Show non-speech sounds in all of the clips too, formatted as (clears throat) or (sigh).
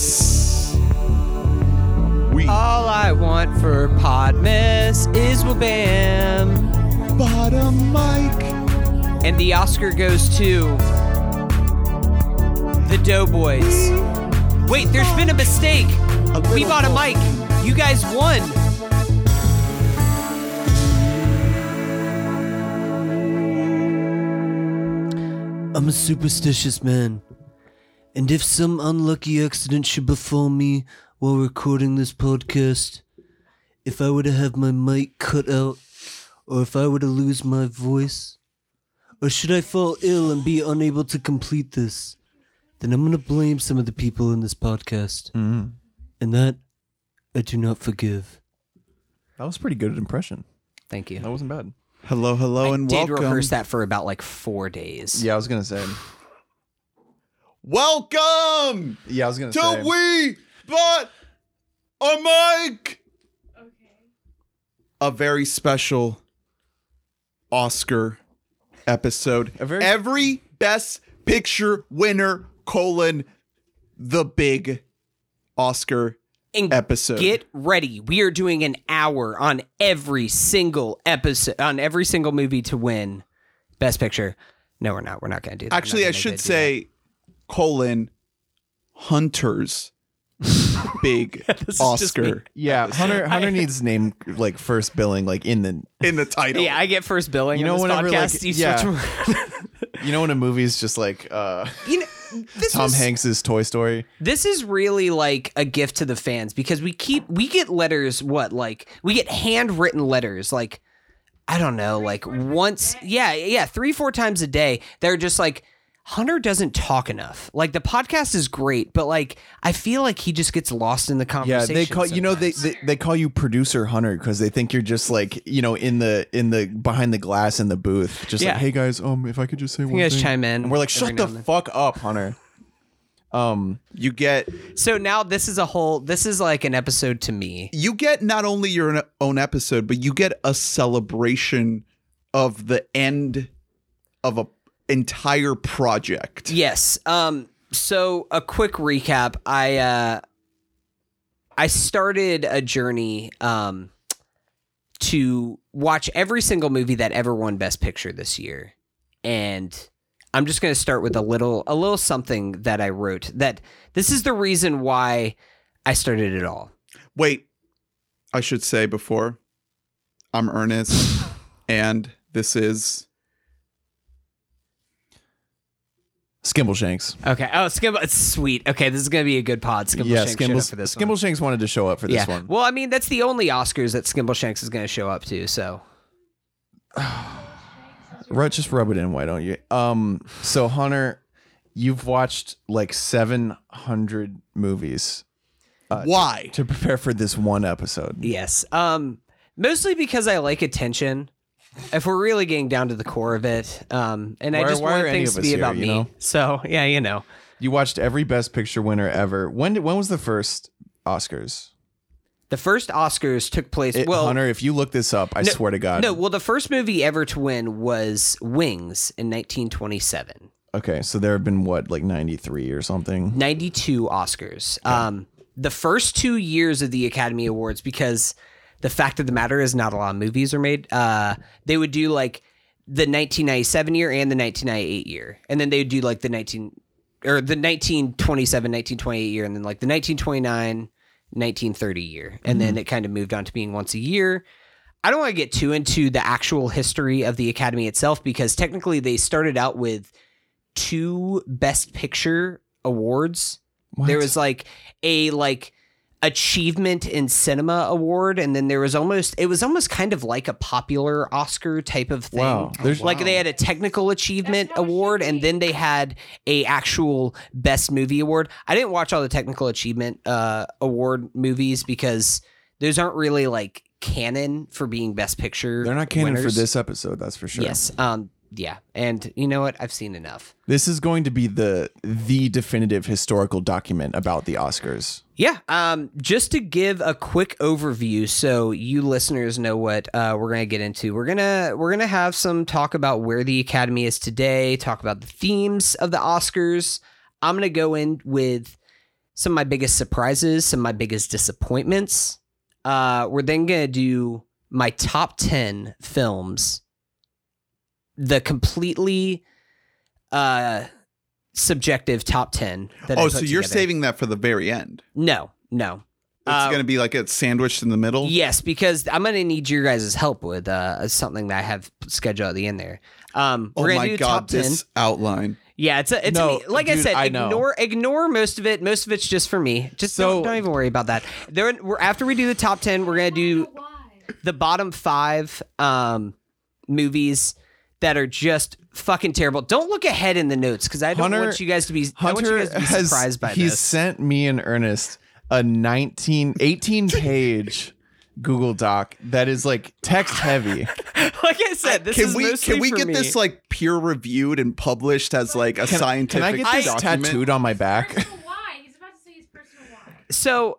Podmas. We All I want for Podmas is Wabam. bottom mic. And the Oscar goes to the Doughboys. Wait, there's been a mistake. We bought a mic. You guys won. I'm a superstitious man, and if some unlucky accident should befall me while recording this podcast, if I were to have my mic cut out, or if I were to lose my voice, or should I fall ill and be unable to complete this, then I'm gonna blame some of the people in this podcast. Mm-hmm. And that I do not forgive. That was a pretty good impression. Thank you. That wasn't bad. Hello, hello, I and did welcome. rehearse that for about like four days. Yeah, I was gonna say. (sighs) (sighs) (sighs) Welcome Yeah, I was gonna to say. We but a Mic. A very special Oscar episode. A very- Every Best Picture winner colon the big Oscar And episode. Get ready. We are doing an hour on every single episode, on every single movie to win Best Picture. No, we're not. We're not going to do that. Actually, I should do that. say colon Hunter's (laughs) big This is just me. Oscar yeah, Hunter. Hunter needs name like first billing like in the. in the title. Yeah, I get first billing. You You know, know, this whenever, podcast. like, you yeah. switch- (laughs) You know when a movie's just like uh you know, this Tom was- Hanks's Toy Story. This is really like a gift to the fans because we keep we get letters. What like we get handwritten letters like. I don't know, like once, yeah, yeah, three, four times a day. They're just like, Hunter doesn't talk enough. Like the podcast is great, but like I feel like he just gets lost in the conversation. Yeah, conversation. they call you know they, sometimes. they they call you producer Hunter because they think you're just like you know in the in the behind the glass in the booth, just Yeah. like hey guys, um, if I could just say one you guys thing. chime in. and we're like, every shut now the and then. fuck up, Hunter. Um, You get So now this is a whole. This is like an episode to me. you get not only your own episode, but you get a celebration of the end of a entire project. Yes. Um. So a quick recap. I uh, I started a journey um to watch every single movie that ever won Best Picture this year, and I'm just going to start with a little a little something that I wrote. That this is the reason why I started it all. Wait, I should say before I'm Ernest, (sighs) and this is Skimbleshanks. Okay. Oh, Skimble. It's sweet. Okay, this is going to be a good pod. Skimble yeah, Skimbles, for this one. Skimbleshanks wanted to show up for this yeah. one. Well, I mean, that's the only Oscars that Skimble Shanks is going to show up to. So (sighs) Right, just rub it in. Why don't you? Um, so Hunter, you've watched like seven hundred movies why. to prepare for this one episode. Yes. Um mostly because I like attention. If we're really getting down to the core of it, um, and I just why want things to be here, about me. know? So yeah, you know, You watched every Best Picture winner ever. When did, when was the first Oscars? the first Oscars took place. It- well, Hunter, if you look this up, I no- swear to God. no. Well, the first movie ever to win was Wings in 1927. Okay, so there have been what, like ninety three or something. 92 Oscars. Um, the first two years of the Academy Awards, because the fact of the matter is not a lot of movies are made. Uh, they would do like the 1997 year and the 1998 year, and then they would do like the 19 or the 1927, 1928 year, and then like the 1929, 1930 year, and then it kind of moved on to being once a year. I don't want to get too into the actual history of the Academy itself because technically they started out with two Best Picture awards. There was like a like achievement in cinema award and then there was almost it was almost kind of like a popular oscar type of thing. Wow. There's- like they had a technical achievement award and then they had a actual best movie award. I didn't watch all the technical achievement uh award movies because those aren't really like canon for being best picture They're not canon for this episode, that's for sure. yes um yeah and you know what i've seen enough This is going to be the the definitive historical document about the Oscars. Yeah. Um, just to give a quick overview, so you listeners know what uh, we're gonna get into. We're gonna we're gonna have some talk about where the Academy is today. Talk about the themes of the Oscars. I'm gonna go in with some of my biggest surprises, some of my biggest disappointments. Uh, we're then gonna do my top ten films, the completely uh subjective top ten. That I Oh, put so you're together. saving that for the very end. No, no. It's Uh, going to be like it's sandwiched in the middle. Yes, because I'm gonna need your guys' help with uh, something that I have scheduled at the end there. Um, Oh we're gonna my do god, top ten. this outline. Yeah, it's a, it's No, a, like I said, I know. ignore ignore most of it. Most of it's just for me. Just So- don't, don't even worry about that. There, we're after we do the top ten, we're gonna do the bottom five um, movies that are just fucking terrible. Don't look ahead in the notes because I don't Hunter- want you guys to be. I want you Hunter guys to be has surprised by he's this. He sent me in earnest a 19 18 page Google Doc that is like text heavy. (laughs) like I said, this can is we mostly can we get me. this like peer reviewed and published as like a Can, scientific can I get this document? tattooed on my back? Personal why? He's about to say his personal why. So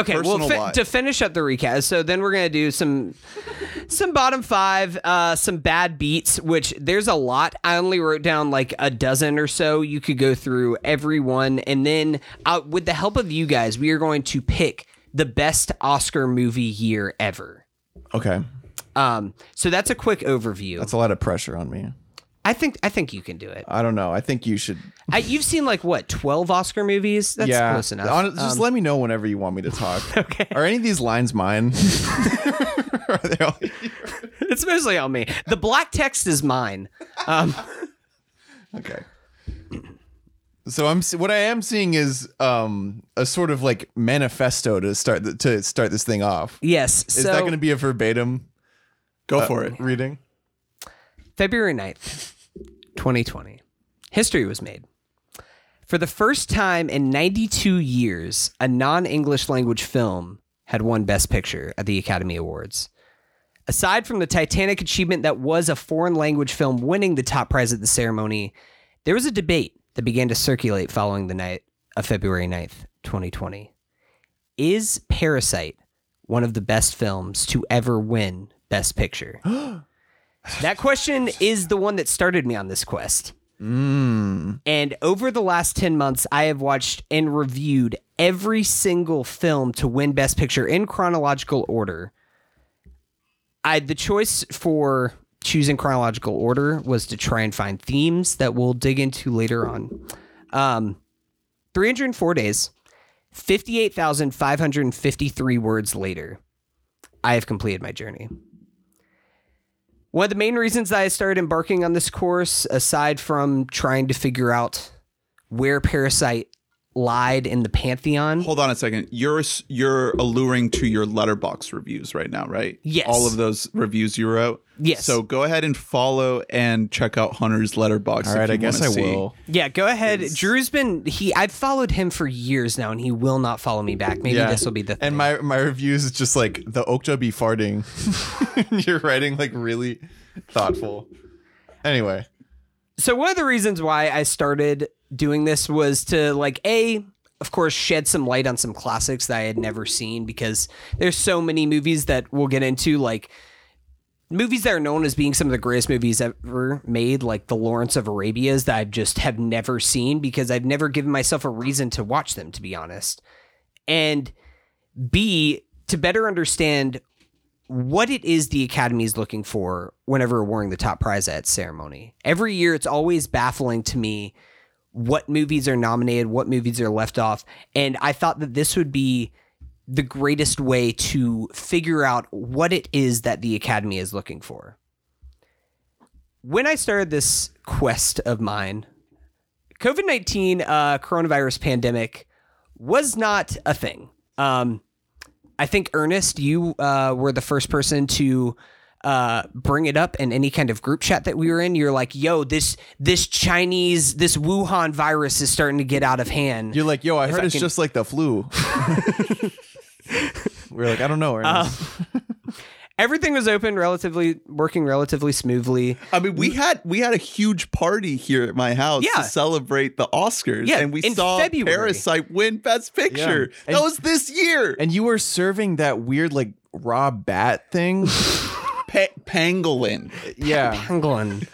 okay, well fi- to finish up the recap, so then we're gonna do some some bottom five, uh, some bad beats, which there's a lot. I only wrote down like a dozen or so. You could go through every one, and then uh, with the help of you guys, we are going to pick the best Oscar movie year ever. Okay. Um, so that's a quick overview. That's a lot of pressure on me. I think I think you can do it. I don't know. I think you should I, you've seen like what twelve Oscar movies? That's yeah. close enough. Hon- just Um, let me know whenever you want me to talk. (laughs) Okay. Are any of these lines mine? (laughs) Are they all- (laughs) it's mostly on me. The black text is mine. Um, Okay. So I'm what I am seeing is um a sort of like manifesto to start the, to start this thing off. yes. Is so that going to be a verbatim Go uh, for it. reading? February 9th, 2020. History was made. For the first time in 92 years, a non English language film had won Best Picture at the Academy Awards. Aside from the Titanic achievement that was a foreign language film winning the top prize at the ceremony, there was a debate that began to circulate following the night of February 9th, 2020. Is Parasite one of the best films to ever win Best Picture? (gasps) (gasps) That question is the one that started me on this quest. And over the last 10 months, I have watched and reviewed every single film to win Best Picture in chronological order. I the choice for choosing chronological order was to try and find themes that we'll dig into later on. Um, 304 days, 58,553 words later, I have completed my journey. One of the main reasons that I started embarking on this course, aside from trying to figure out where Parasite lied in the pantheon, Hold on a second. You're you're alluring to your Letterboxd reviews right now, right? Yes. All of those reviews you wrote. Yes. So go ahead and follow and check out Hunter's Letterboxd. All right, if you I guess wanna I see. will. yeah, go ahead. Drew's been he. I've followed him for years now, and he will not follow me back. Maybe Yeah. this will be the thing. And my my reviews is just like the Okja be farting. (laughs) You're writing like really thoughtful. Anyway, so one of the reasons why I started doing this was to like a of course shed some light on some classics that I had never seen because there's so many movies that we'll get into like movies that are known as being some of the greatest movies ever made like the Lawrence of Arabia's that I just have never seen because I've never given myself a reason to watch them to be honest. And B to better understand what it is the Academy is looking for whenever awarding the top prize at ceremony. Every year, it's always baffling to me what movies are nominated, what movies are left off. And I thought that this would be the greatest way to figure out what it is that the Academy is looking for. When I started this quest of mine, COVID 19 uh, coronavirus pandemic was not a thing. Um, I think Ernest, you uh, were the first person to uh, bring it up in any kind of group chat that we were in. You're like, "Yo, this this Chinese, this Wuhan virus is starting to get out of hand." you're like, yo, I heard I it's can- just like the flu. (laughs) We're like, I don't know. Ernest. Everything was open, relatively working relatively smoothly. I mean, we had we had a huge party here at my house Yeah. to celebrate the Oscars, Yeah, and we saw February. Parasite win Best Picture. Yeah. That was this year. and you were serving that weird like raw bat thing. (laughs) Pa- pangolin. yeah, Pangolin.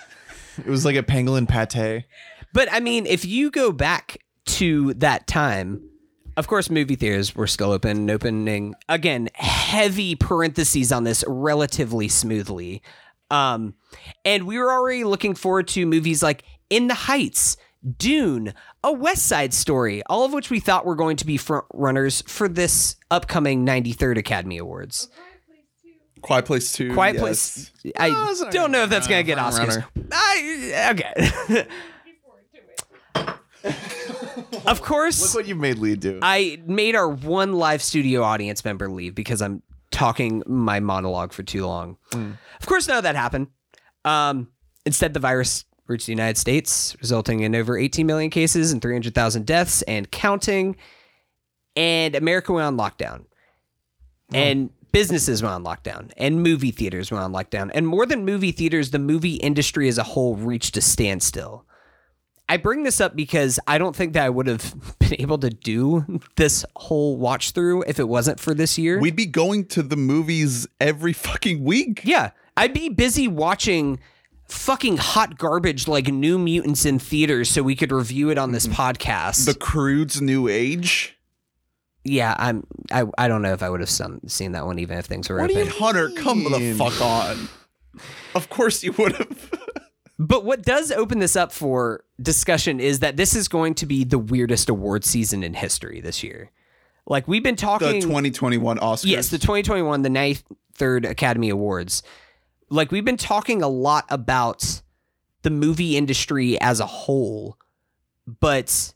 it was like a pangolin pate. But I mean, if you go back to that time, Of course, movie theaters were still open and opening again. Heavy parentheses on this, relatively smoothly, um, and we were already looking forward to movies like In the Heights, Dune, A West Side Story, all of which we thought were going to be front runners for this upcoming 93rd Academy Awards. Quiet Place Two. Quiet yes. Place. I it's don't know if gonna that's going to get front Oscars. runner. I, okay. (laughs) of course. Look what you made Lee do. I made our one live studio audience member leave because I'm talking my monologue for too long. Of course, none of that happened. Um, instead, the virus reached the United States, resulting in over 18 million cases and 300,000 deaths and counting. And America went on lockdown. And businesses went on lockdown. And movie theaters went on lockdown. And more than movie theaters, the movie industry as a whole reached a standstill. I bring this up because I don't think that I would have (laughs) been able to do this whole watch through if it wasn't for this year. We'd be going to the movies every fucking week. yeah, I'd be busy watching fucking hot garbage like New Mutants in theaters so we could review it on this mm-hmm. podcast. The Croods New Age. Yeah, I'm. I, I don't know if I would have some, seen that one even if things were What do open. Hunter? Come the mean? fuck on. Of course you would have. (laughs) But what does open this up for discussion is that this is going to be the weirdest award season in history this year. Like we've been talking the talking 2021 Oscars. Yes, the 2021, the ninth, third Academy Awards. Like we've been talking a lot about the movie industry as a whole, but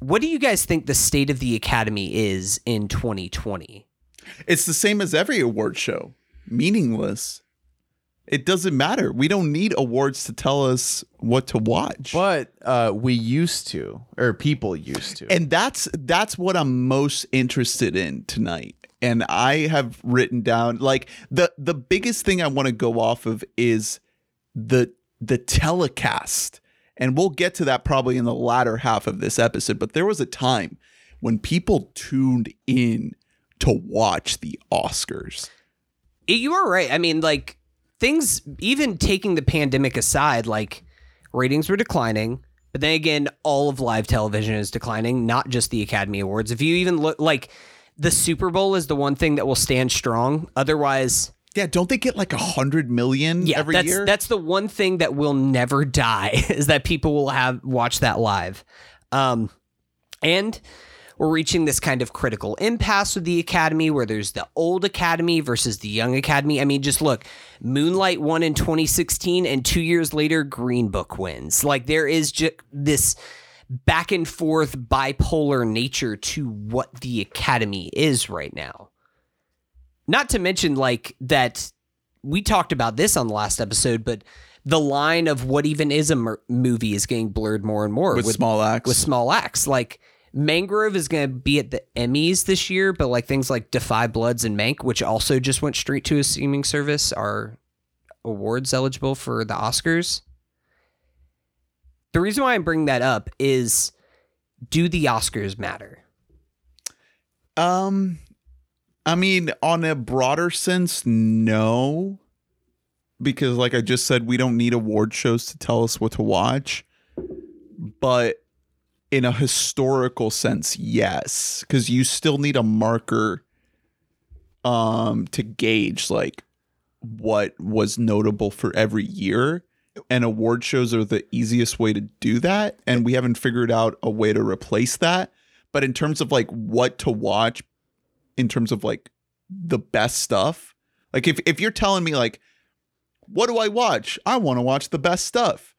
what do you guys think the state of the Academy is in 2020? It's the same as every award show. Meaningless. It doesn't matter. We don't need awards to tell us what to watch. but uh, we used to, or people used to. and that's that's what I'm most interested in tonight. And I have written down like the the biggest thing I want to go off of is the the telecast. And we'll get to that probably in the latter half of this episode, but there was a time when people tuned in to watch the Oscars. You are right. I mean, like things, even taking the pandemic aside, like ratings were declining. But then again, all of live television is declining, not just the Academy Awards. If you even look, like the Super Bowl is the one thing that will stand strong. Otherwise, Yeah, don't they get like a hundred million yeah, every that's year? that's the one thing that will never die (laughs) is that people will have watch that live. Um, and we're reaching this kind of critical impasse with the Academy where there's the old Academy versus the young Academy. I mean, just look, Moonlight won in 2016, and two years later, Green Book wins. Like, there is just this back and forth bipolar nature to what the Academy is right now. Not to mention, like, that we talked about this on the last episode, but the line of what even is a mer- movie is getting blurred more and more with, Small Axe. with Small Axe. Like Mangrove is going to be at the Emmys this year, but like things like Da 5 Bloods and Mank, which also just went straight to a streaming service, are awards eligible for the Oscars. The reason why I'm bringing that up is do the Oscars matter? Um, I mean, on a broader sense, no, because like I just said, we don't need award shows to tell us what to watch. But in a historical sense, yes, because you still need a marker, um, to gauge like what was notable for every year. And award shows are the easiest way to do that. And we haven't figured out a way to replace that. But in terms of like what to watch, in terms of like the best stuff, like if, if you're telling me like, what do I watch? I want to watch the best stuff.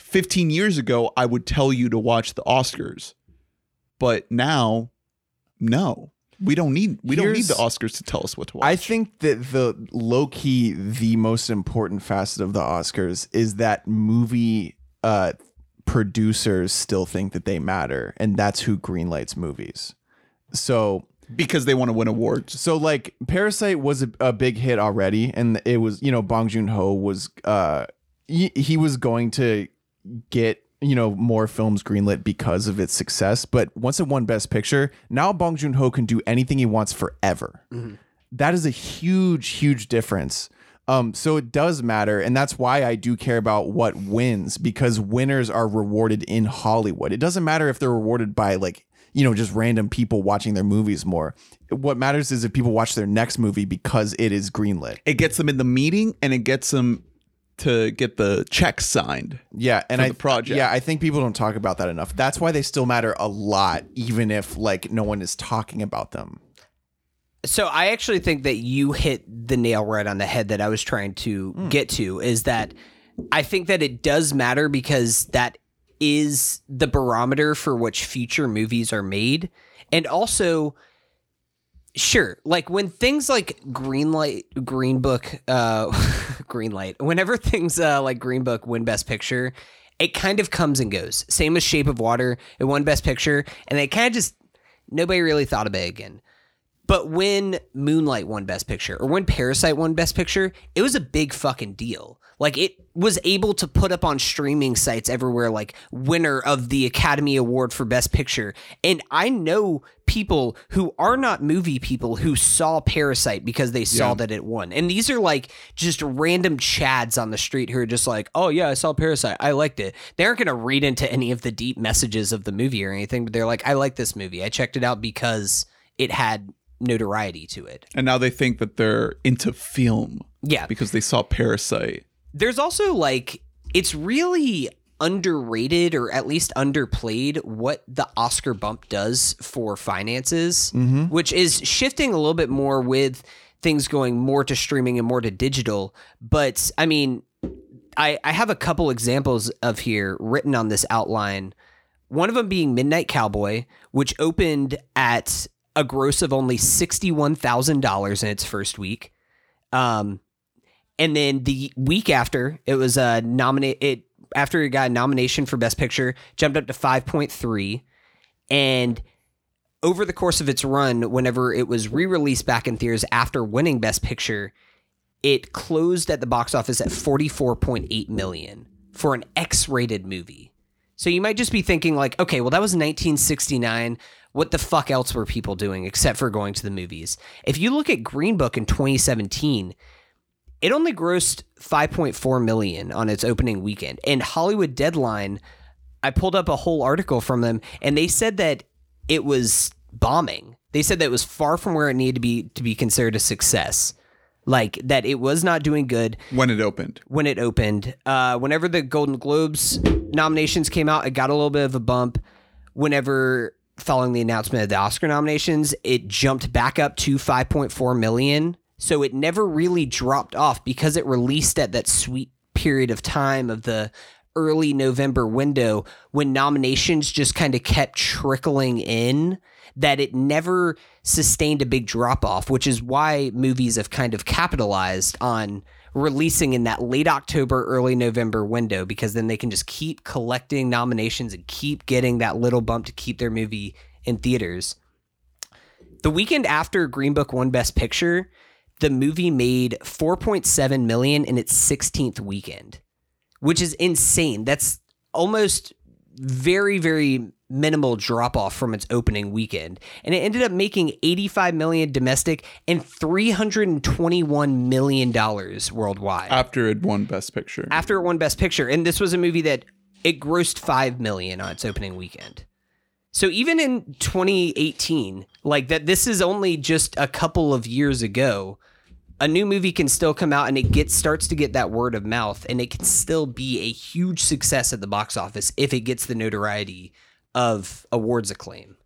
15 years ago, I would tell you to watch the Oscars. But now, no. We don't need we don't need the Oscars to tell us what to watch. I think that the low key, the most important facet of the Oscars is that movie uh, producers still think that they matter, and that's who greenlights movies. So, because they want to win awards. so like Parasite was a, a big hit already, and it was you know Bong Joon Ho was uh he, he was going to get you know more films greenlit because of its success, but once it won Best Picture, now Bong Joon Ho can do anything he wants forever. That is a huge huge difference. Um so it does matter and that's why i do care about what wins because winners are rewarded in hollywood. It doesn't matter if they're rewarded by like you know just random people watching their movies more. What matters is if people watch their next movie because it is greenlit. It gets them in the meeting and it gets them to get the check signed. Yeah, and for I the project. Yeah, I think people don't talk about that enough. That's why they still matter a lot, even if like no one is talking about them. So I actually think that you hit the nail right on the head that I was trying to hmm. get to is that I think that it does matter because that is the barometer for which future movies are made. And also sure, like when things like Greenlight Green Book uh (laughs) Greenlight, whenever things uh like Green Book win best picture, it kind of comes and goes. Same as Shape of Water, it won best picture and they kind of just nobody really thought about it again. But when Moonlight won Best Picture or when Parasite won Best Picture, it was a big fucking deal. Like it was able to put up on streaming sites everywhere, like winner of the Academy Award for Best Picture. And I know people who are not movie people who saw Parasite because they saw Yeah. that it won. And these are like just random chads on the street who are just like, oh yeah, I saw Parasite. I liked it. They aren't going to read into any of the deep messages of the movie or anything, but they're like, I like this movie. I checked it out because it had notoriety to it. And now they think that they're into film Yeah. because they saw Parasite. There's also like it's really underrated or at least underplayed what the Oscar bump does for finances, which is shifting a little bit more with things going more to streaming and more to digital. But I mean, I, I have a couple examples of here written on this outline. One of them being Midnight Cowboy, which opened at a gross of only $61,000 in its first week. Um, and then the week after, it was a nominate it after it got a nomination for Best Picture, jumped up to 5.3. And over the course of its run, whenever it was re-released back in theaters after winning Best Picture, it closed at the box office at 44.8 million for an X-rated movie. So you might just be thinking like, okay, well that was 1969. What the fuck else were people doing except for going to the movies? If you look at Green Book in 2017, it only grossed 5.4 million on its opening weekend. And Hollywood Deadline, I pulled up a whole article from them and they said that it was bombing. They said that it was far from where it needed to be to be considered a success. Like that it was not doing good When it opened. when it opened. Uh, whenever the Golden Globes nominations came out, it got a little bit of a bump. Whenever following the announcement of the Oscar nominations, it jumped back up to 5.4 million. So it never really dropped off because it released at that sweet period of time of the early November window when nominations just kind of kept trickling in that it never sustained a big drop off, which is why movies have kind of capitalized on releasing in that late October, early November window because then they can just keep collecting nominations and keep getting that little bump to keep their movie in theaters. The weekend after Green Book won Best Picture, the movie made 4.7 million in its 16th weekend, which is insane. That's almost very very minimal drop off from its opening weekend and it ended up making 85 million domestic and 321 million dollars worldwide After it won Best Picture. after it won best picture and this was a movie that it grossed 5 million on its opening weekend so even in 2018 like that this is only just a couple of years ago a new movie can still come out and it gets starts to get that word of mouth and it can still be a huge success at the box office if it gets the notoriety of awards acclaim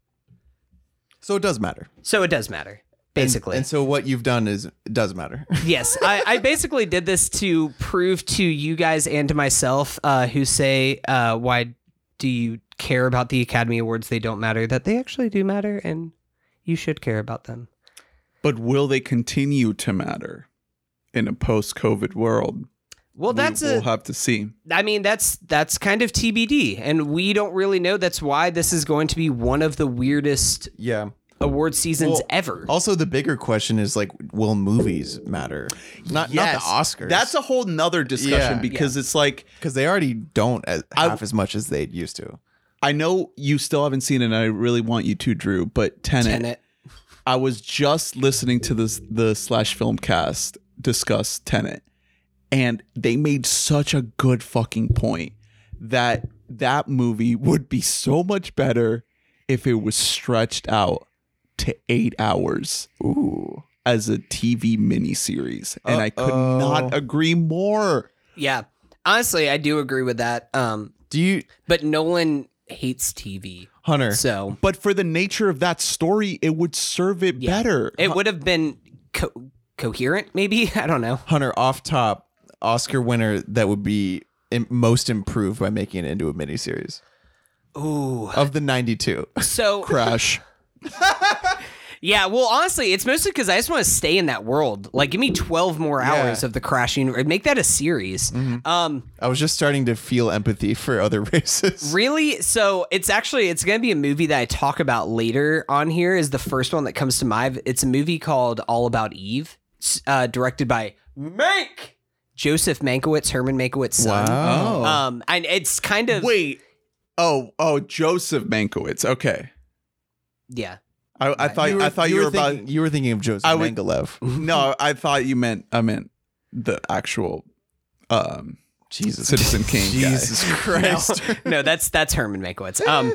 So it does matter. so it does matter And- basically And, so what you've done is it does matter. (laughs) yes, I, I basically did this to prove to you guys and to myself, uh, who say, uh, "Why do you care about the Academy Awards? They don't matter. That they actually do matter, and you should care about them." But will they continue to matter in a post COVID world? Well, that's we, a. we'll have to see. I mean, that's that's kind of TBD, and we don't really know. That's why this is going to be one of the weirdest yeah. award seasons Well, ever. Also, the bigger question is like, will movies matter? Not not the Oscars. That's a whole nother discussion Yeah. because it's like because they already don't as, I- half as much as they used to. I know you still haven't seen it, and I really want you to, Drew. But Tenet, Tenet. I was just listening to this the slash film cast discuss Tenet, and they made such a good fucking point that that movie would be so much better if it was stretched out to eight hours Ooh. as a TV miniseries. And I could not agree more. Yeah. Honestly, I do agree with that. Um, Do you, but Nolan hates TV. Hunter? So But for the nature of that story, it would serve it Yeah. better. it would have been co- coherent, maybe. (laughs) I don't know. Hunter, off top, Oscar winner that would be im- most improved by making it into a miniseries Ooh. of the 92. So (laughs) Crash. (laughs) yeah, well, honestly, it's mostly because I just want to stay in that world. Like, give me twelve more hours Yeah. of the Crash universe. Make that a series. Um, I was just starting to feel empathy for other (laughs) races. Really? So it's actually it's gonna be a movie that I talk about later on here. Is the first one that comes to mind. It's a movie called All About Eve, uh, directed by Mank Joseph Mankiewicz, Herman Mankiewicz's son. Wow. Um, and it's kind of Wait. Oh, oh, Joseph Mankiewicz. Okay. yeah. I, I thought I thought you were, about thinking, you were thinking of Joseph I would- Mengelev. (laughs) no, I thought you meant I meant the actual um Jesus. Citizen Kane guy. Jesus (laughs) Christ. (laughs) no, that's that's Herman Mankiewicz. Um,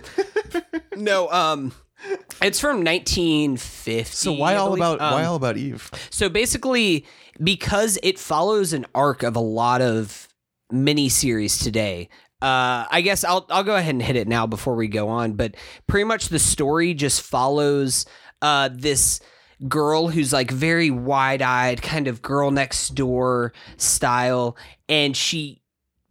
no, um, it's from 1950. So why all about Um, why all about Eve? So basically, because it follows an arc of a lot of miniseries today. Uh, I guess I'll I'll go ahead and hit it now before we go on. But pretty much the story just follows uh, this girl who's like very wide eyed, kind of girl next door style, and she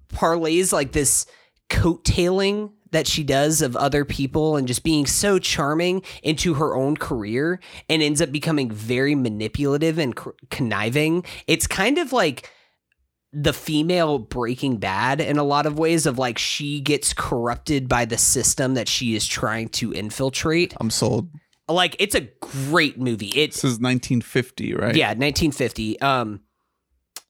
parlays like this coattailing that she does of other people and just being so charming into her own career and ends up becoming very manipulative and conniving. It's kind of like the female breaking bad in a lot of ways of like she gets corrupted by the system that she is trying to infiltrate. I'm sold. Like it's a great movie. It's This is 1950, right? yeah, 1950. Um,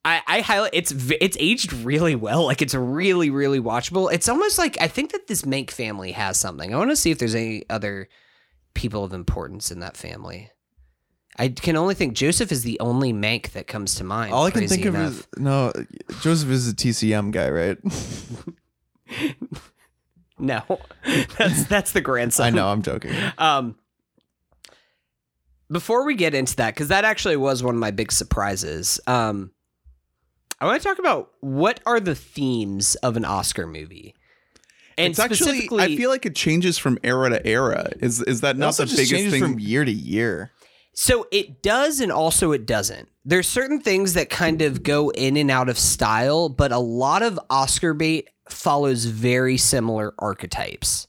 I I highlight it's it's aged really well. Like it's really really watchable. It's almost like I think that this Mank family has something. I want to see if there's any other people of importance in that family. I can only think Joseph is the only Mank that comes to mind. All I can think of is no. Joseph is a TCM guy, right? (laughs) no, that's that's the grandson. I know. I'm joking. Um, before we get into that, because that actually was one of my big surprises. Um, I want to talk about what are the themes of an Oscar movie, and it's actually specifically, I feel like it changes from era to era. Is is that not the biggest changes thing? from year to year. So it does and also it doesn't. There's certain things that kind of go in and out of style, but a lot of Oscar bait follows very similar archetypes.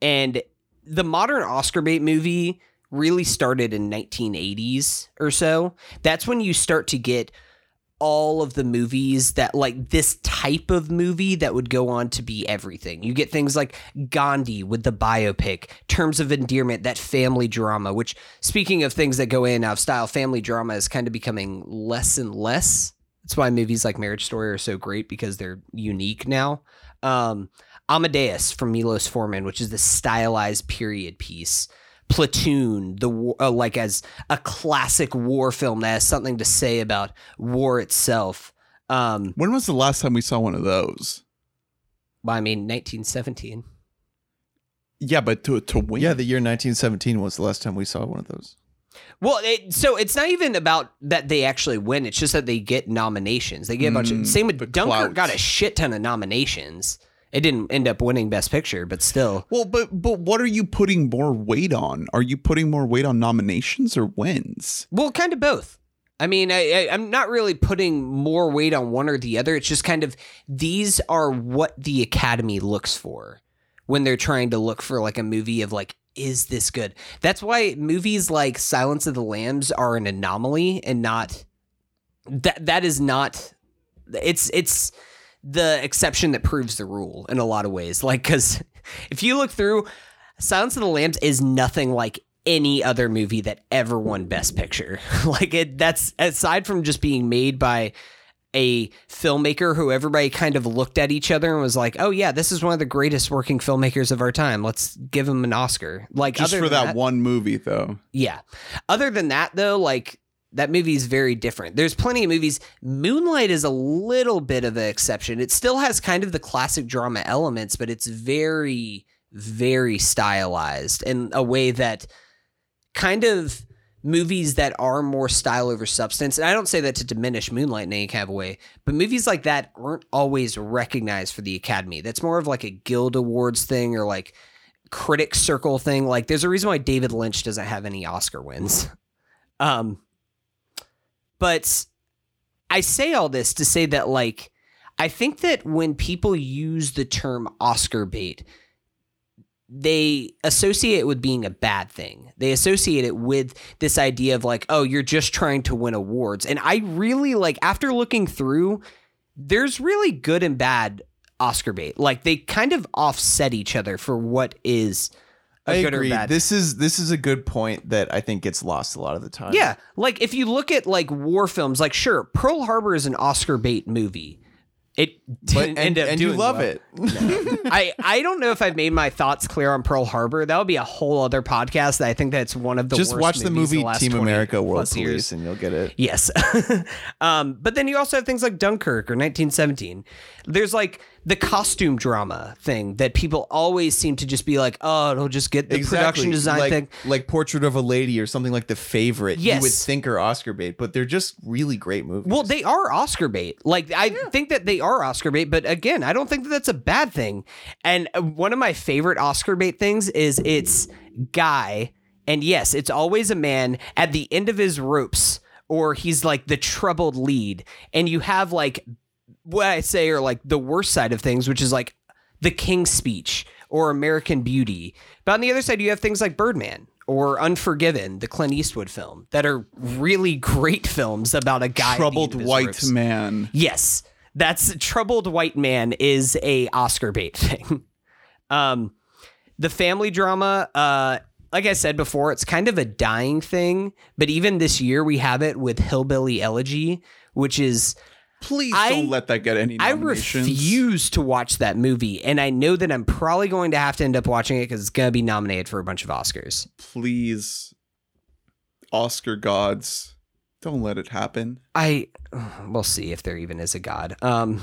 And the modern Oscar bait movie really started in 1980s or so. That's when you start to get all of the movies that like this type of movie that would go on to be everything. You get things like Gandhi with the biopic, Terms of Endearment, that family drama, which speaking of things that go in out of style, family drama is kind of becoming less and less. That's why movies like Marriage Story are so great because they're unique now. Um, Amadeus from Milos Forman, which is the stylized period piece. Platoon, the war, uh, like as a classic war film that has something to say about war itself. Um, when was the last time we saw one of those? well, I mean, 1917. Yeah, but to to win. Yeah, the year 1917 was the last time we saw one of those. Well, it, so it's not even about that they actually win. It's just that they get nominations. They get a bunch of. Mm, Same with Dunkirk. clout. Got a shit ton of nominations. It didn't end up winning Best Picture, but still. Well, but but what are you putting more weight on? Are you putting more weight on nominations or wins? Well, kind of both. I mean, I, I'm not really putting more weight on one or the other. It's just kind of these are what the Academy looks for when they're trying to look for like a movie of like, is this good? That's why movies like Silence of the Lambs are an anomaly and not that. That is not. It's it's the exception that proves the rule in a lot of ways. Like, because (laughs) if you look through, Silence of the Lambs is nothing like any other movie that ever won Best Picture. (laughs) like it that's aside from just being made by a filmmaker who everybody kind of looked at each other and was like, "Oh yeah, this is one of the greatest working filmmakers of our time. Let's give him an Oscar." Like Just for than that, one movie, though. yeah. Other than that, though, like that movie is very different. There's plenty of movies. Moonlight is a little bit of an exception. It still has kind of the classic drama elements, but it's very, very stylized in a way that kind of movies that are more style over substance. And I don't say that to diminish Moonlight in any kind of way, but movies like that aren't always recognized for the Academy. That's more of like a Guild Awards thing or like critic circle thing. Like there's a reason why David Lynch doesn't have any Oscar wins. Um but I say all this to say that like I think that when people use the term Oscar bait, they associate it with being a bad thing. They associate it with this idea of like, oh, you're just trying to win awards. And I really like after looking through, there's really good and bad Oscar bait. Like they kind of offset each other for what is I good agree. or bad. This is this is a good point that I think gets lost a lot of the time. Yeah, like if you look at like war films, like sure, Pearl Harbor is an Oscar bait movie. It didn't and, end up and you love well. it. (laughs) I I don't know if I've made my thoughts clear on Pearl Harbor. That would be a whole other podcast. That I think that's one of the Just watch the movie the Team America World Police years. and you'll get it. Yes. (laughs) um, but then you also have things like Dunkirk or 1917. There's like the costume drama thing that people always seem to just be like, oh, it'll just get the production design like, thing. like Portrait of a Lady or something like The Favorite. You would think are Oscar bait, but they're just really great movies. Well, they are Oscar bait. Like I think that they are Oscar bait, but again, I don't think that that's a bad thing. And uh, one of my favorite Oscar bait things is it's guy, and yes, it's always a man at the end of his ropes, or he's like the troubled lead, and you have like what I say are like the worst side of things, which is like the King's Speech or American Beauty. But on the other side, you have things like Birdman or Unforgiven, the Clint Eastwood film, that are really great (laughs) films about a guy. Troubled end of his white ropes. man. Yes, that's troubled white man is a Oscar bait (laughs) thing. Um, the family drama, uh, like I said before, it's kind of a dying thing. But even this year, we have it with Hillbilly Elegy, which is Please I- don't let that get any I refuse to watch that movie, and I know that I'm probably going to have to end up watching it because it's going to be nominated for a bunch of Oscars. Please, Oscar gods, don't let it happen. I (sighs) we'll see if there even is a god. Um,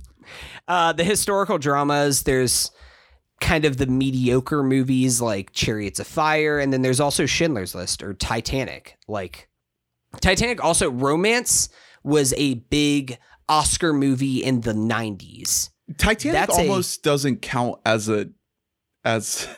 (laughs) uh, the historical dramas, there's kind of the mediocre movies like Chariots of Fire, and then there's also Schindler's List or Titanic. Like Titanic, also romance was a big Oscar movie in the '90s. Titanic That's a- almost doesn't count as a as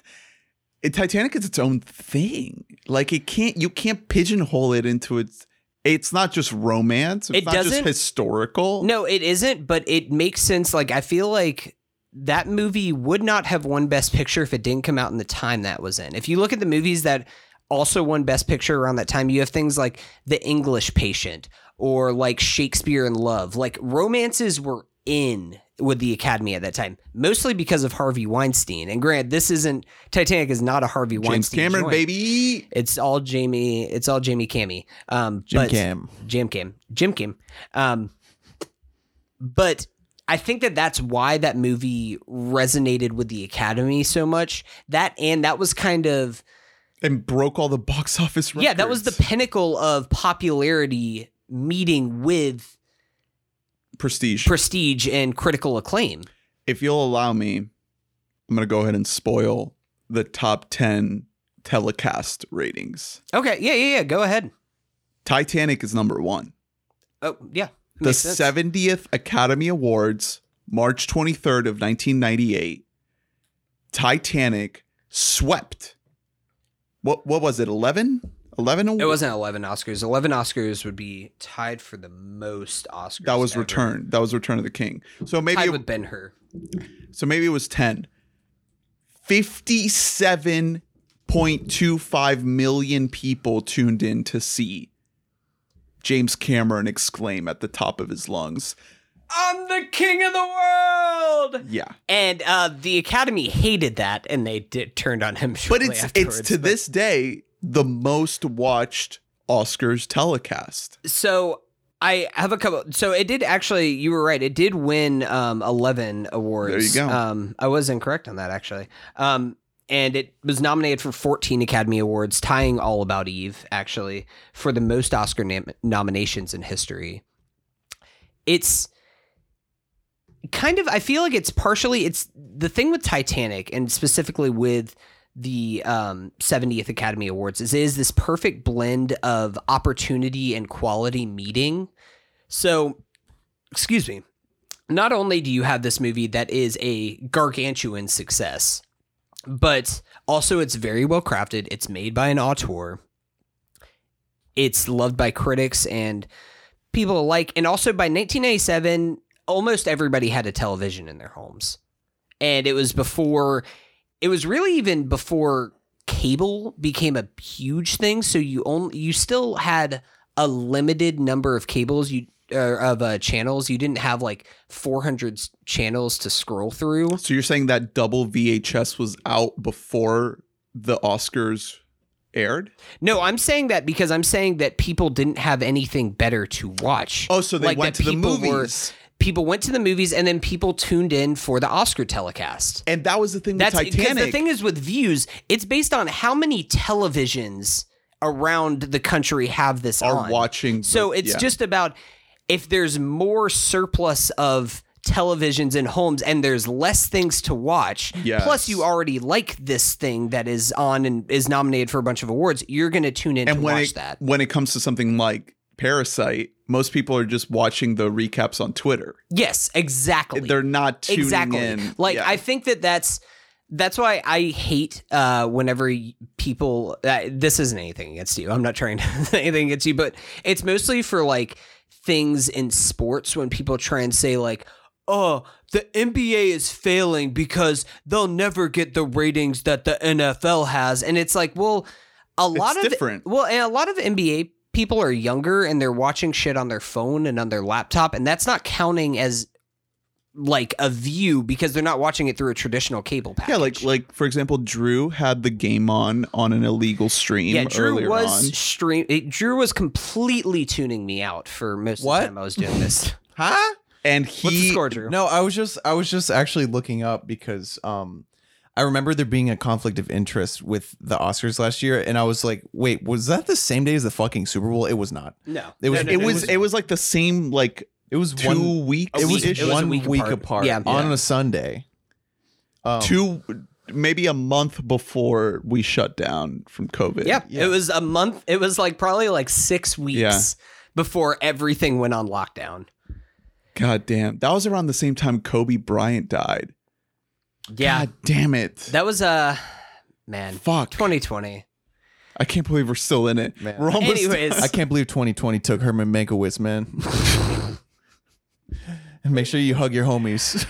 (laughs) it, Titanic is its own thing. Like it can't you can't pigeonhole it into its. It's not just romance. It's It not just doesn't- historical. No, it isn't, but it makes sense. Like I feel like that movie would not have won Best Picture if it didn't come out in the time that was in. If you look at the movies that also won Best Picture around that time, you have things like The English Patient or like Shakespeare in Love. Like romances were in with the Academy at that time, mostly because of Harvey Weinstein. And grant, this isn't Titanic is not a Harvey James Weinstein Cameron, joint. baby. It's all Jamie. It's all Jamie Cammy. Um, Jim Cam. Jim Cam. Jim Kim. Um, but I think that that's why that movie resonated with the Academy so much. That and that was kind of And broke all the box office records. yeah, that was the pinnacle of popularity meeting with prestige. prestige and critical acclaim. if you'll allow me, I'm going to go ahead and spoil the top 10 telecast ratings. Okay, yeah, yeah, yeah. Go ahead. Titanic is number one. Oh, yeah. The sense. 70th Academy Awards, March 23rd of 1998. Titanic swept. What what was it? 11? 11 It wasn't 11 Oscars. 11 Oscars would be tied for the most Oscars. That was ever. Return. That was Return of the King. So maybe Tied it- with Ben Hur. So maybe it was 10. 57.25 million people tuned in to see James Cameron exclaim at the top of his lungs. I'm the king of the world. Yeah. And uh, the Academy hated that, and they did, turned on him. But it's it's to but- this day the most watched Oscars telecast. So I have a couple. So it did actually. You were right. It did win um, eleven awards. There you go. Um, I was incorrect on that actually. Um, and it was nominated for 14 Academy Awards, tying All About Eve actually for the most Oscar nam- nominations in history. It's kind of I feel like it's partially it's the thing with Titanic and specifically with the um, 70th Academy Awards is is this perfect blend of opportunity and quality meeting. So, excuse me. Not only do you have this movie that is a gargantuan success, but also it's very well crafted. It's made by an auteur. It's loved by critics and people alike. And also by 1997, almost everybody had a television in their homes. And it was before, it was really even before cable became a huge thing. So you only, you still had a limited number of cables you, uh, of uh, channels. You didn't have like 400 channels to scroll through. So you're saying that double VHS was out before the Oscars aired? No, I'm saying that because I'm saying that people didn't have anything better to watch. Oh, so they Like went to the people were- movies. People went to the movies and then people tuned in for the Oscar telecast. and that was the thing That's Titanic. the thing is with views, it's based on how many televisions around the country have this are on. watching. So the- it's yeah. just about if there's more surplus of televisions in homes and there's less things to watch Yes. plus you already like this thing that is on and is nominated for a bunch of awards you're going to tune in and to watch it, that when it comes to something like Parasite, most people are just watching the recaps on Twitter. yes exactly They're not tuning exactly in. like Yeah. i think that that's that's why i hate uh whenever people uh, this isn't anything against you i'm not trying to (laughs) anything against you but it's mostly for like things in sports when people try and say like oh the nba is failing because they'll never get the ratings that the nfl has and it's like well a lot of different. well and a lot of nba people are younger and they're watching shit on their phone and on their laptop and that's not counting as like a view because they're not watching it through a traditional cable package. yeah, like like for example, Drew had the game on on an illegal stream. yeah, Drew earlier was on. stream. It, Drew was completely tuning me out for most What? of the time I was doing this. Huh? and What's the he score, Drew? No, I was just I was just actually looking up because um I remember there being a conflict of interest with the Oscars last year, and I was like, wait, was that the same day as the fucking Super Bowl? It was not. no, It was- No, no, it no, was it was like the same like It was two one. weeks. It was, it was one week week, apart. apart. Yeah. on Yeah. a Sunday. Um, two maybe a month before we shut down from COVID. Yeah, Yeah. it was a month. It was like probably like six weeks Yeah. before everything went on lockdown. God damn. That was around the same time Kobe Bryant died. Yeah, God damn it. that was uh man, Fuck. 2020. I can't believe we're still in it. Man. We're almost Anyways, (laughs) I can't believe 2020 took Herman Mankiewicz, man. (laughs) and make sure you hug your homies.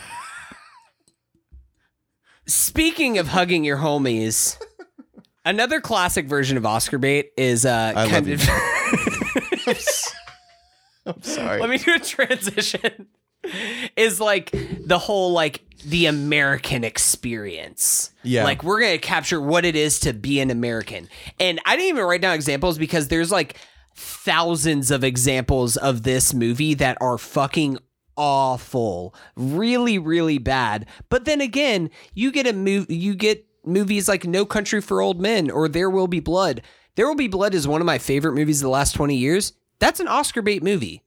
Speaking of hugging your homies, another classic version of Oscar bait is uh I kind of (laughs) I'm sorry. let me do a transition. Is like the whole like the American experience. Yeah. Like we're gonna capture what it is to be an American. And I didn't even write down examples because there's like thousands of examples of this movie that are fucking awful. Really, really bad. But then again, you get a move you get movies like No Country for Old Men or There Will Be Blood. There Will Be Blood is one of my favorite movies of the last 20 years. That's an Oscar bait movie.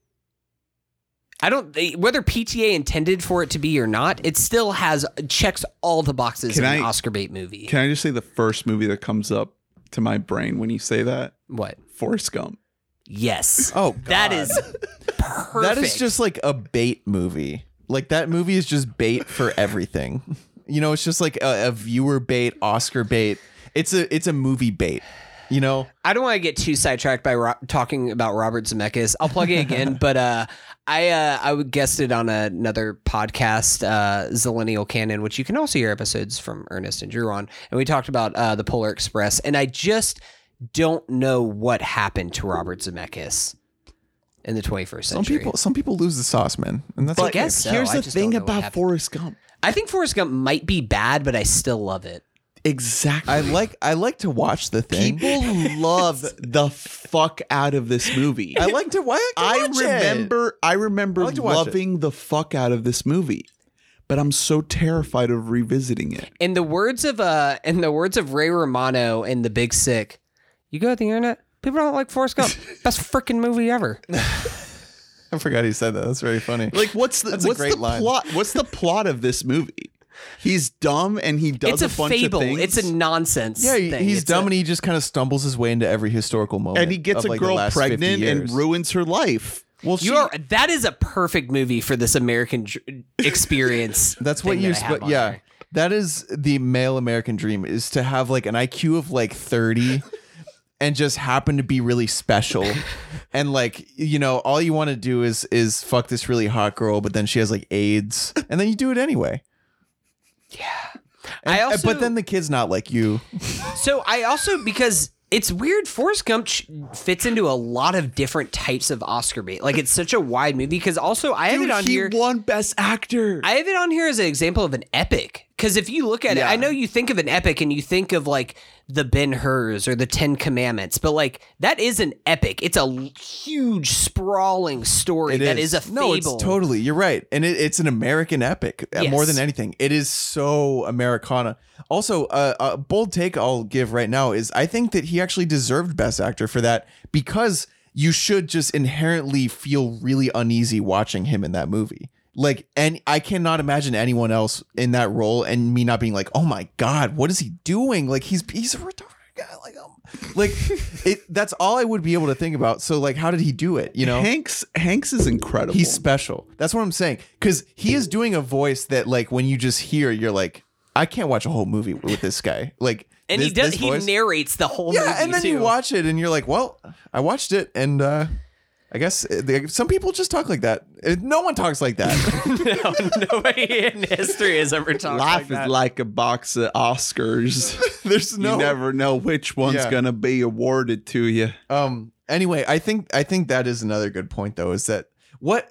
I don't whether PTA intended for it to be or not. It still has checks all the boxes Can in an I- Oscar bait movie. Can I just say the first movie that comes up to my brain when you say that? what? Forrest Gump. Yes. Oh, that God. is perfect. (laughs) That is just like a bait movie. Like that movie is just bait for everything. (laughs) You know, it's just like a, a viewer bait, Oscar bait. It's a it's a movie bait. You know, I don't want to get too sidetracked by ro- talking about Robert Zemeckis. I'll plug it again, (laughs) but uh, I uh, I would guest it on another podcast, uh, Zillennial Canon, which you can also hear episodes from Ernest and Drew on, and we talked about uh, the Polar Express, and I just don't know what happened to Robert Zemeckis in the 21st century. some people some people lose the sauce, man, and that's I okay. guess so. Here's I the thing about. Forrest Gump. I think Forrest Gump might be bad, but I still love it. Exactly. I like I like to watch the thing. People love (laughs) the fuck out of this movie. I like to watch. I remember I remember I like to watch it. loving the fuck out of this movie. But I'm so terrified of revisiting it. In the words of uh, in the words of Ray Romano in The Big Sick, you go to the internet, people don't like Forrest Gump. (laughs) Best freaking movie ever. (laughs) I forgot he said that. That's very funny. Like, what's the That's a what's great the line. plot? What's the plot of this movie? He's dumb and he does it's a, bunch fable. of things. It's a nonsense. yeah, he- thing. he's It's dumb a- and he just kind of stumbles his way into every historical moment. and he gets of, a like, girl pregnant and ruins her life. Well, You she- are. That is a perfect movie for this American dr- experience. (laughs) That's what you're. that I have Sp- yeah, there. that is the male American dream: is to have like an IQ of like thirty, (laughs) and just happen to be really special, (laughs) and like you know, all you want to do is is fuck this really hot girl, but then she has like AIDS, and then you do it anyway. I uh, And- also, but then the kid's not like you. so I also because it's weird. Forrest Gump fits into a lot of different types of Oscar bait. Like it's such a wide movie because also I have Dude, it on he here. won Best Actor. I have it on here as an example of an epic. Because if you look at it, I know you think of an epic and you think of like the Ben Hurs or the Ten Commandments, but like that is an epic. It's a huge, sprawling story It that is. a fable. No, it's totally. You're right, and it, it's an American epic uh, more than anything. It is so Americana. Also, uh, a bold take I'll give right now is I think that he actually deserved Best Actor for that because you should just inherently feel really uneasy watching him in that movie. Like, and I cannot imagine anyone else in that role and me not being like, "Oh my god, what is he doing?" Like he's he's a retarded guy. Like, um, like (laughs) it. That's all I would be able to think about. So, like, how did he do it? You know, Hanks Hanks is incredible. He's special. That's what I'm saying. Because he is doing a voice that, like, when you just hear, you're like, I can't watch a whole movie with this guy. Like, and this, he does. He voice- narrates the whole movie. yeah, and then too. you watch it and you're like, well, I watched it, and uh, I guess uh, they- some people just talk like that. Uh, No one talks like that. (laughs) no, nobody in history has ever talked like that. Life like that. is like a box of Oscars. (laughs) There's no You never know which one's Yeah. gonna be awarded to you. Um. Anyway, I think I think that is another good point though. Is that what?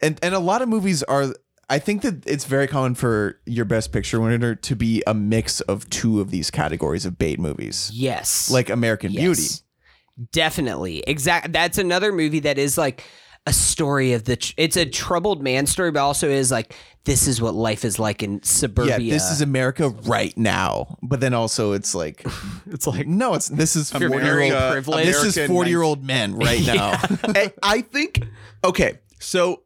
And and a lot of movies are. I think that it's very common for your best picture winner to be a mix of two of these categories of bait movies, yes, like American Beauty. Yes. Definitely. Exact. That's another movie that is like a story of the. Tr- it's a troubled man story, but also is like this is what life is like in suburbia. Yeah, this is America right now. But then also it's like (laughs) It's like no, it's this is You're forty very year old. privileged. This is forty year old men right (laughs) now. (laughs) I, I think okay. So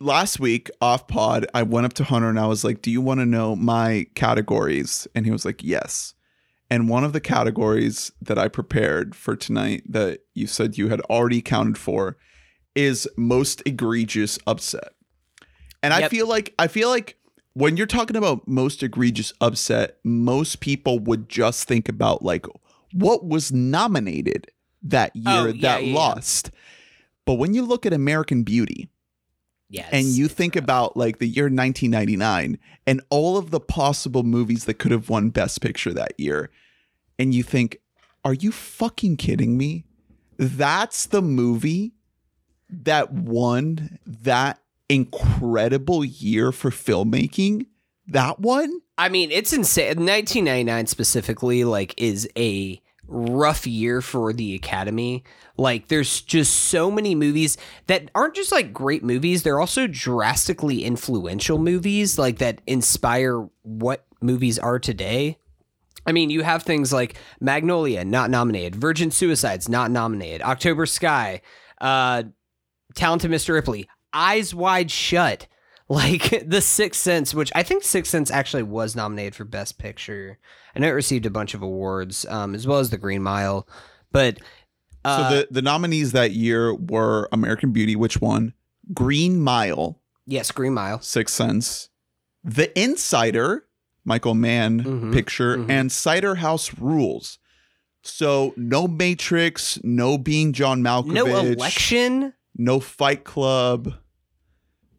last week off pod, I went up to Hunter and I was like, "Do you want to know my categories?" And he was like, "Yes." And one of the categories that I prepared for tonight that you said you had already counted for is most egregious upset. And I feel like I feel like when you're talking about most egregious upset, most people would just think about like what was nominated that year Oh, yeah, that yeah, yeah. lost. But when you look at American Beauty yes. and you think about like the year 1999 and all of the possible movies that could have won Best Picture that year, and you think, are you fucking kidding me? That's the movie that won that incredible year for filmmaking. That one? I mean, it's insane. 1999 specifically, like, is a rough year for the Academy. Like, there's just so many movies that aren't just like great movies, they're also drastically influential movies, like, that inspire what movies are today. I mean, you have things like Magnolia, not nominated, Virgin Suicides, not nominated, October Sky, uh, Talented Mr. Ripley, Eyes Wide Shut, (laughs) like The Sixth Sense, which I think Sixth Sense actually was nominated for Best Picture. Know it received a bunch of awards, um, as well as The Green Mile. But uh, so the, the nominees that year were American Beauty, which won, Green Mile, yes, Green Mile. Sixth Sense, The Insider, Michael Mann Mhm, picture, mhm. and Cider House Rules. So no Matrix, no being John Malkovich, No election. no Fight Club.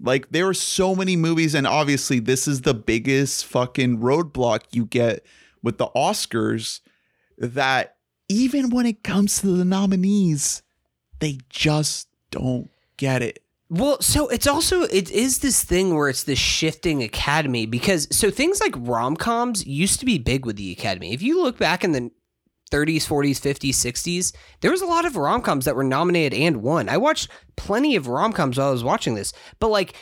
Like there are so many movies, and obviously this is the biggest fucking roadblock you get with the Oscars. That even when it comes to the nominees, they just don't get it. Well, so it's also it is this thing where it's this shifting academy because so things like rom-coms used to be big with the academy. If you look back in the 30s, 40s, 50s, 60s, there was a lot of rom-coms that were nominated and won. I watched plenty of rom-coms while I was watching this. But like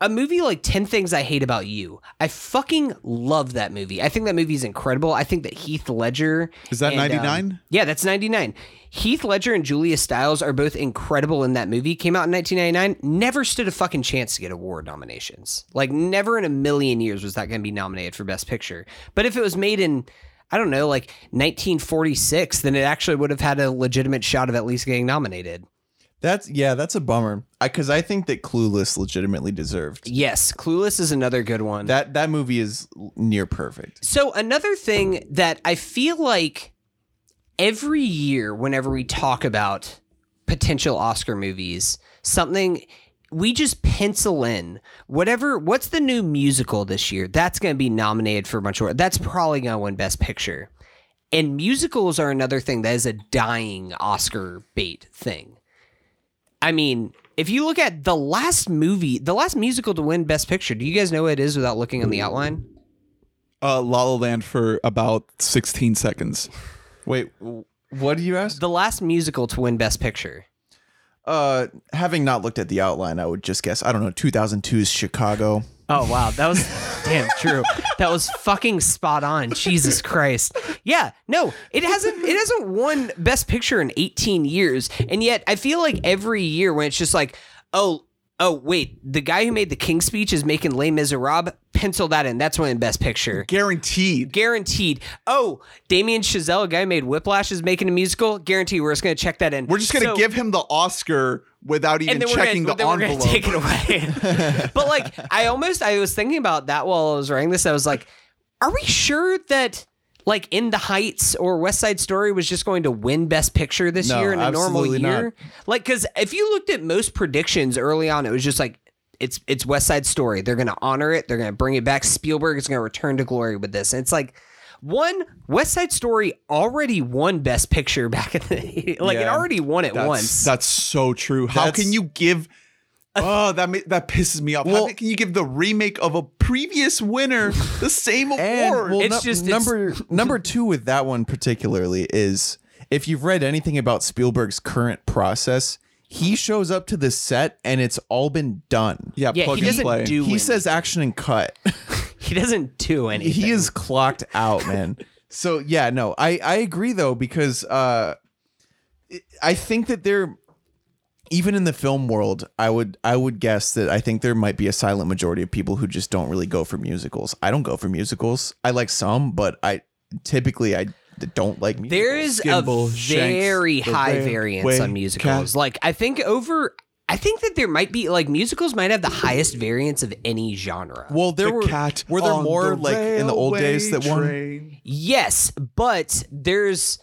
a movie like 10 Things I Hate About You. I fucking love that movie. I think that movie is incredible. I think that Heath Ledger Is that and, um, 99? yeah, that's 99. Heath Ledger and Julia Stiles are both incredible in that movie. Came out in 1999. Never stood a fucking chance to get award nominations. Like, never in a million years was that going to be nominated for Best Picture. But if it was made in, I don't know, like 1946, then it actually would have had a legitimate shot of at least getting nominated. That's yeah, that's a bummer. I because I, think that Clueless legitimately deserved Yes, Clueless is another good one. that. That movie is near perfect. So another thing that I feel like every year whenever we talk about potential Oscar movies, something we just pencil in whatever what's the new musical this year that's going to be nominated for a bunch of that's probably going to win best picture. And musicals are another thing that is a dying Oscar bait thing. I mean, if you look at the last movie, the last musical to win best picture, do you guys know what it is without looking on the outline? Uh, La La Land for about 16 seconds. Wait, what do you ask? The last musical to win Best Picture. Uh, having not looked at the outline, I would just guess. I don't know. 2002's Chicago. Oh wow, that was damn true. That was fucking spot on. Jesus Christ. Yeah, no, it hasn't it hasn't won Best Picture in 18 years, and yet I feel like every year when it's just like, oh, oh wait, the guy who made the King Speech is making Les Miserables. Pencil that in. That's winning Best Picture. Guaranteed. Guaranteed. Oh, Damien Chazelle, a guy who made Whiplash, is making a musical. Guaranteed. We're just gonna check that in. We're just gonna So- give him the Oscar without even we're checking gonna, the then we're envelope. gonna take it away. (laughs) but like, I almost I was thinking about that while I was writing this. I was like, are we sure that like In the Heights or West Side Story was just going to win Best Picture this No, year in a normal absolutely not. year? Like, because if you looked at most predictions early on, it was just like. It's it's West Side Story. They're gonna honor it. They're gonna bring it back. Spielberg is gonna return to glory with this. And it's like one West Side Story already won Best Picture back in the (laughs) like it already won it That's, once. That's so true. How That's- can you give? Oh, that ma- that pisses me off. Well- How can you give the remake of a previous winner the same And award? well, It's nu- just- it's- number (laughs) number two with that one particularly is if you've read anything about Spielberg's current process, he shows up to the set and it's all been done. yeah, Yeah, plug he and doesn't play. do He anything. says action and cut. (laughs) (laughs) He doesn't do anything. he is clocked out, man. so yeah, no, I I agree though because uh, I think that there, even in the film world, I would I would guess that I think there might be a silent majority of people who just don't really go for musicals. I don't go for musicals. I like some, but I typically I don't like musicals. There is Skimble, a Shanks, very the high railway variance on musicals. cat. Like I think over I think that there might be like musicals might have the highest variance of any genre. well, there the were cat were there more the like in the old days that won. railway Yes, but there's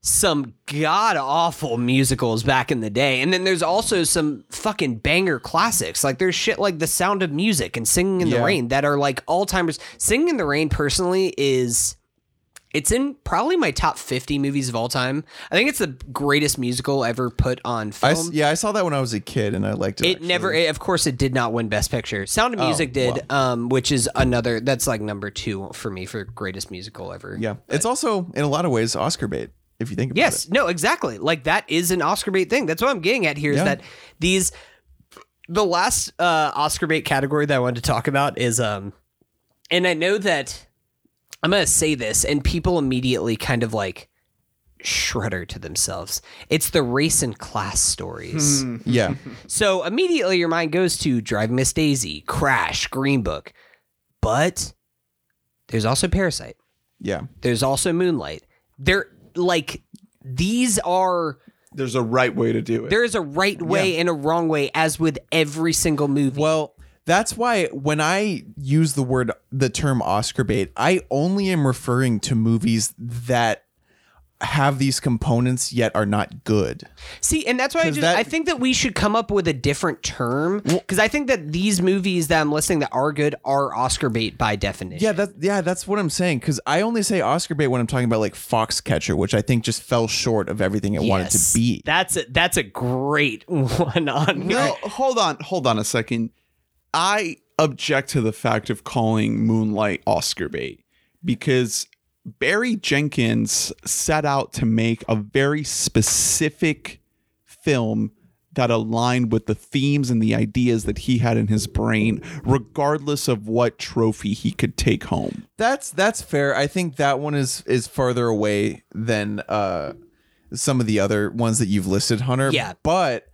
some god awful musicals back in the day. And then there's also some fucking banger classics. Like there's shit like The Sound of Music and Singing in the Yeah. Rain that are like all timers. Singing in the Rain personally is it's in probably my top 50 movies of all time. I think it's the greatest musical ever put on I film. s- yeah, I saw that when I was a kid and I liked it. It actually. never, it, of course, it did not win Best Picture. Sound of Music did, um, which is another. That's like number two for me for greatest musical ever. Yeah, it's also in a lot of ways Oscar bait if you think about it. Yes, no, exactly. Like that is an Oscar bait thing. That's what I'm getting at here. Is Yeah. that these the last uh, Oscar bait category that I wanted to talk about is um, and I know that I'm gonna say this, and people immediately kind of like shudder to themselves. It's the race and class stories. Yeah. (laughs) So immediately your mind goes to Drive Miss Daisy, Crash, Green Book. But there's also Parasite. Yeah. There's also Moonlight. They're like these are There's a right way to do it. there is a right way and a wrong way as with every single movie. Well, that's why when I use the word the term Oscar bait, I only am referring to movies that have these components yet are not good. See, and that's why I just that- I think that we should come up with a different term because I think that these movies that I'm listing that are good are Oscar bait by definition. Yeah, that yeah, that's what I'm saying cuz I only say Oscar bait when I'm talking about like Foxcatcher, which I think just fell short of everything it wanted to be. That's a that's a great (laughs) one on No, hold on, hold on a second. I object to the fact of calling Moonlight Oscar bait because Barry Jenkins set out to make a very specific film that aligned with the themes and the ideas that he had in his brain, regardless of what trophy he could take home. That's that's fair. I think that one is is farther away than uh some of the other ones that you've listed, Hunter. Yeah. But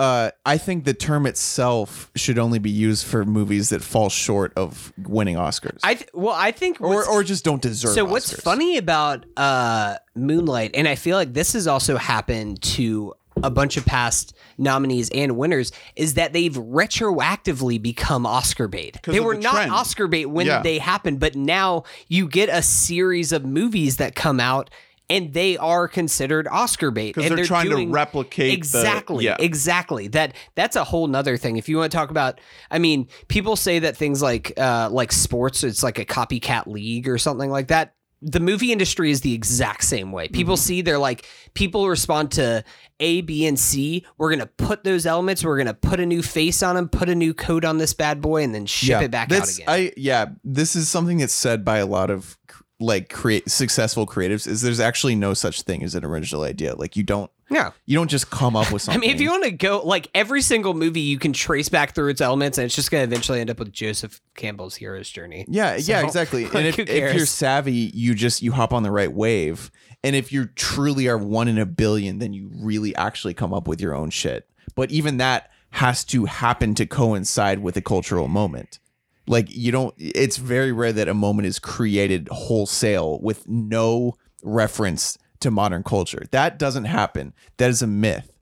uh I think the term itself should only be used for movies that fall short of winning Oscars. I th- well, I think or or just don't deserve so what's Oscars. funny about uh Moonlight, and I feel like this has also happened to a bunch of past nominees and winners, is that they've retroactively become Oscar bait. They were the not trend. Oscar bait when Yeah. they happened, but now you get a series of movies that come out. And they are considered Oscar bait 'Cause and they're trying to replicate the- exactly, yeah. exactly. That that's a whole nother thing. If you want to talk about, I mean, people say that things like uh, like sports, it's like a copycat league or something like that. The movie industry is the exact same way. People Mm-hmm. see they're like people respond to A, B, and C. We're gonna put those elements. We're gonna put a new face on them, put a new coat on this bad boy, and then ship it back out again. I yeah, this is something that's said by a lot of like create successful creatives is there's actually no such thing as an original idea. Like you don't yeah. you don't just come up with something. (laughs) I mean, if you want to go like every single movie, you can trace back through its elements, and it's just going to eventually end up with Joseph Campbell's hero's journey. Yeah, yeah, exactly. (laughs) like, and if, if you're savvy, you just you hop on the right wave. And if you truly are one in a billion, then you really actually come up with your own shit. But even that has to happen to coincide with a cultural moment. Like you don't it's very rare that a moment is created wholesale with no reference to modern culture. That doesn't happen. That is a myth.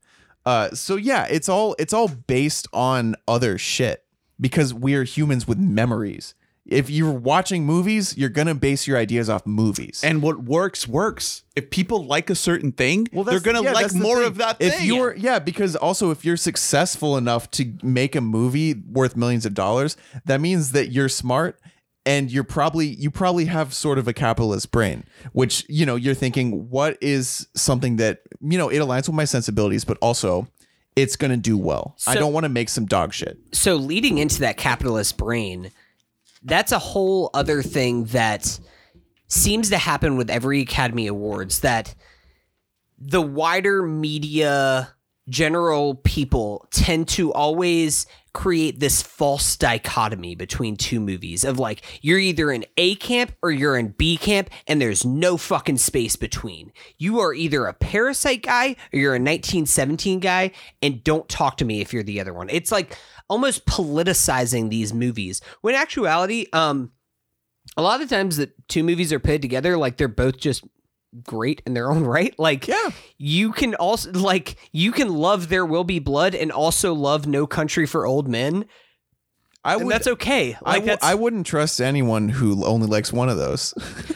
Uh, so yeah, it's all it's all based on other shit because we're humans with memories. If you're watching movies, you're gonna base your ideas off movies. And what works works. If people like a certain thing, well, they're gonna yeah, like more thing. of that If thing. you're yeah, because also if you're successful enough to make a movie worth millions of dollars, that means that you're smart and you're probably you probably have sort of a capitalist brain, which you know you're thinking what is something that you know it aligns with my sensibilities, but also it's gonna do well. I don't want to make some dog shit. so leading into that capitalist brain, that's a whole other thing that seems to happen with every Academy Awards that the wider media general people tend to always create this false dichotomy between two movies of like you're either in A camp or you're in B camp and there's no fucking space between. You are either a parasite guy or you're a 1917 guy and don't talk to me if you're the other one. It's like almost politicizing these movies. When in actuality um a lot of the times that two movies are put together like they're both just great in their own (laughs) right like Yeah. you can also like you can love there will be blood and also love no country for old men I and that's okay I, like w- that's I wouldn't trust anyone who only likes one of those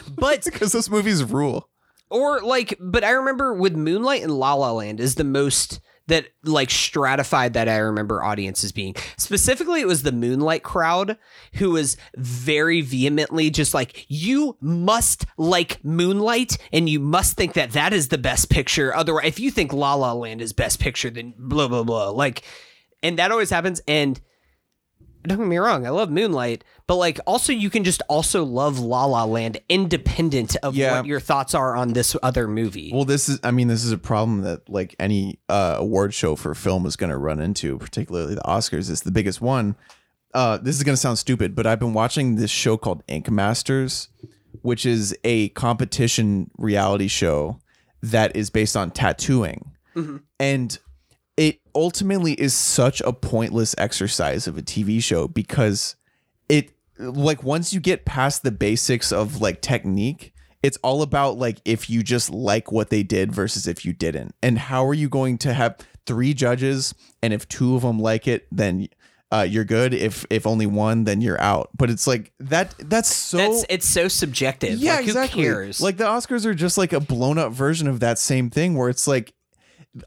(laughs) but because those movies rule. or like but i remember with moonlight and la la land is the most that like stratified that i remember audiences being. Specifically it was the moonlight crowd who was very vehemently just like you must like moonlight and you must think that that is the best picture otherwise if you think la la land is best picture then blah blah blah like and that always happens and don't get me wrong, I love Moonlight, but like also you can just also love La La Land independent of Yeah. what your thoughts are on this other movie. Well, this is I mean, this is a problem that like any uh, award show for film is going to run into, particularly the Oscars. It's the biggest one. Uh, this is going to sound stupid, but I've been watching this show called Ink Masters, which is a competition reality show that is based on tattooing. And it ultimately is such a pointless exercise of a TV show because it like once you get past the basics of like technique it's all about like if you just like what they did versus if you didn't and how are you going to have three judges and if two of them like it then uh, you're good if if only one then you're out but it's like that that's so That's it's so subjective. yeah like, exactly Who cares? like the oscars are just like a blown up version of that same thing where it's like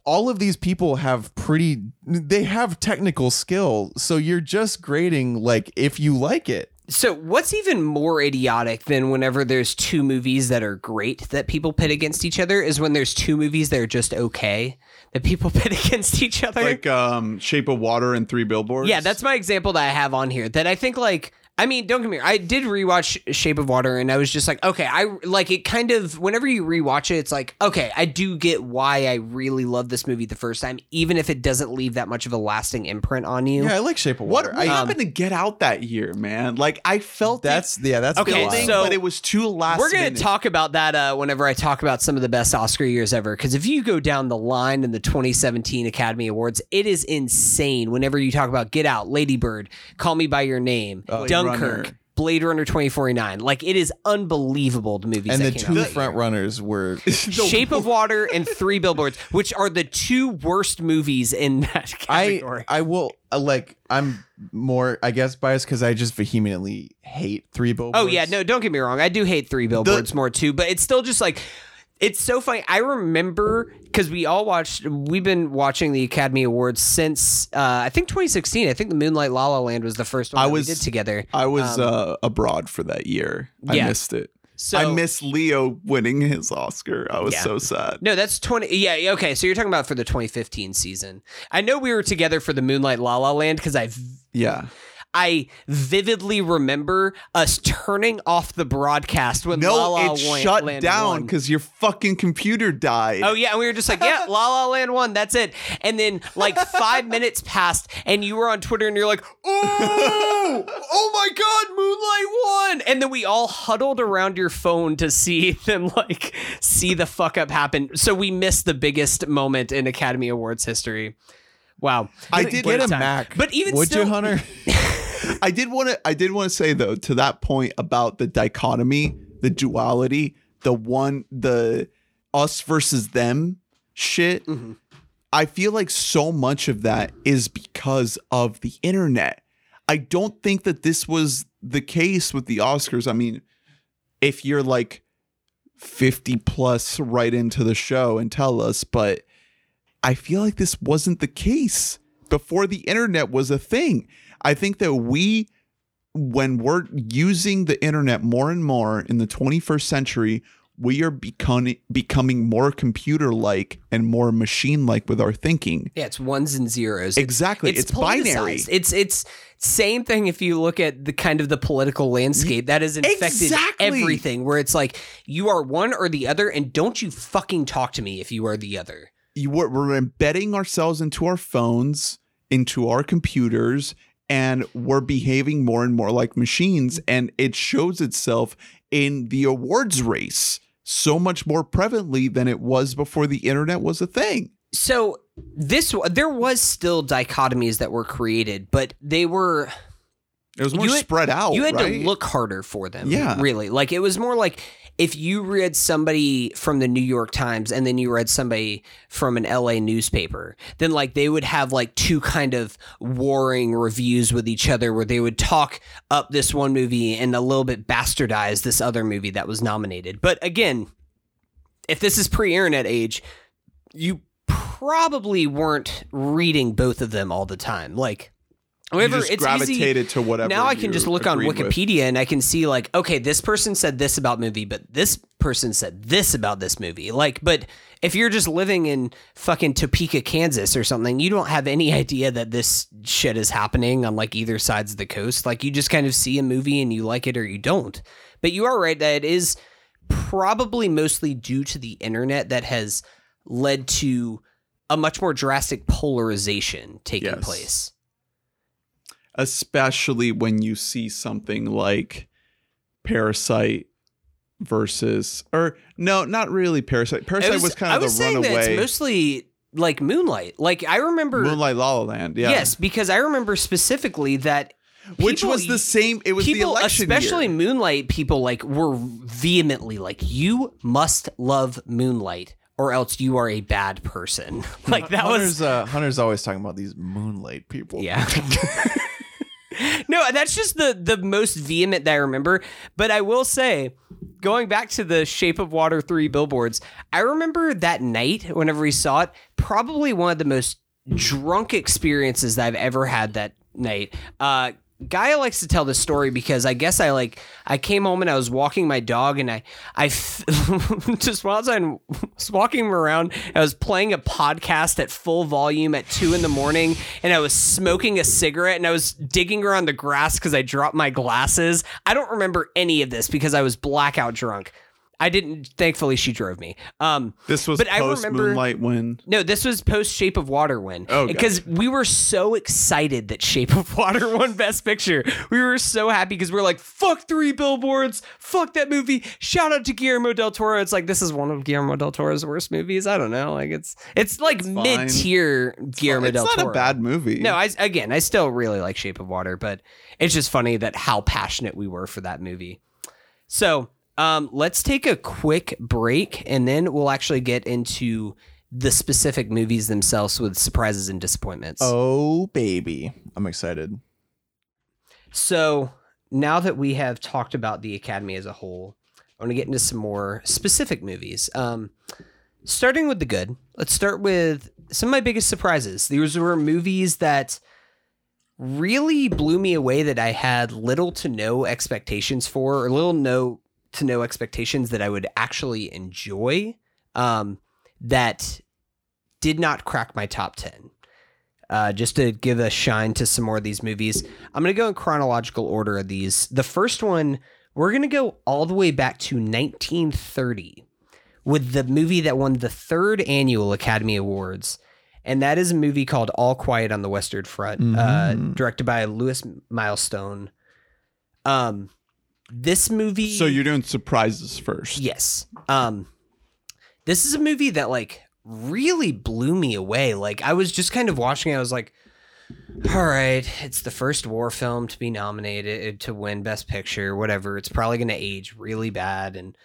all of these people have pretty they have technical skill so you're just grading like if you like it so what's even more idiotic than whenever there's two movies that are great that people pit against each other is when there's two movies that are just okay that people (laughs) pit against each other. like um, Shape of Water and Three Billboards. Yeah, that's my example that I have on here. That I think like I mean, don't get me. wrong, I did rewatch Shape of Water, and I was just like, okay, I like it. Kind of whenever you rewatch it, it's like, okay, I do get why I really love this movie the first time, even if it doesn't leave that much of a lasting imprint on you. Yeah, I like Shape of Water. what I, happened to Get Out that year, man? Like I felt that's it yeah, that's Okay, building, so- but it was too last. We're gonna minute. talk about that uh, whenever I talk about some of the best Oscar years ever. Because if you go down the line in the 2017 Academy Awards, it is insane. Whenever you talk about Get Out, Lady Bird, Call Me by Your Name, Blade Dunkirk, Runner. Blade Runner 2049, like it is unbelievable. The movies and that the came two out front year. runners were (laughs) Shape of Water and Three Billboards, which are the two worst movies in that (laughs) category. I will uh, like I'm more I guess biased because I just vehemently hate three billboards. Oh yeah, no, don't get me wrong. I do hate three billboards more too, but it's still just like it's so funny. I remember because we all watched. We've been watching the Academy Awards since uh, I think 2016. I think the Moonlight La La Land was the first one I was- we did together. I was Um, uh, abroad for that year. yeah. I missed it. So I missed Leo winning his Oscar. I was Yeah. so sad. No, that's 20. Yeah, yeah, okay. So you're talking about for the 2015 season. I know we were together for the Moonlight La La Land because I've Yeah. I vividly remember us turning off the broadcast when La No, La it Wa- shut Land down because your fucking computer died. Oh yeah, and we were just like, yeah, (laughs) La La Land won. That's it. And then like five minutes passed, and you were on Twitter, and you're like, oh, (laughs) oh my God, Moonlight won. And then we all huddled around your phone to see them like see the fuck up happen. So we missed the biggest moment in Academy Awards history. Wow, I did get a time. Mac. but even Would still, you, Hunter? (laughs) I did want to. I did want to say though to that point about the dichotomy, the duality, the one, the us versus them shit. Mm-hmm. I feel like so much of that is because of the internet. I don't think that this was the case with the Oscars. I mean, if you're like 50 plus right into the show and tell us, but I feel like this wasn't the case before the internet was a thing. I think that we, when we're using the internet more and more in the 21st century, we are becoming becoming more computer like and more machine like with our thinking. Yeah, it's ones and zeros. Exactly. It's, binary. It's it's same thing if you look at the kind of the political landscape that has infected Exactly. everything where it's like you are one or the other and don't you fucking talk to me if you are the other. you we're, we're embedding ourselves into our phones, into our computers, and we're behaving more and more like machines. Mm-hmm. And it shows itself in the awards race so much more prevalently than it was before the internet was a thing. So this there was still dichotomies that were created, but they were It was more had- spread out. you had right? to look harder for them. Yeah. Really. Like it was more like if you read somebody from the New York Times and then you read somebody from an LA newspaper, then like they would have like two kind of warring reviews with each other where they would talk up this one movie and a little bit bastardize this other movie that was nominated. But again, if this is pre-internet age, you probably weren't reading both of them all the time. Like However, just it's easy. to whatever. Now I can just look on agreed with. Wikipedia and I can see like, okay, this person said this about movie, but this person said this about this movie. Like, but if you're just living in fucking Topeka, Kansas or something, you don't have any (laughs) idea that this shit is happening on like either sides of the coast. Like you just kind of see a movie and you like it or you don't. But you are right that it is probably mostly due to the internet that has led to a much more drastic polarization taking Yes. place. Especially when you see something like Parasite versus or no, not really Parasite. Parasite was, kind I of was the saying that runaway it's mostly like Moonlight. Like I remember, Moonlight La La Land. Yeah, yes, because I remember specifically that which was the same. It was the people, election especially year. Moonlight people, like were vehemently like, "You must love Moonlight, or else you are a bad person." (laughs) like that was Hunter's, uh, Hunter's always talking about these moonlight people. Yeah. (laughs) (laughs) no, that's just the the most vehement that I remember. But I will say, going back to the Shape of Water three billboards, I remember that night whenever we saw it, probably one of the most drunk experiences that I've ever had that night. Uh Gaia likes to tell this story because I guess I like I came home and I was walking my dog and I I f- (laughs) just while I was walking around I was playing a podcast at full volume at two in the morning and I was smoking a cigarette and I was digging around the grass because I dropped my glasses. I don't remember any of this because I was blackout drunk. I didn't. Thankfully, she drove me. Um, This was But I post remember- Moonlight win. no, this was post Shape of Water win. Oh, because we were so excited that Shape of Water (laughs) won Best Picture. We were so happy because we are like, "Fuck three billboards, fuck that movie." Shout out to Guillermo del Toro. It's like this is one of Guillermo del Toro's worst movies. I don't know, like it's it's like mid tier Guillermo it's del Toro. It's not a bad movie. No, I again, I still really like Shape of Water, but it's just funny that how passionate we were for that movie. So, um, let's take a quick break, and then we'll actually get into the specific movies themselves with surprises and disappointments. Oh baby, I'm excited. So now that we have talked about the Academy as a whole, I want to get into some more specific movies. Um, starting with the good, let's start with some of my biggest surprises. These were movies that really blew me away that I had little to no expectations for, or little no to no expectations that I would actually enjoy. Um, that did not crack my top 10 uh, just to give a shine to some more of these movies. I'm going to go in chronological order of these. The first one, we're going to go all the way back to 1930 with the movie that won the third annual Academy Awards. And that is a movie called All Quiet on the Western Front, uh, directed by Lewis Milestone. Um, this movie. So you're doing surprises first. Yes. Um this is a movie that like really blew me away. Like I was just kind of watching it, I was like, all right, it's the first war film to be nominated to win best picture, whatever. It's probably going to age really bad and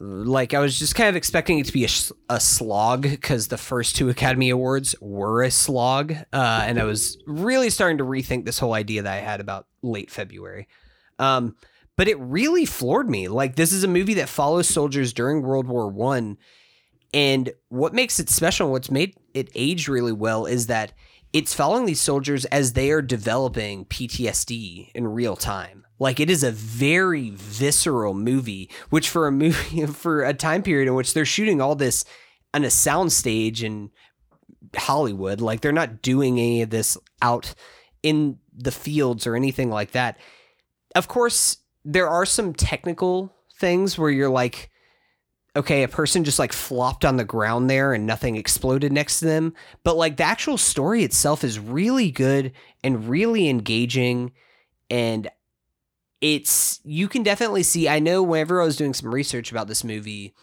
uh, like I was just kind of expecting it to be a slog because the first two Academy Awards were a slog, uh, and I was really starting to rethink this whole idea that I had about late February. Um, but it really floored me. Like this is a movie that follows soldiers during World War One, and what makes it special, what's made it age really well, is that it's following these soldiers as they are developing PTSD in real time. Like it is a very visceral movie, which for a movie (laughs) for a time period in which they're shooting all this on a soundstage in Hollywood, like they're not doing any of this out in the fields or anything like that. Of course, there are some technical things where you're like, okay, a person just like flopped on the ground there and nothing exploded next to them. But like the actual story itself is really good and really engaging. And it's, you can definitely see, I know whenever I was doing some research about this movie,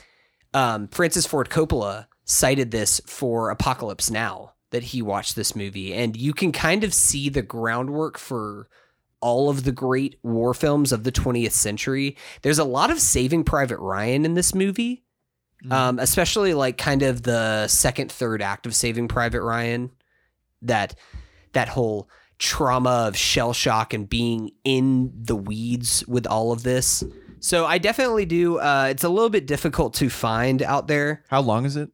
um, Francis Ford Coppola cited this for Apocalypse Now that he watched this movie. And you can kind of see the groundwork for all of the great war films of the 20th century. There's a lot of Saving Private Ryan in this movie, um, especially like kind of the second, third act of Saving Private Ryan. That that whole trauma of shell shock and being in the weeds with all of this. So I definitely do. Uh, it's a little bit difficult to find out there. How long is it?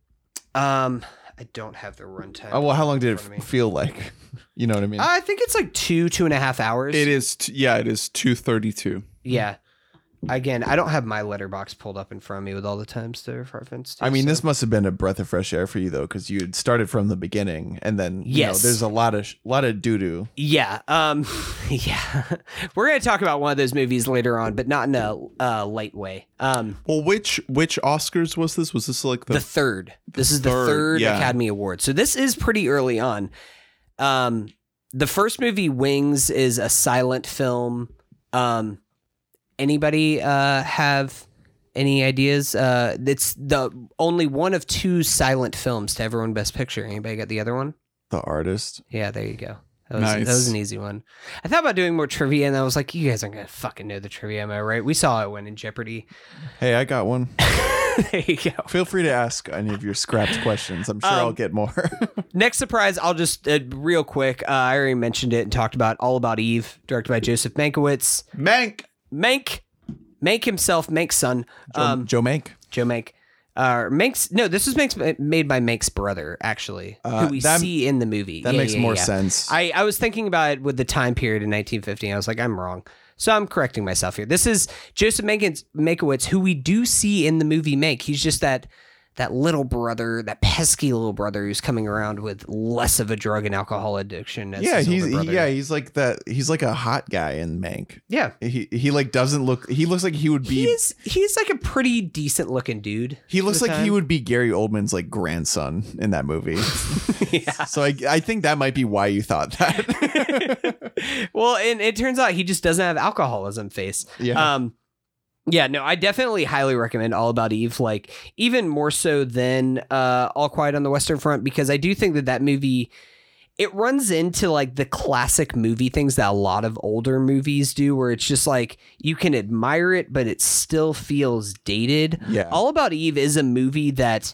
Um, I don't have the runtime. Oh well, how long did it front of me. f- feel like? (laughs) You know what I mean? Uh, I think it's like two, two and a half hours. It is. T- yeah, it is two thirty two. Yeah. Again, I don't have my Letterboxd pulled up in front of me with all the times to reference. To, I mean, so- this must have been a breath of fresh air for you though, because you had started from the beginning, and then you Yes. know, there's a lot of sh- lot of doo doo. Yeah. Um. (laughs) Yeah. (laughs) We're gonna talk about one of those movies later on, but not in a uh, light way. Um. Well, which which Oscars was this? Was this like the, The third. This is the third, third yeah. Academy Award. So this is pretty early on. Um. The first movie, Wings, is a silent film. Um. Anybody uh have any ideas? Uh, it's the only one of two silent films to ever win Best Picture. Anybody got the other one? The artist. Yeah, there you go. That was, Nice. that was an easy one. I thought about doing more trivia, and I was like, "You guys aren't gonna fucking know the trivia, am I right?" We saw it win in Jeopardy. Hey, I got one. (laughs) there you go. Feel free to ask any of your scrapped questions. I'm sure Um, I'll get more. (laughs) Next surprise, I'll just uh, real quick. Uh, I already mentioned it and talked about All About Eve, directed by Joseph Mankiewicz. Mank? Mank, Mank himself, Mank's son, Joe, um, Joe Mank. Joe Mank. Uh, Manx. No, this was Manx, made by Manx's brother, actually, Uh, who we that- see in the movie. That Yeah, makes yeah, more yeah. sense. I, I was thinking about it with the time period in 1950. I was like, I'm wrong. So I'm correcting myself here. This is Joseph Mankiewicz, who we do see in the movie Mank. He's just that that little brother, that pesky little brother who's coming around with less of a drug and alcohol addiction. As yeah, he's he- yeah, he's like that. He's like a hot guy in Mank. yeah. He he like doesn't look. He looks like he would be. He's he's like a pretty decent looking dude. he looks like he would be Gary Oldman's like grandson in that movie. (laughs) yeah. so I I think that might be why you thought that. (laughs) well, and it turns out he just doesn't have alcoholism face. Yeah. Um yeah, no, I definitely highly recommend All About Eve, like even more so than uh, All Quiet on the Western Front, because I do think that that movie it runs into like the classic movie things that a lot of older movies do, where it's just like you can admire it, but it still feels dated. Yeah. All About Eve is a movie that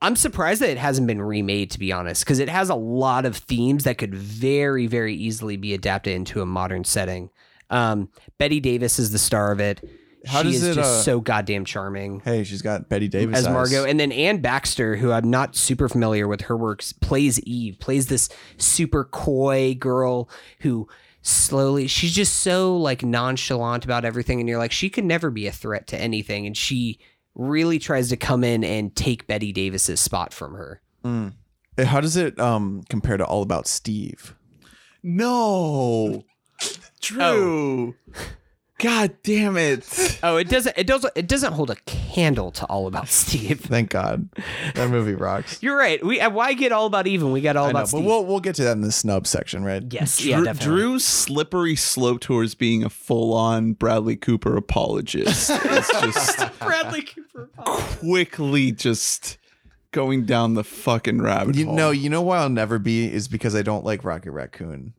I'm surprised that it hasn't been remade, to be honest, because it has a lot of themes that could very, very easily be adapted into a modern setting. Um, Bette Davis is the star of it. How she does is it, just uh, so goddamn charming hey, she's got Bette Davis as eyes. Margot, and then Anne Baxter, who I'm not super familiar with her works, plays Eve, plays this super coy girl who slowly she's just so like nonchalant about everything, and you're like, she could never be a threat to anything, and she really tries to come in and take Bette Davis's spot from her. Mm. How does it um compare to All About Steve? No, Drew. (laughs) God damn it. Oh, it doesn't. It doesn't. It doesn't hold a candle to All About Steve. Thank God, that movie rocks. (laughs) You're right. We uh, why get all about even? We got all I know, about but Steve. we'll we'll get to that in the snub section, right? yes, yeah, definitely. Drew's slippery slope towards being a full-on Bradley Cooper apologist. it's just (laughs) Bradley Cooper. quickly just going down the fucking rabbit You hole. know, you know why I'll never be is because I don't like Rocket Raccoon.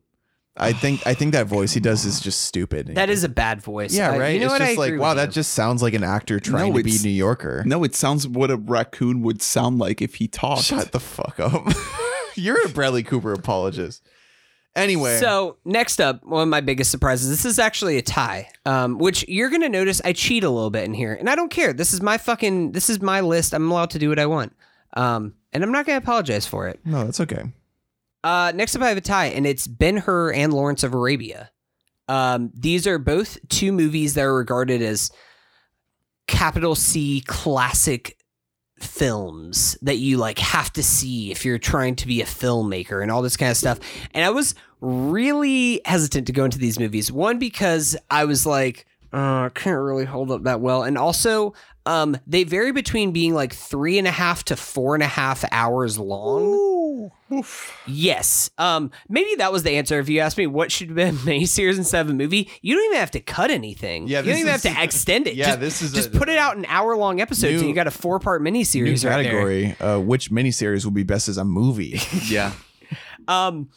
I think I think that voice he does is just stupid. That is a bad voice. yeah, I- right. you know it's what? I like wow, that you. just sounds like an actor trying No, to be it's- New Yorker. No, it sounds what a raccoon would sound like if he talked. Shut the fuck up. (laughs) You're a Bradley Cooper apologist. Anyway, So next up, one of my biggest surprises. This is actually a tie, um, which you're gonna notice. I cheat a little bit in here, and I don't care. This is my fucking. This is my list. I'm allowed to do what I want, um, and I'm not gonna apologize for it. no, that's okay. Uh, next up, I have a tie, and it's Ben Hur and Lawrence of Arabia. Um, these are both two movies that are regarded as capital C classic films that you like have to see if you're trying to be a filmmaker and all this kind of stuff. And I was really hesitant to go into these movies. One because I was like, uh, can't really hold up that well, and also um, they vary between being like three and a half to four and a half hours long. Ooh, Yes. Um, maybe that was the answer. If you asked me what should have been (laughs) a miniseries instead of a movie, you don't even have to cut anything. Yeah, you don't even is- have to extend it. yeah, just, this is just a- put it out in hour long episodes, New- and you got a four part New miniseries right there. category. Uh, which miniseries will be best as a movie? (laughs) yeah. Um,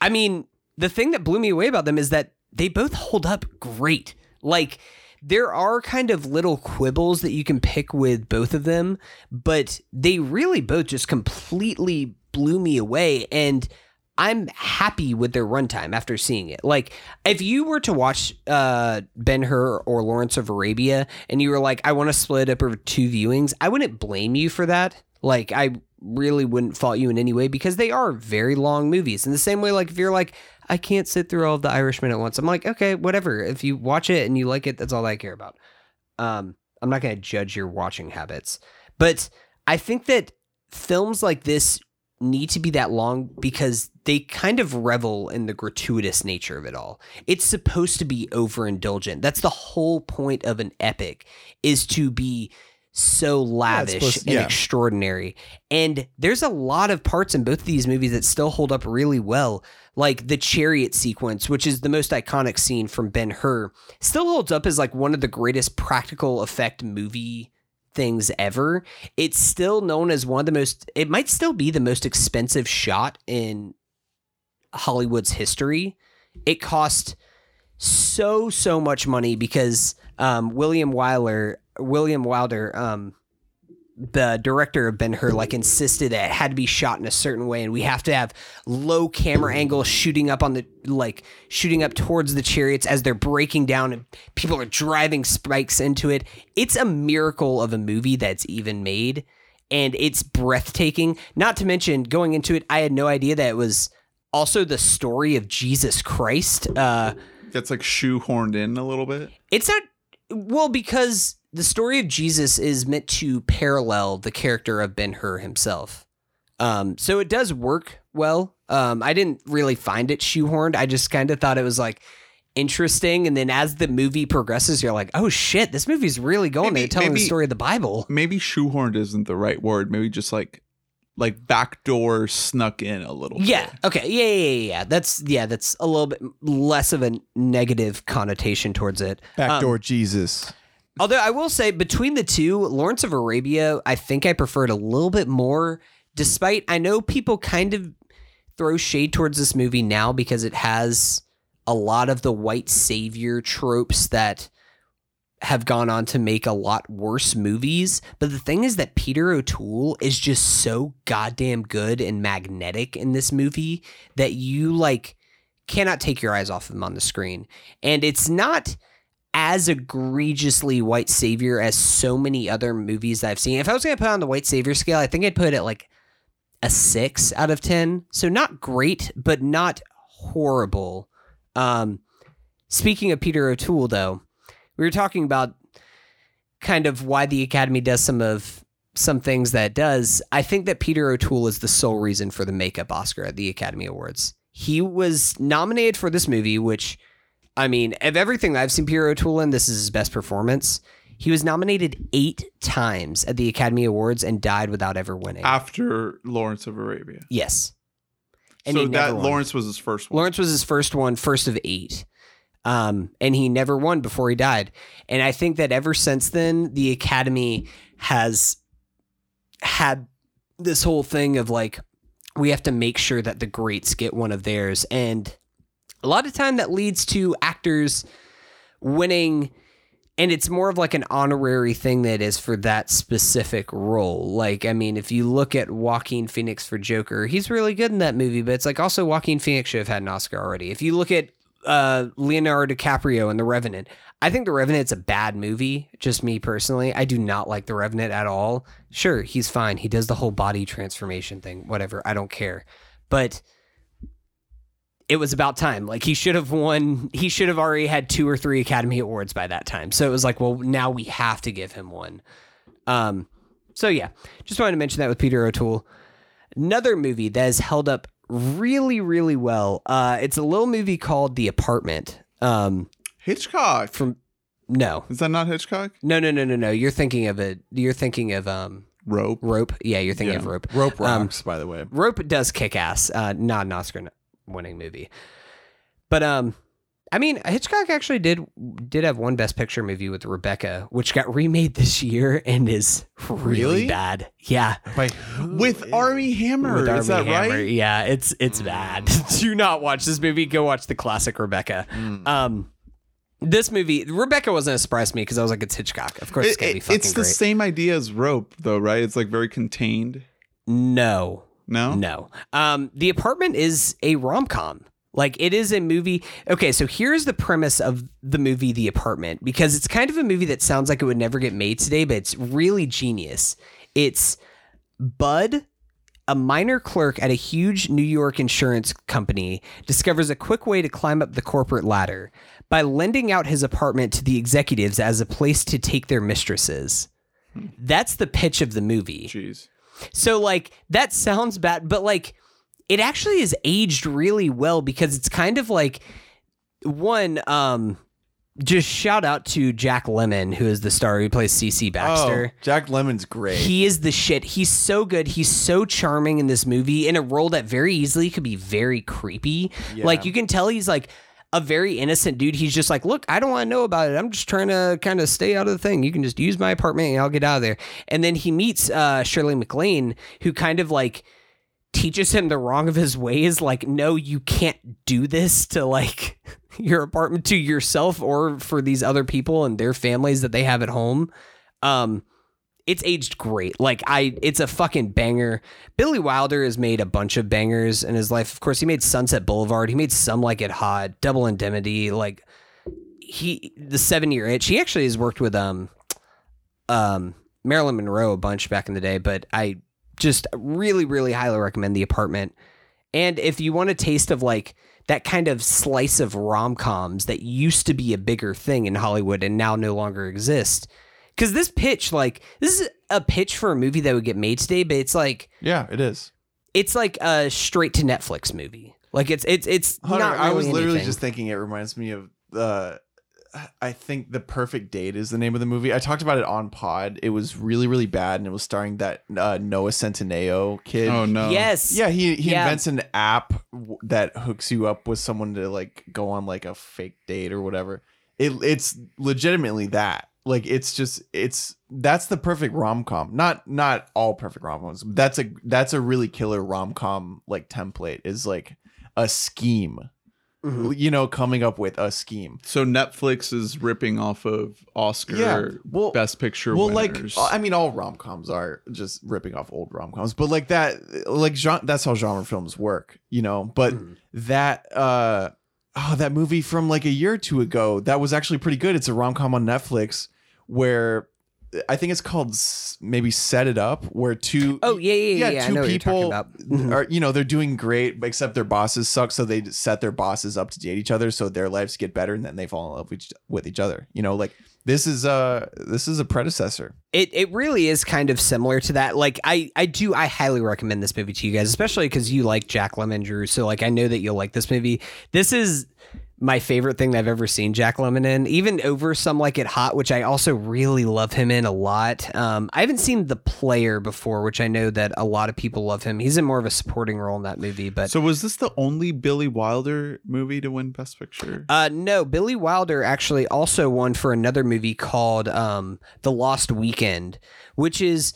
I mean, the thing that blew me away about them is that they both hold up great. Like, there are kind of little quibbles that you can pick with both of them, but they really both just completely blew me away. And I'm happy with their runtime after seeing it. Like, if you were to watch uh, Ben Hur or Lawrence of Arabia and you were like, I want to split up over two viewings, I wouldn't blame you for that. Like, I really wouldn't fault you in any way because they are very long movies. In the same way, like, if you're like, I can't sit through all of the Irishman at once, I'm like, okay, whatever. If you watch it and you like it, that's all I care about. Um, I'm not going to judge your watching habits. But I think that films like this need to be that long because they kind of revel in the gratuitous nature of it all. It's supposed to be overindulgent. That's the whole point of an epic is to be so lavish supposed- and yeah. extraordinary. And there's a lot of parts in both of these movies that still hold up really well. Like the chariot sequence, which is the most iconic scene from Ben Hur, still holds up as like one of the greatest practical effect movie things ever. It's still known as one of the most it might still be the most expensive shot in Hollywood's history. It cost so so much money because um, William Wyler William Wilder um, the director of Ben Hur like insisted that it had to be shot in a certain way, and we have to have low camera angle shooting up on the like shooting up towards the chariots as they're breaking down, and people are driving spikes into it. It's a miracle of a movie that's even made, and it's breathtaking. Not to mention, going into it, I had no idea that it was also the story of Jesus Christ. Uh, That's like shoehorned in a little bit. it's not well because the story of Jesus is meant to parallel the character of Ben Hur himself. Um, so it does work well. Um, I didn't really find it shoehorned. I just kind of thought it was like interesting, and then as the movie progresses, you're like, oh shit, this movie's really going Maybe- there, telling the story of the Bible. Maybe shoehorned isn't the right word. Maybe just like like backdoor snuck in a little. Yeah. bit. Okay. Yeah, yeah. Yeah. Yeah. That's yeah. That's a little bit less of a negative connotation towards it. Backdoor Jesus. Although I will say, between the two, Lawrence of Arabia, I think I preferred a little bit more. Despite I know people kind of throw shade towards this movie now because it has a lot of the white savior tropes that have gone on to make a lot worse movies. But the thing is that Peter O'Toole is just so goddamn good and magnetic in this movie that you like cannot take your eyes off him on the screen. And it's not as egregiously white savior as so many other movies I've seen. If I was going to put on the white savior scale, I think I'd put it like a six out of 10. So not great, but not horrible. Um, speaking of Peter O'Toole, though, we were talking about kind of why the Academy does some of some things that does. I think that Peter O'Toole is the sole reason for the makeup Oscar at the Academy Awards. He was nominated for this movie, which, I mean, of everything that I've seen Peter O'Toole in, this is his best performance. He was nominated eight times at the Academy Awards and died without ever winning. After Lawrence of Arabia. yes. And so that won. Lawrence was his first one. Lawrence was his first one, first of eight. Um, and he never won before he died. And I think that ever since then, the Academy has had this whole thing of like, we have to make sure that the greats get one of theirs. And a lot of time that leads to actors winning and it's more of like an honorary thing that is for that specific role. Like, I mean, if you look at Joaquin Phoenix for Joker, he's really good in that movie, but it's like also Joaquin Phoenix should have had an Oscar already. If you look at uh, Leonardo DiCaprio in The Revenant, I think The Revenant's a bad movie. Just me personally, I do not like The Revenant at all. Sure, he's fine. He does the whole body transformation thing, whatever. I don't care, but it was about time. Like he should have won. He should have already had two or three Academy Awards by that time. So it was like, well, now we have to give him one. Um, so yeah, just wanted to mention that with Peter O'Toole. Another movie that has held up really, really well. Uh, it's a little movie called The Apartment. Um, Hitchcock. from no, Is that not Hitchcock? no, no, no, no, no. You're thinking of it. You're thinking of um, Rope. Rope. Yeah, you're thinking Yeah. of Rope. Rope Um, rocks, by the way. Rope does kick ass. Uh, not an Oscar winning movie, but um, I mean Hitchcock actually did did have one Best Picture movie with Rebecca, which got remade this year and is really, Really? bad. Yeah, By With Armie Hammer. with is that Hammer. right? Yeah, it's it's bad. (laughs) Do not watch this movie. Go watch the classic Rebecca. Mm. Um, this movie Rebecca wasn't a surprise to me because I was like, it's Hitchcock. Of course, it's gonna be fucking it's the great. same idea as Rope, though, right? It's like very contained. no, No. No. Um, the apartment is a rom com. Like it is a movie. Okay, so here's the premise of the movie The Apartment because it's kind of a movie that sounds like it would never get made today, but it's really genius. It's Bud, a minor clerk at a huge New York insurance company, discovers a quick way to climb up the corporate ladder by lending out his apartment to the executives as a place to take their mistresses. That's the pitch of the movie. Jeez. So like that sounds bad, but like it actually is aged really well because it's kind of like one um just shout out to Jack Lemmon who is the star who plays CC Baxter. Oh, Jack Lemmon's great. He is the shit. He's so good. He's so charming in this movie in a role that very easily could be very creepy. Like you can tell he's like a very innocent dude. He's just like, look, I don't want to know about it. I'm just trying to kind of stay out of the thing. You can just use my apartment and I'll get out of there. And then he meets uh, Shirley MacLaine, who kind of like teaches him the wrong of his ways. Like, no, you can't do this to like (laughs) your apartment to yourself or for these other people and their families that they have at home. Um, it's aged great. Like I, it's a fucking banger. Billy Wilder has made a bunch of bangers in his life. Of course, he made Sunset Boulevard. He made Some Like It Hot, Double Indemnity. Like he, the Seven Year Itch. He actually has worked with um, um, Marilyn Monroe a bunch back in the day. But I just really, really highly recommend The Apartment. And if you want a taste of like that kind of slice of rom coms that used to be a bigger thing in Hollywood and now no longer exist. Because this pitch, like, this is a pitch for a movie that would get made today, but it's like, Yeah, it is. it's like a straight to Netflix movie. Like, it's, it's, it's Hunter, not. I was literally anything. just thinking it reminds me of uh I think The Perfect Date is the name of the movie. I talked about it on pod. It was really, really bad, and it was starring that uh, Noah Centineo kid. Oh no. Yes. Yeah, he he Yeah. invents an app that hooks you up with someone to like go on like a fake date or whatever. It it's legitimately that. Like it's just it's that's the perfect rom com. Not not all perfect rom coms. That's a that's a really killer rom com like template. Is like a scheme. Mhm. You know, coming up with a scheme. So Netflix is ripping off of Oscar Yeah, well- Best Picture well winners. like i mean all rom-coms are just ripping off old rom-coms but like that like genre, that's how genre films work you know but Mhm. that uh oh that movie from like a year or two ago that was actually pretty good it's a rom-com on netflix where i think it's called maybe set it up where two Oh, yeah, yeah, yeah. yeah. I two know what you're people about. Are you know they're doing great except their bosses suck so they set their bosses up to date each other so their lives get better and then they fall in love with each, with each other you know like this is uh this is a predecessor It it really is kind of similar to that. Like I I do I highly recommend this movie to you guys, especially because you like Jack Lemmon, Drew. So like I know that you'll like this movie. This is my favorite thing that I've ever seen Jack Lemmon in, even over some like it hot, which I also really love him in a lot. Um, I haven't seen The Player before, which I know that a lot of people love him. He's in more of a supporting role in that movie, but So was this the only Billy Wilder movie to win Best Picture? Uh, no, Billy Wilder actually also won for another movie called um, The Lost Weekend, which is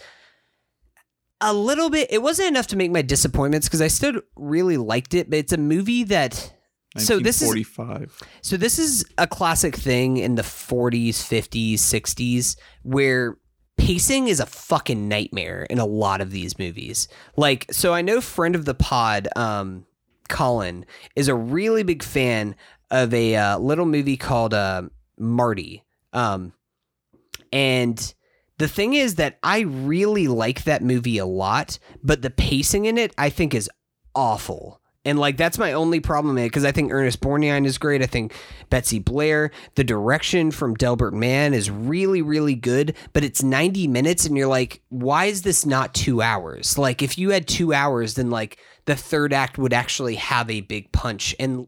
a little bit. It wasn't enough to make my disappointments because I still really liked it, but it's a movie that. So this is 1945. so this is a classic thing in the 40s, 50s, 60s where pacing is a fucking nightmare in a lot of these movies. Like so I know friend of the pod um Colin is a really big fan of a uh, little movie called uh, Marty. Um and the thing is that I really like that movie a lot, but the pacing in it I think is awful. And like that's my only problem because I think Ernest Borgnine is great. I think Betsy Blair, the direction from Delbert Mann is really, really good, but it's 90 minutes and you're like, why is this not two hours? Like if you had two hours, then like the third act would actually have a big punch. And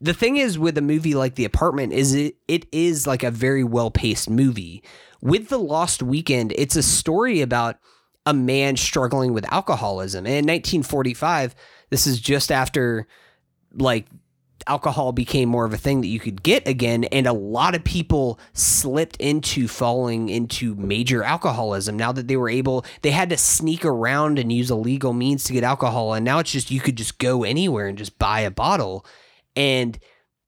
the thing is with a movie like The Apartment is it it is like a very well paced movie. With The Lost Weekend, it's a story about a man struggling with alcoholism. And in 1945, this is just after like alcohol became more of a thing that you could get again and a lot of people slipped into falling into major alcoholism now that they were able they had to sneak around and use illegal means to get alcohol and now it's just you could just go anywhere and just buy a bottle and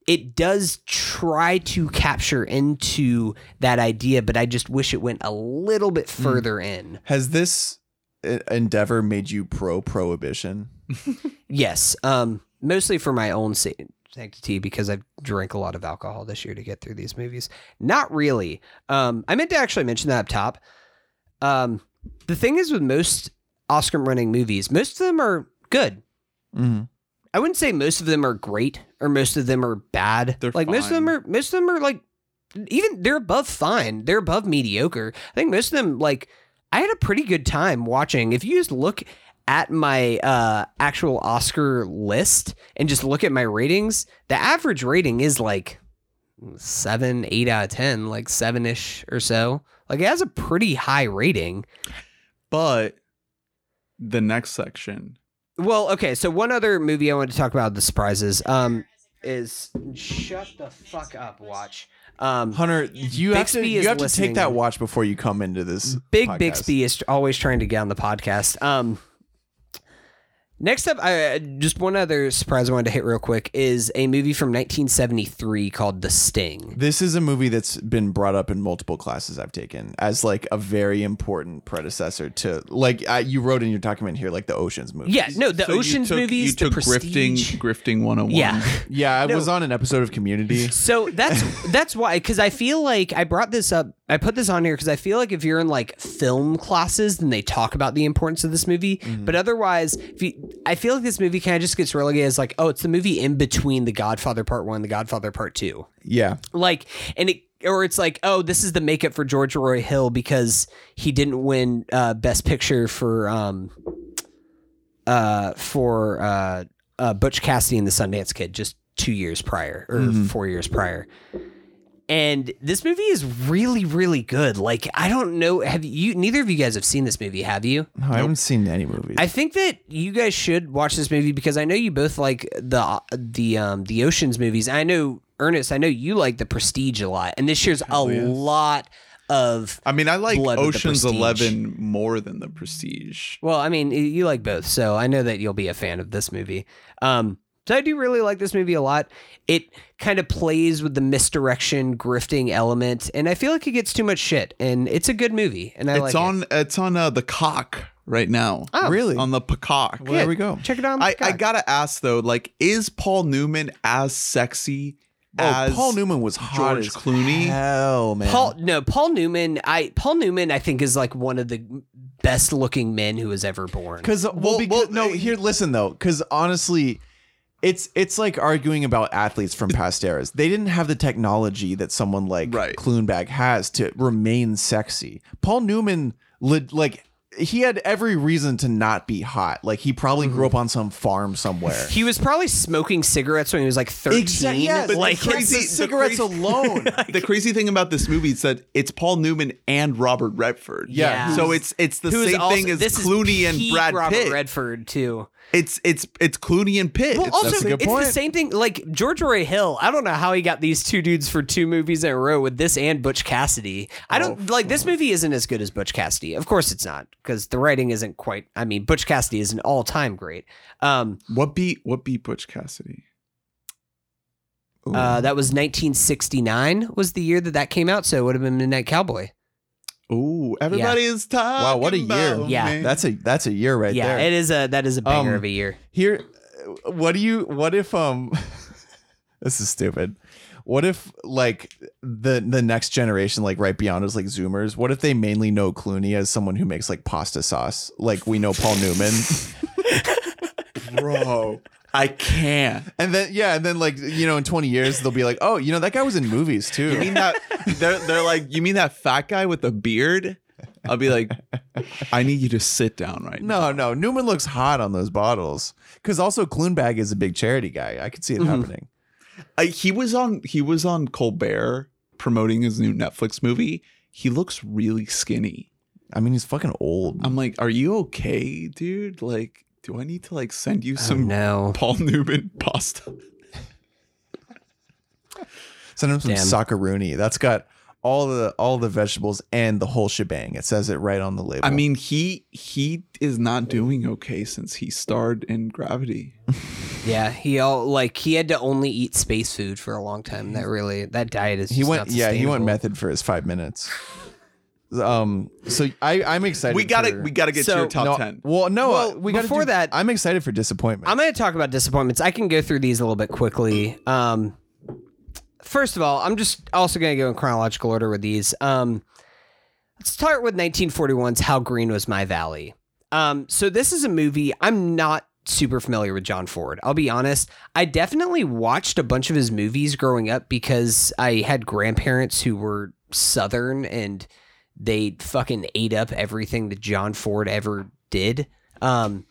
it does try to capture into that idea but i just wish it went a little bit further in Has this uh, endeavor made you pro prohibition? (laughs) Yes, um, mostly for my own sa- sanctity because I've drank a lot of alcohol this year to get through these movies. Not really. Um, I meant to actually mention that up top. Um, the thing is with most Oscar-winning movies, most of them are good. Mm-hmm. I wouldn't say most of them are great or most of them are bad. They're like most of them are most of them are like even they're above fine. They're above mediocre. I think most of them like I had a pretty good time watching. If you just look at my uh actual Oscar list and just look at my ratings, the average rating is like seven, eight out of ten, like seven ish or so. Like it has a pretty high rating. But the next section. Well, okay, so one other movie I wanted to talk about the surprises um is shut the fuck up, watch. Um Hunter, you have to you have to listening. take that watch before you come into this. Big podcast. Bixby is always trying to get on the podcast. Um Next up, I, just one other surprise I wanted to hit real quick is a movie from 1973 called The Sting. This is a movie that's been brought up in multiple classes I've taken as like a very important predecessor to like uh, you wrote in your document here like the Ocean's movies. Yeah, no, the So you Ocean's took- movies, You took the Prestige. grifting, grifting 101. Yeah. Yeah, I was on an episode of Community. So that's (laughs) that's why because I feel like I brought this up. I put this on here because I feel like if you're in like film classes, then they talk about the importance of this movie. Mm-hmm. But otherwise, if you, I feel like this movie kind of just gets relegated as like, oh, it's the movie in between The Godfather Part One, and The Godfather Part Two. Yeah. Like, and it or it's like, oh, this is the makeup for George Roy Hill because he didn't win uh, Best Picture for um uh for uh, uh Butch Cassidy and the Sundance Kid just two years prior or four years prior. And this movie is really, really good. Like, I don't know. Have you? Neither of you guys have seen this movie, have you? No, I haven't seen any movies. I think that you guys should watch this movie because I know you both like the the um the Ocean's movies. I know Ernest. I know you like the Prestige a lot, and this year's a lot of. I mean, I like Blood Ocean's Eleven more than the Prestige. Well, I mean, you like both, so I know that you'll be a fan of this movie. Um, so I do really like this movie a lot. It kind of plays with the misdirection, grifting element, and I feel like it gets too much shit. And it's a good movie, and I it's like it. on. It's on uh, the cock right now. Oh. really? On the peacock. well, there we go. Check it out. on I, I gotta ask though, like, is Paul Newman as sexy Oh, as Paul Newman was hot George as Clooney? Hell, man. Paul no Paul Newman I Paul Newman I think is like one of the best looking men who was ever born. Because well, Well, because, well, no, uh, here, listen though, because honestly, it's it's like arguing about athletes from past eras. They didn't have the technology that someone like Right. Kloonbag has to remain sexy. Paul Newman, li- like, he had every reason to not be hot. Like, he probably grew mm-hmm. up on some farm somewhere. He was probably smoking cigarettes when he was like 13. Exactly. Yeah, but like the crazy- the cigarettes crazy- alone. (laughs) the crazy thing about this movie is that it's Paul Newman and Robert Redford. Yeah. So it's it's the who is same also- thing as this is Clooney and Brad Robert Pitt. Redford too. It's it's it's Clooney and Pitt. Well, It's- also a good it's point. the same thing. Like George Roy Hill, I don't know how he got these two dudes for two movies in a row with this and Butch Cassidy. I don't like this movie isn't as good as Butch Cassidy. Of course, it's not because the writing isn't quite. I mean, Butch Cassidy is an all time great. Um, what beat what beat Butch Cassidy? uh, that was 1969 was the year that that came out, so it would have been Midnight Cowboy. Ooh, everybody is talking. Wow, what a year. Yeah. me. That's a that's a year right yeah, there. Yeah, it is a that is a banger Um, of a year. Here, what do you? What if um? (laughs) this is stupid. What if like the the next generation, like right beyond us, like Zoomers? What if they mainly know Clooney as someone who makes like pasta sauce, like we know Paul Newman, (laughs) bro. I can't. and then yeah, and then like you know in twenty years they'll be like, oh, you know that guy was in movies too. You mean that they're they're like, you mean that fat guy with the beard? I'll be like, I need you to sit down right now. no, no, Newman looks hot on those bottles. Because also Kloonbag is a big charity guy. I could see it happening. Uh, he was on he was on Colbert promoting his new Netflix movie. He looks really skinny. I mean, he's fucking old. I'm like, are you okay, dude? Like, do I need to like send you Oh, some no. Paul Newman pasta? Send him some Damn. Sockarooni. That's got all the all the vegetables and the whole shebang. It says it right on the label. I mean, he he is not doing okay since he starred in Gravity. (laughs) Yeah, he all like he had to only eat space food for a long time. That really that diet is he went not yeah he went method for his five minutes. Um, so I I'm excited. We gotta for- we gotta get So- to your top no, ten. Well, no, Well, uh, we got before that- I'm excited for disappointment. I'm going to talk about disappointments. I can go through these a little bit quickly. Um, first of all, I'm just also going to go in chronological order with these. Um, let's start with 1941's How Green Was My Valley. Um, so this is a movie I'm not super familiar with John Ford. I'll be honest. I definitely watched a bunch of his movies growing up because I had grandparents who were Southern and they fucking ate up everything that John Ford ever did. Um,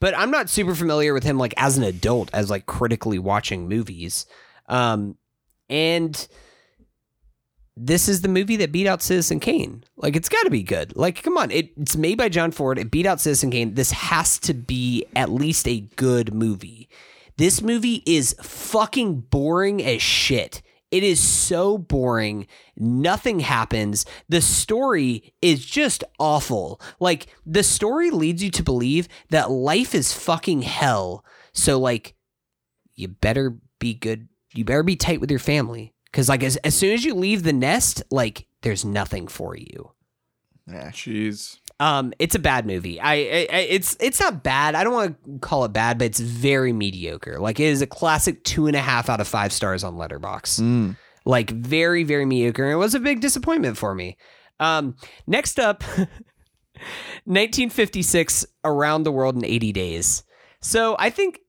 but I'm not super familiar with him like as an adult, as like critically watching movies. Um, and this is the movie that beat out Citizen Kane. Like it's got to be good. Like come on, it, it's made by John Ford. It beat out Citizen Kane. This has to be at least a good movie. This movie is fucking boring as shit. It is so boring. Nothing happens. The story is just awful. Like the story leads you to believe that life is fucking hell. So like you better be good. You better be tight with your family cuz like as, as soon as you leave the nest, like there's nothing for you. Yeah. Jeez. Um, it's a bad movie. I, I, I it's it's not bad. I don't want to call it bad, but it's very mediocre. Like it is a classic two and a half out of five stars on Letterboxd. Mm. Like very very mediocre. And it was a big disappointment for me. Um, next up, (laughs) 1956, Around the World in 80 Days. So I think.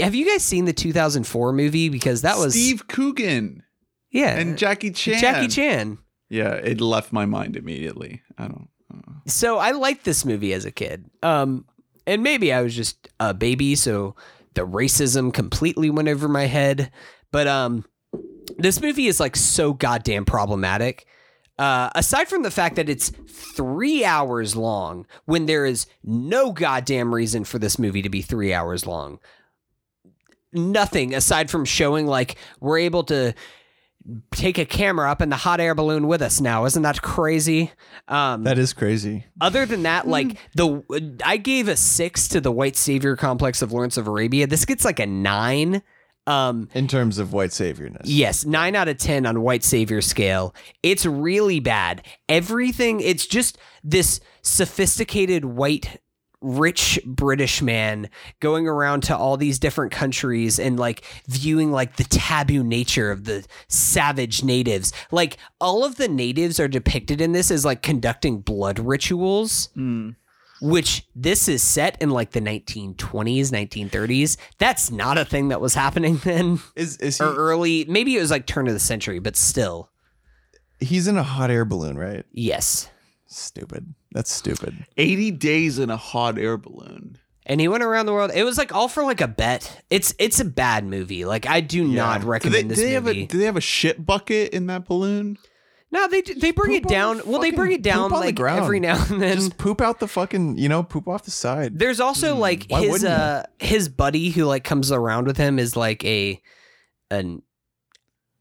Have you guys seen the 2004 movie? Because that was Steve Coogan yeah, and Jackie Chan. Jackie Chan. Yeah, it left my mind immediately. I don't. So I liked this movie as a kid. Um, and maybe I was just a baby, so the racism completely went over my head. But um, this movie is like so goddamn problematic. Uh, aside from the fact that it's three hours long, when there is no goddamn reason for this movie to be three hours long, nothing aside from showing like we're able to take a camera up in the hot air balloon with us now. Isn't that crazy? Um, That is crazy. other than that, like the I gave a six to the white savior complex of Lawrence of Arabia. This gets like a nine. Um, In terms of white saviorness. yes, nine out of ten on white savior scale. It's really bad. Everything. It's just this sophisticated white. Rich British man going around to all these different countries and like viewing like the taboo nature of the savage natives. Like all of the natives are depicted in this as like conducting blood rituals hmm. which this is set in like the 1920s 1930s that's not a thing that was happening then Is is he, or early maybe it was like turn of the century but still he's in a hot air balloon, right? yes Stupid. That's stupid. 80 days in a hot air balloon. and he went around the world it was like all for like a bet it's it's a bad movie like i do not Do they, recommend do this they have a movie do they have a shit bucket in that balloon? no they they bring Poop it down the well they bring it down poop on the like every now and then Just poop out the fucking, you know, poop off the side. There's also like Hmm, his wouldn't you? uh his buddy who like comes around with him is like a an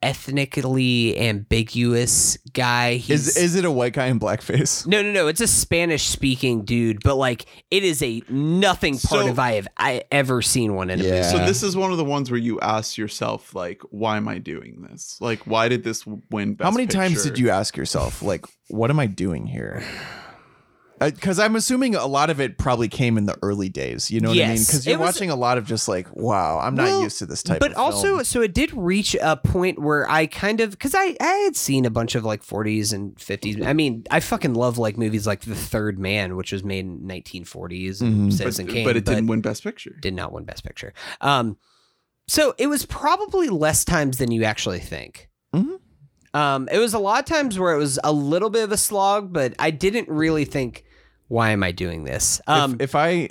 ethnically ambiguous guy. He's, Is is it a white guy in blackface? no, no, no. It's a Spanish speaking dude, but like it is a nothing part So- of I have I ever seen one in a movie. Yeah. So this is one of the ones where you ask yourself, like, why am I doing this? Like, why did this win? Best How many times did you ask yourself, like, what am I doing here? Because I'm assuming a lot of it probably came in the early days. You know what I mean? Because you're was- watching a lot of just like, wow, I'm not used to this type of thing. but of also film. so it did reach a point where i kind of because I, I had seen a bunch of like 40s and 50s i mean i fucking love like movies like the third man which was made in 1940s and Mhm. But, kane but it didn't win Best Picture. did not win best picture um so it was probably less times than you actually think Mhm. Um it was a lot of times where it was a little bit of a slog but i didn't really think why am i doing this um if, if I,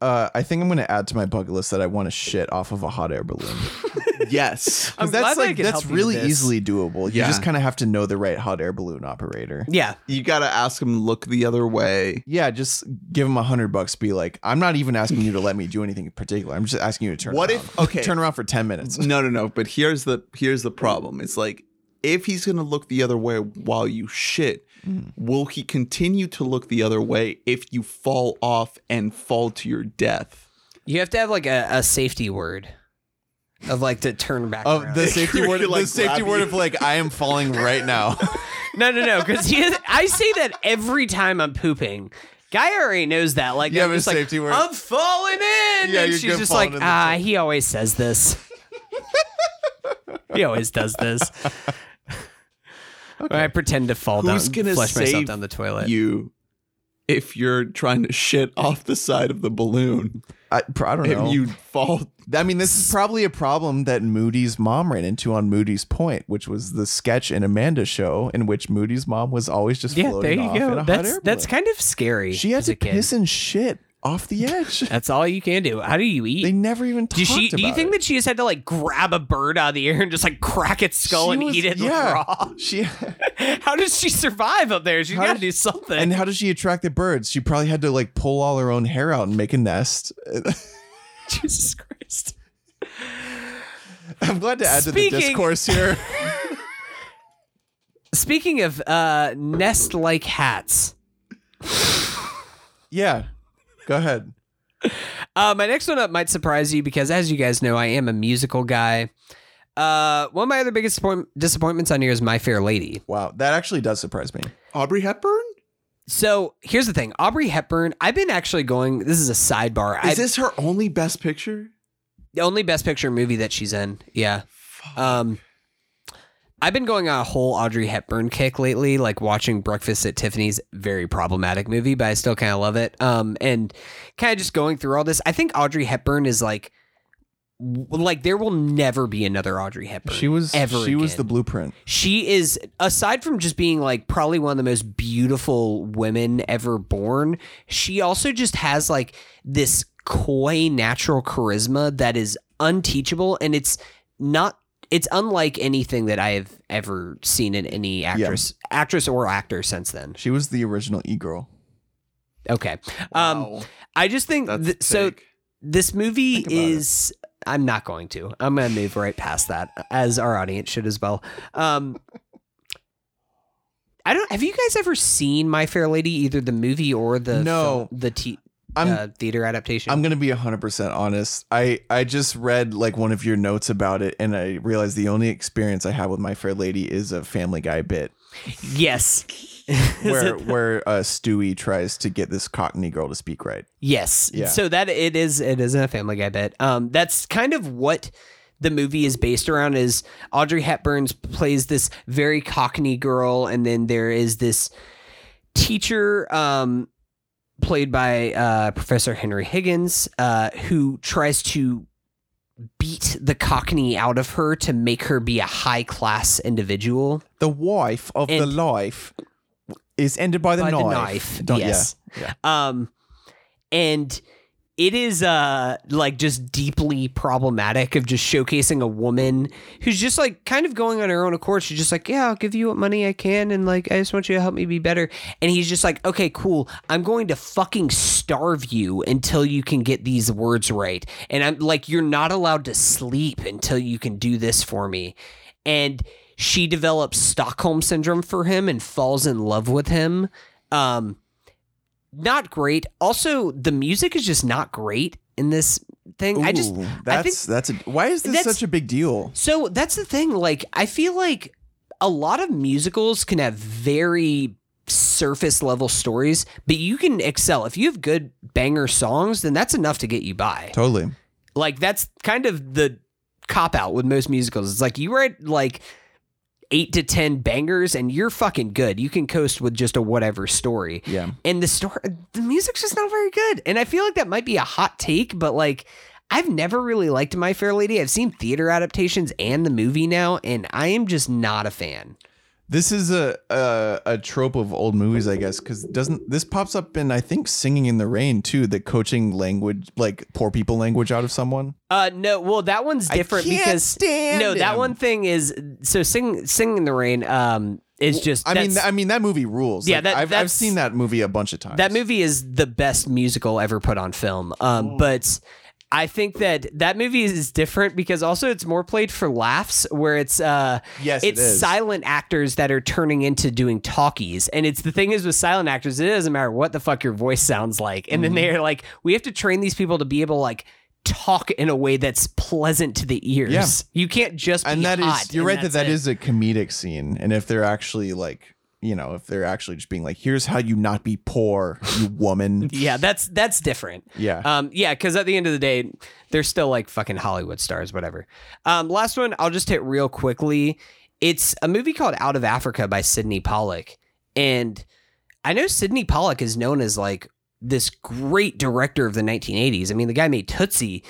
uh, I think I'm going to add to my bucket list that I want to shit off of a hot air balloon. (laughs) yes. I'm Because that's glad that I like could that's you with really this. easily doable. You Yeah. just kind of have to know the right hot air balloon operator. yeah You got to ask him to look the other way. Yeah, just give him a hundred bucks. Be like, I'm not even asking you to let me do anything in particular. I'm just asking you to turn. What around. if- okay. turn around for ten minutes? No, no, no. But here's the here's the problem. It's like if he's gonna look the other way while you shit, Mm. will he continue to look the other way if you fall off and fall to your death? You have to have like a, a safety word of like to turn back. Of around. the safety (laughs) word, like, the safety word of like, I am falling right now. (laughs) no, no, no, because I say that every time I'm pooping. Guy already knows that. Like, You I'm have a just like, safety word? I'm falling in. Yeah, and you're she's good just like, in the ah, he always says this. (laughs) he always does this. When I pretend to fall Who's down, gonna flush myself save down the toilet. You, if you're trying to shit off the side of the balloon I, I don't know. and you fall, I mean, this is probably a problem that Moody's mom ran into on Moody's Point, which was the sketch in Amanda's show in which Moody's mom was always just yeah, there you off in go. a hot That's air that's balloon. kind of scary. She had as to a kid. piss and shit off the edge. (laughs) That's all you can do. How do you eat? they never even talked she? about Do you think it. that she just had to like grab a bird out of the air and just like crack its skull She and was- eat it yeah, raw? (laughs) She (laughs) How does she survive up there? She got to do something. and how does she attract the birds? She probably had to like pull all her own hair out and make a nest. Jesus Christ! I'm glad to add to the discourse here. speaking of uh, nest-like hats, Yeah. Go ahead. uh, my next one up might surprise you because, as you guys know, I am a musical guy. Uh, one of my other biggest disappoint- disappointments on here is My Fair Lady. Wow, that actually does surprise me. Audrey Hepburn? So here's the thing: Audrey Hepburn. I've been actually going. This is a sidebar. Is I, this her only best picture? the only Best Picture movie that she's in? Yeah. Um, I've been going on a whole Audrey Hepburn kick lately, like watching Breakfast at Tiffany's. Very problematic movie, but I still kind of love it. Um, and kind of just going through all this. I think Audrey Hepburn is like, like there will never be another Audrey Hepburn. She was ever. she was the blueprint. She is aside from just being like probably one of the most beautiful women ever born, she also just has like this coy natural charisma that is unteachable and it's not it's unlike anything that I have ever seen in any actress actress or actor since then. She was the original e-girl. Okay. Um I just think th- so this movie is. about it. is I'm not going to. I'm going to move right past that as our audience should as well. Um I don't have you guys ever seen My Fair Lady either the movie or the No. film- the t- I'm uh, theater adaptation? I'm gonna be hundred percent honest. I I just read like one of your notes about it, and I realized the only experience I have with My Fair Lady is a Family Guy bit yes. (laughs) where where uh, Stewie tries to get this Cockney girl to speak right. Yes. Yeah. So that it is it is a Family Guy bit. Um, that's kind of what the movie is based around. Is Audrey Hepburn plays this very Cockney girl, and then there is this teacher, um, played by uh, Professor Henry Higgins, uh, who tries to beat the Cockney out of her to make her be a high class individual. The wife of the life is ended by the by knife. the knife. Yes. Yeah. Um, and it is uh like just deeply problematic of just showcasing a woman who's just like kind of going on her own accord. She's just like, yeah, I'll give you what money I can, and like I just want you to help me be better. And he's just like, okay, cool. I'm going to fucking starve you until you can get these words right. And I'm like, you're not allowed to sleep until you can do this for me. And she develops Stockholm syndrome for him and falls in love with him. Um, not great. Also, the music is just not great in this thing. I just Ooh, I that's think that's a why is this such a big deal? so that's the thing. Like, I feel like a lot of musicals can have very surface level stories, but you can excel if you have good banger songs. Then that's enough to get you by. Totally. Like that's kind of the cop out with most musicals. It's like you write like eight to ten bangers and you're fucking good. You can coast with just a whatever story. Yeah. And the story the music's just not very good. And I feel like that might be a hot take, but like I've never really liked My Fair Lady. I've seen theater adaptations and the movie now, and I am just not a fan. This is a a, a trope of old movies, I guess, because doesn't this pops up in I think Singing in the Rain too, the coaching language like poor people language out of someone. Uh no, well that one's different can't because no, that him. one thing is so sing Singing in the rain um is just I mean, I mean that movie rules. Yeah, Like, that- I've, I've seen that movie a bunch of times. That movie is the best musical ever put on film. Um, but I think that that movie is different because also it's more played for laughs, where it's uh, Yes, it's is. silent actors that are turning into doing talkies, and it's the thing is with silent actors, it doesn't matter what the fuck your voice sounds like, and Mm-hmm. then they're like, we have to train these people to be able to like talk in a way that's pleasant to the ears. Yeah. You can't just be and that is you're and right that that it. is a comedic scene, and if they're actually like you know if they're actually just being like, here's how you not be poor, you woman. (laughs) Yeah, that's that's different. Yeah. Um, yeah, because at the end of the day, they're still like fucking Hollywood stars, whatever. Um, last one, I'll just hit real quickly. It's a movie called Out of Africa by Sidney Pollack, and I know Sidney Pollack is known as like this great director of the 1980s. I mean, the guy made Tootsie,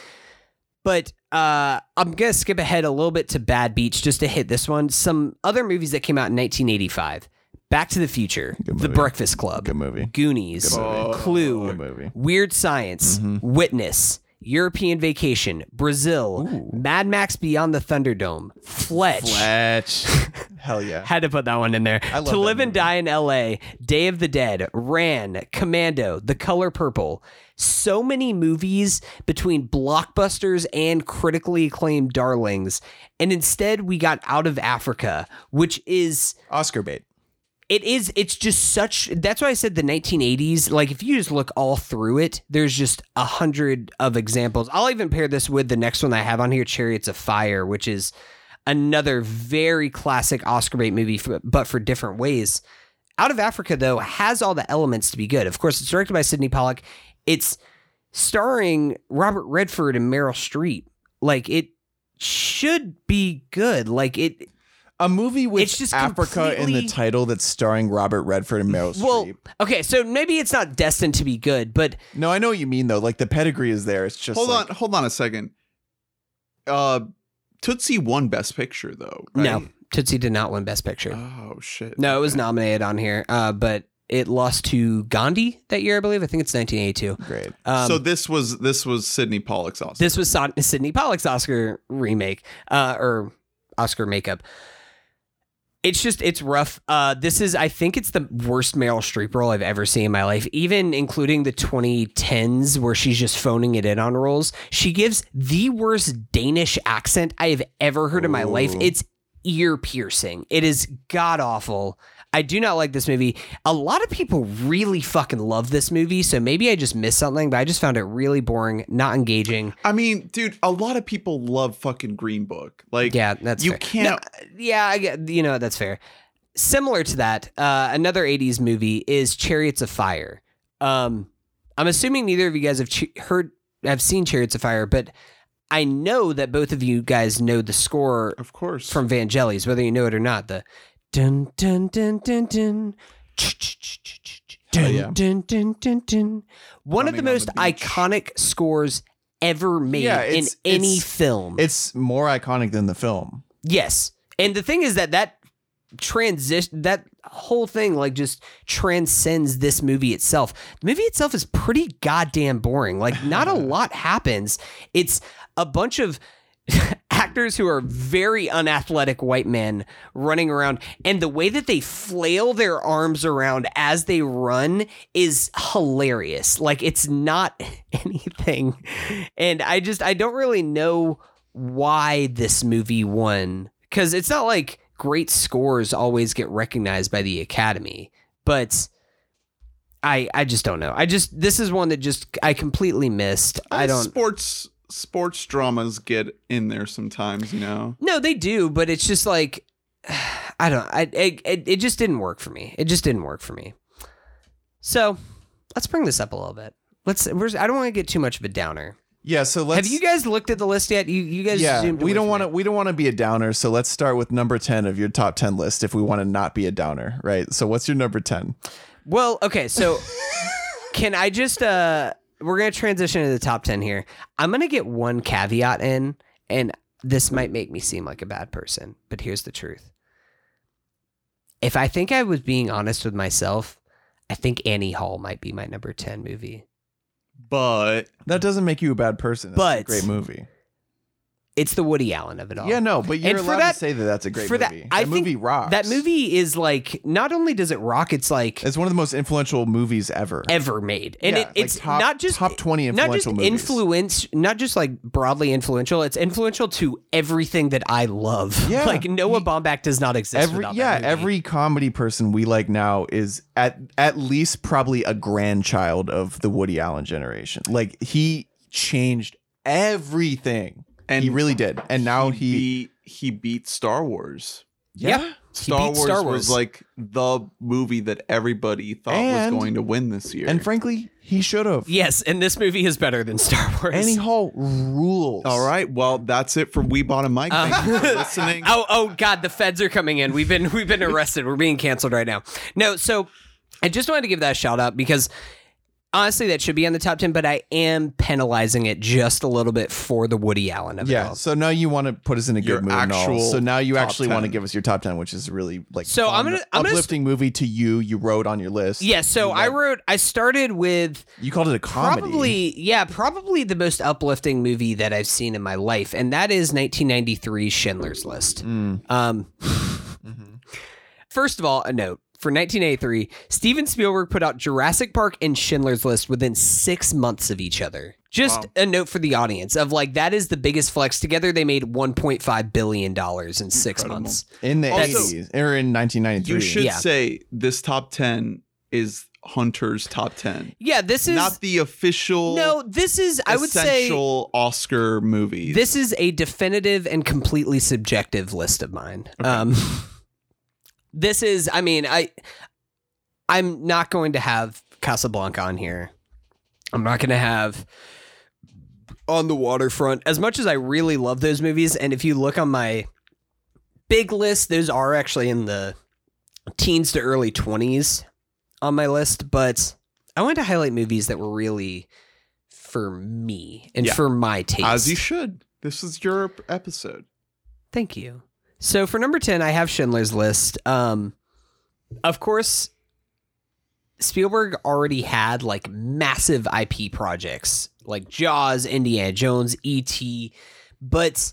but uh, I'm gonna skip ahead a little bit to Bad Beach just to hit this one. Some other movies that came out in 1985: Back to the Future, The. Breakfast Club, Good movie. Goonies, Good movie. Clue, Good movie. Weird Science, Mhm. Witness, European Vacation, Brazil, Mad Max Beyond the Thunderdome, Fletch. Fletch. (laughs) Hell yeah. Had to put that one in there. love to that Live and. Die in L.A., Day of the Dead, Ran, Commando, The Color Purple. So many movies between blockbusters and critically acclaimed darlings. And instead, we got Out of Africa, which is Oscar bait. It is it's just such that's why i said the 1980s like if you just look all through it there's just a hundred of examples. I'll even pair this with the next one i have on here chariots of fire which is another very classic oscar bait movie for, but for different ways. Out of africa though has all the elements to be good. Of course it's directed by sidney pollack. It's starring robert redford and meryl streep. Like it should be good. Like it A movie with It's just Africa in the title that's starring Robert Redford and Meryl Well, Streep. okay, so maybe it's not destined to be good, but No, I know what you mean though. Like the pedigree is there. It's just hold like- on, hold on a second. Uh, Tootsie won Best Picture though. Right? no, Tootsie did not win Best Picture. Oh shit. no, it was Okay. nominated on here, uh, but it lost to Gandhi that year, I believe. I think it's 1982. Great. Um, so this was this was Sidney Pollack's Oscar. this was Son- Sidney Pollack's Oscar remake, uh, or Oscar makeup. It's just it's rough. Uh, this is I think it's the worst Meryl Streep role I've ever seen in my life, even including the 2010s where she's just phoning it in on roles. She gives the worst Danish accent I have ever heard in my life. It's ear piercing. It is god awful. I do not like this movie. A lot of people really fucking love this movie, so maybe I just missed something, but I just found it really boring, not engaging. I mean, dude, a lot of people love fucking Green Book. Like, Yeah, that's you fair. can't. No, yeah, I get you know that's fair. Similar to that, uh, another '80s movie is Chariots of Fire. Um, I'm assuming neither of you guys have ch- heard have seen Chariots of Fire, but I know that both of you guys know the score Of course. from Vangelis, whether you know it or not. The dun dun dun dun dun. Dun, oh, yeah. dun, dun, dun, dun. One of the most the iconic scores ever made Yeah, in any it's- film. It's more iconic than the film. Yes. And the thing is that that transition that whole thing like just transcends this movie itself. The movie itself is pretty goddamn boring. Like not a (laughs) lot happens. It's a bunch of (laughs) actors who are very unathletic white men running around and the way that they flail their arms around as they run is hilarious. Like it's not (laughs) anything. And I just I don't really know why this movie won cuz it's not like great scores always get recognized by the academy, but I I just don't know. I just this is one that just I completely missed. I don't Sports sports dramas get in there sometimes. You know. No, they do, but it's just like (sighs) I don't. I it, it, it just didn't work for me. It just didn't work for me. So let's bring this up a little bit. Let's. We're, I don't want to get too much of a downer. Yeah, so let's Have you guys looked at the list yet? You you guys. Yeah, we don't want to we don't want to be a downer, so let's start with number 10 of your top 10 list if we want to not be a downer, right? So what's your number 10? Well, okay, so (laughs) can I just uh we're gonna transition to the top ten here. I'm gonna get one caveat in, and this might make me seem like a bad person, but here's the truth. If I think I was being honest with myself, I think Annie Hall might be my number ten movie. But That doesn't make you a bad person. That's But- a great movie. It's the Woody Allen of it all. Yeah, no, but you're And allowed that- to say that that's a great for that- movie. I that movie rocks. That movie is like not only does it rock, it's like It's one of the most influential movies ever. ever made, and Yeah, it, like it's top- not just top 20 not just influential movies. influence, not just like broadly influential. It's influential to everything that I love. (laughs) Yeah. like Noah Baumbach does not exist. Every yeah, that movie. every comedy person we like now is at at least probably a grandchild of the Woody Allen generation. Like he changed everything. And he really did. And now he, beat he beat Star Wars. yeah. Star beat Wars, Star was like the movie that everybody thought And- was going to win this year. and frankly, he should have. Yes, and this movie is better than Star Wars. Annie Hall rules. all right, well, that's it for We Bought a Mic. Uh, Thank you for (laughs) listening. Oh, oh God, the feds are coming in. We've been we've been arrested. We're being canceled right now. No, so I just wanted to give that a shout out because honestly, that should be on the top 10, but I am penalizing it just a little bit for the Woody Allen of it Yeah. all. So now you want to put us in a Your good mood and all. actual So now you top actually want to 10. give us your top ten, which is really like So I'm fun, gonna- I'm gonna uplifting movie to you. You wrote on your list. Yeah, so You I wrote, I started with You called it a comedy. probably, yeah, probably the most uplifting movie that I've seen in my life, and that is 1993 Schindler's List. Mm. Um, (laughs) first of all, a note. For 1983, Steven Spielberg put out Jurassic Park and Schindler's List within six months of each other. Just Wow. a note for the audience of like that is the biggest flex. Together, they made 1.5 billion dollars in six Incredible. months. in the Also- eighties or in 1993. You should Yeah. say this top 10 is Hunter's top 10, Yeah, this is not the official no. This is I would say essential Oscar movies. This is a definitive and completely subjective list of mine. Um, (laughs) this is, I mean, I, I'm not going to have Casablanca on here. I'm not going to have on the waterfront as much as I really love those movies. And if you look on my big list, those are actually in the teens to early 20s on my list. But I wanted to highlight movies that were really for me and Yeah. for my taste. as you should. This is your episode. Thank you. So for number 10, I have Schindler's List. Um, of course, Spielberg already had like massive IP projects like Jaws, Indiana Jones, E.T., but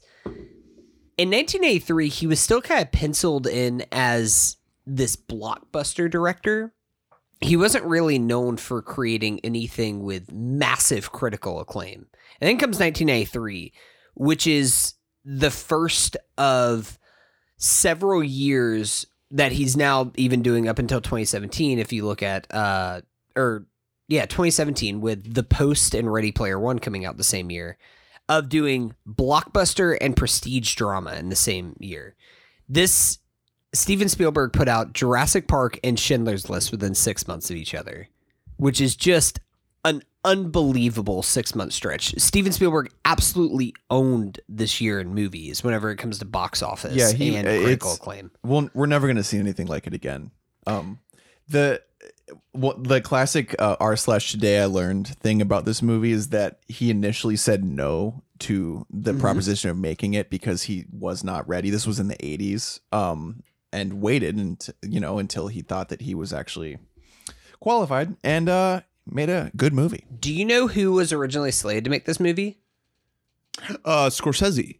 in 1983, he was still kind of penciled in as this blockbuster director. He wasn't really known for creating anything with massive critical acclaim. And then comes 1983, which is the first of several years that he's now even doing up until 2017 if you look at uh or yeah 2017 with the post and ready player one coming out the same year of doing blockbuster and prestige drama in the same year. This steven spielberg put out jurassic park and schindler's list within six months of each other which is just an unbelievable six month stretch. Steven Spielberg absolutely owned this year in movies whenever it comes to box office Yeah, he- and critical acclaim. Well, we're never going to see anything like it again. Um, the what the classic uh, r slash today I learned thing about this movie is that he initially said no to the Mhm. proposition of making it because he was not ready. This was in the eighties. Um, and waited and you know until he thought that he was actually qualified and uh made a good movie. Do you know who was originally slated to make this movie? Uh, Scorsese.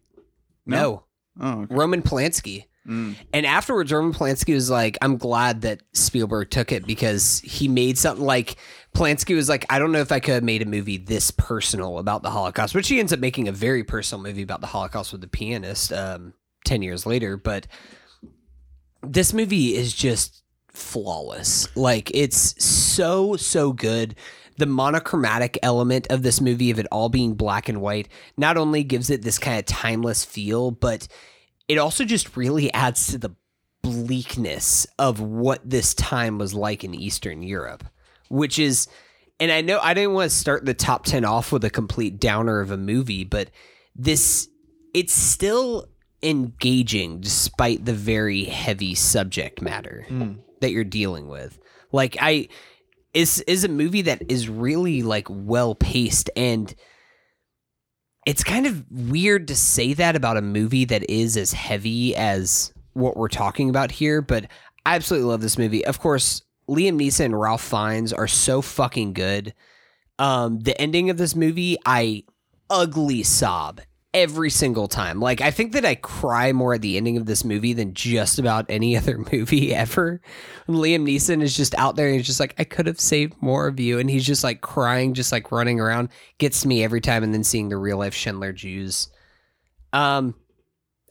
No, Oh, okay. Roman Polanski. Mm. And afterwards, Roman Polanski was like, I'm glad that Spielberg took it because he made something like Polanski was like, I don't know if I could have made a movie this personal about the Holocaust, which he ends up making a very personal movie about the Holocaust with the pianist um, 10 years later. But this movie is just flawless. Like, it's so, so good. The monochromatic element of this movie, of it all being black and white, not only gives it this kind of timeless feel, but it also just really adds to the bleakness of what this time was like in Eastern Europe, which is, and I know I didn't want to start the top 10 off with a complete downer of a movie, but this, it's still engaging despite the very heavy subject matter hmm. That you're dealing with. Like, I, is is a movie that is really like well paced and it's kind of weird to say that about a movie that is as heavy as what we're talking about here, but I absolutely love this movie. Of course, Liam Neeson and Ralph Fiennes are so fucking good. Um, the ending of this movie, I ugly sob every single time. Like, I think that I cry more at the ending of this movie than just about any (laughs) other movie ever. Liam Neeson is just out there and he's just like, I could have saved more of you. And he's just like crying, just like running around. Gets me every time. And then seeing the real life Schindler Jews. Um,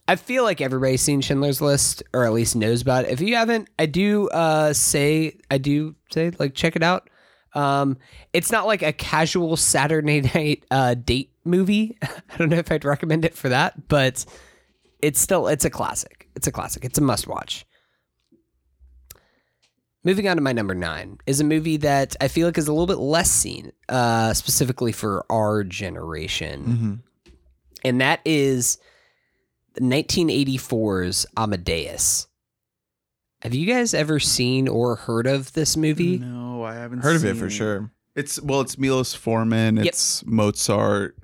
I feel like everybody's seen Schindler's List or at least knows about it. If you haven't, I do uh, say, I do say, like, check it out. Um, it's not like a casual Saturday (laughs) night uh, date movie. (laughs) I don't know if I'd recommend it for that, but it's still it's a classic. It's a classic. It's a must watch. Moving on to my number nine is a movie that I feel like is a little bit less seen, uh, specifically for our generation, Mm-hmm. and that is 1984's Amadeus. Have you guys ever seen or heard of this movie? No, I haven't Heard of it for sure. It's well, it's Milos Forman. Yep. It's Mozart.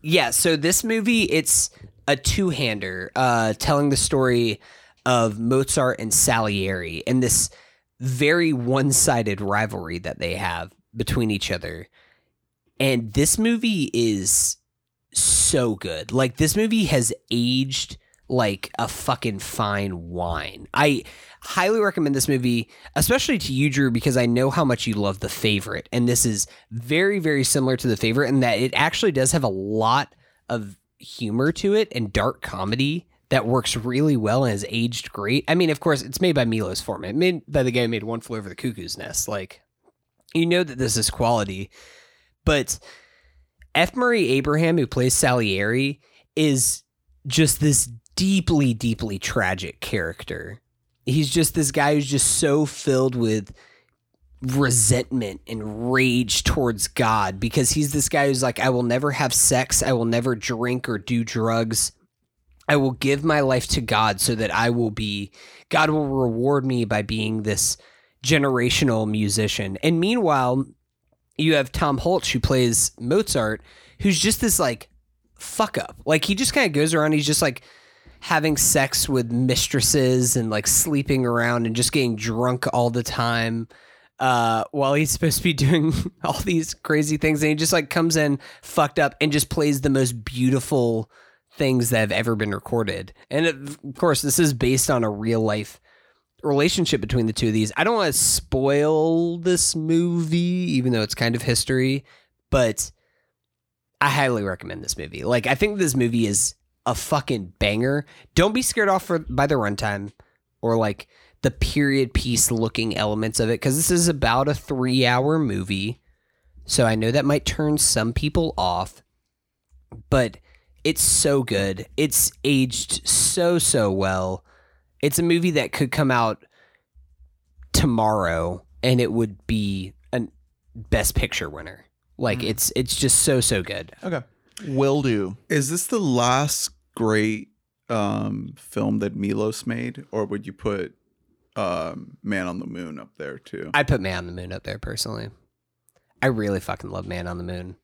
Yeah, so this movie it's a two-hander uh telling the story of Mozart and Salieri and this very one-sided rivalry that they have between each other. And this movie is so good. Like this movie has aged like a fucking fine wine. I highly recommend this movie, especially to you, Drew, because I know how much you love The Favorite. And this is very, very similar to The Favorite in that it actually does have a lot of humor to it and dark comedy that works really well and has aged great. I mean, of course, it's made by Milos Forman, made by the guy who made One Flew Over the Cuckoo's Nest. Like, you know that this is quality. But F. Murray Abraham, who plays Salieri, is just this deeply, deeply tragic character. He's just this guy who's just so filled with resentment and rage towards God because he's this guy who's like, I will never have sex, I will never drink or do drugs. I will give my life to God so that I will be, God will reward me by being this generational musician. And meanwhile, you have Tom Hulce who plays Mozart, who's just this like fuck up. Like he just kind of goes around, he's just like having sex with mistresses and like sleeping around and just getting drunk all the time. Uh, while he's supposed to be (laughs) doing all these crazy things, and he just like comes in fucked up and just plays the most beautiful things that have ever been recorded. And of course, this is based on a real life relationship between the two of these. I don't want to spoil this movie, even though it's kind of history, but I highly recommend this movie. Like, I think this movie is a fucking banger. Don't be scared off for, by the runtime or like the period piece looking elements of it, because this is about a three hour movie. So I know that might turn some people off, but it's so good. It's aged so, so well. It's a movie that could come out tomorrow and it would be a best picture winner. Like hmm. it's it's just so so good. Okay. Will do. Is this the last great um, film that Milos made, or would you put um, Man on the Moon up there too? I put Man on the Moon up there personally. I really fucking love Man on the Moon.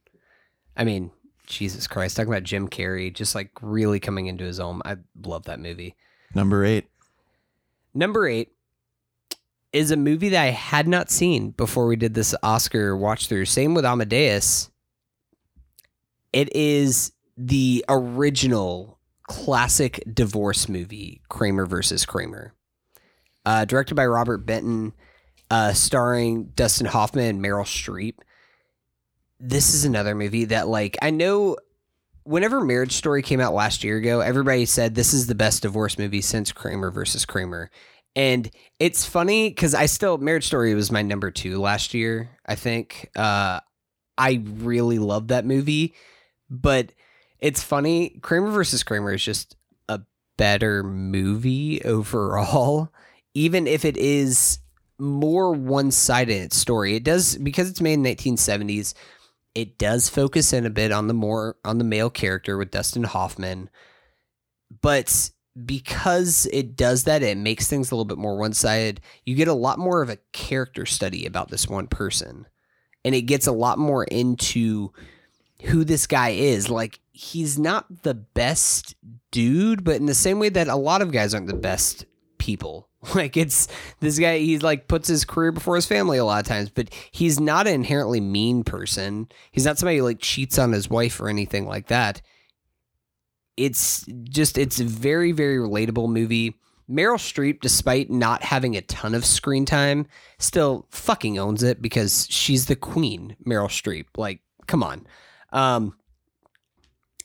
I mean, Jesus Christ, talking about Jim Carrey just like really coming into his own. I love that movie. Number eight. Number eight is a movie that I had not seen before we did this Oscar watch through. Same with Amadeus. It is the original classic divorce movie, Kramer versus Kramer. Uh, directed by Robert Benton, uh, starring Dustin Hoffman and Meryl Streep. This is another movie that, like, I know whenever Marriage Story came out last year ago, everybody said this is the best divorce movie since Kramer versus Kramer. And it's funny because I still Marriage Story was my number two last year. I think uh, I really love that movie, but it's funny. Kramer versus Kramer is just a better movie overall, (laughs) even if it is more one sided in its story. It does because it's made in 1970s. It does focus in a bit on the more on the male character with Dustin Hoffman, but because it does that, it makes things a little bit more one sided. You get a lot more of a character study about this one person, and it gets a lot more into who this guy is. Like, he's not the best dude, but in the same way that a lot of guys aren't the best people. (laughs) Like, it's this guy, he like puts his career before his family a lot of times, but he's not an inherently mean person. He's not somebody who like cheats on his wife or anything like that it's just it's a very very relatable movie. Meryl Streep, despite not having a ton of screen time, still fucking owns it because she's the queen, Meryl Streep. Like, come on. Um,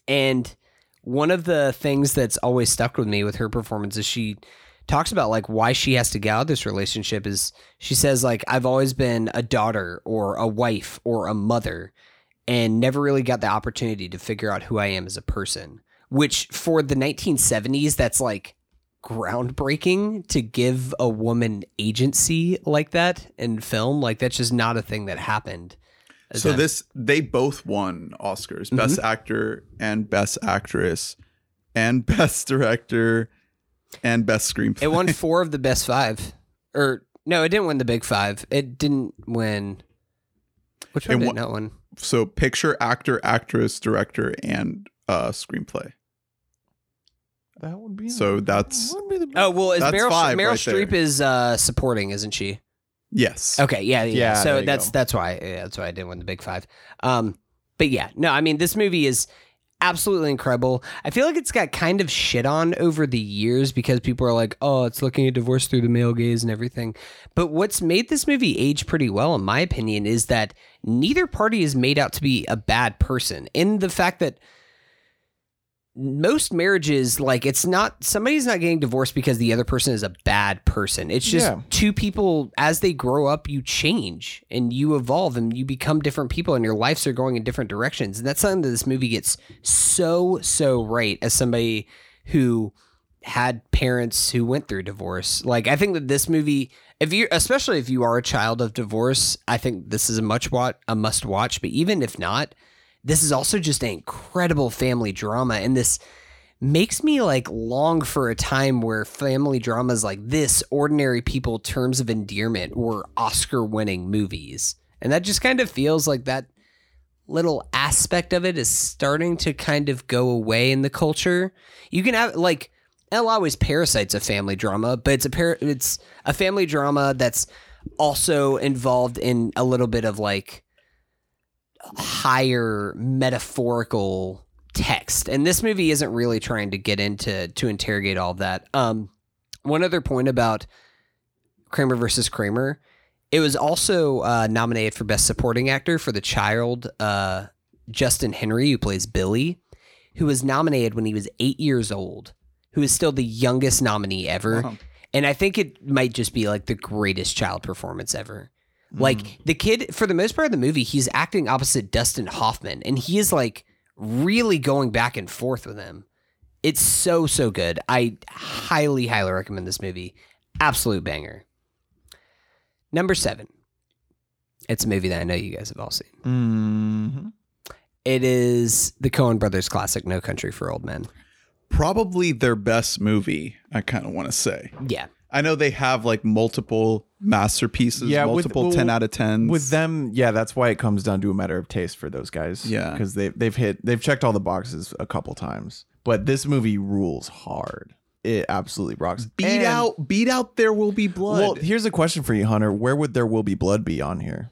and one of the things that's always stuck with me with her performance is she talks about like why she has to get out of this relationship is she says like I've always been a daughter or a wife or a mother and never really got the opportunity to figure out who I am as a person which for the 1970s that's like groundbreaking to give a woman agency like that in film. Like that's just not a thing that happened So this they both won Oscars, Mm-hmm. Best Actor and Best Actress, and (laughs) Best Director and Best Screenplay. it won (laughs) four of the best five or no it didn't win the big five it didn't win Which one And did what- that one? So picture, actor, actress, director, and uh screenplay. That would be So that's would be the- Oh well, is That's Meryl five Meryl right. Streep is uh, supporting, isn't she? Yes. Okay, yeah, yeah. Yeah, so that's go. that's why yeah, that's why I didn't win the big five. Um, but yeah, no, I mean this movie is absolutely incredible. I feel like it's got kind of shit on over the years because people are like, oh, it's looking at divorce through the male gaze and everything. But what's made this movie age pretty well, in my opinion, is that neither party is made out to be a bad person. In the fact that most marriages like it's not somebody's not getting divorced because the other person is a bad person. It's just Yeah. two people as they grow up you change and you evolve and you become different people and your lives are going in different directions. And that's something that this movie gets so so right as somebody who had parents who went through divorce. Like i think that this movie if you especially if you are a child of divorce i think this is a much watch a must watch. But even if not this is also just an incredible family drama and this makes me like long for a time where family dramas like this ordinary people terms of endearment were oscar winning movies. And that just kind of feels like that little aspect of it is starting to kind of go away in the culture. You can have like El always parasites a family drama but it's a par- it's a family drama that's also involved in a little bit of like higher metaphorical text. And this movie isn't really trying to get into to interrogate all of that. Um one other point about kramer versus kramer it was also uh, nominated for best supporting actor for the child uh, justin henry who plays billy who was nominated when he was eight years old who is still the youngest nominee ever. Wow. and i think it might just be like the greatest child performance ever like the kid, for the most part of the movie, he's acting opposite Dustin Hoffman, and he is like really going back and forth with him. It's so so good. I highly highly recommend this movie. Absolute banger. Number seven. It's a movie that I know you guys have all seen. Mhm. It is the Coen Brothers classic No Country for Old Men. Probably their best movie, I kind of want to say. Yeah. I know they have like multiple masterpieces, Yeah, with- multiple well, 10 out of 10s. With them, yeah, that's why it comes down to a matter of taste for those guys. Yeah. because they they've hit they've checked all the boxes a couple times. But this movie rules hard. It absolutely rocks. beat And- out beat out there will be blood. Well, here's a question for you, Hunter. Where would there will be blood be on here?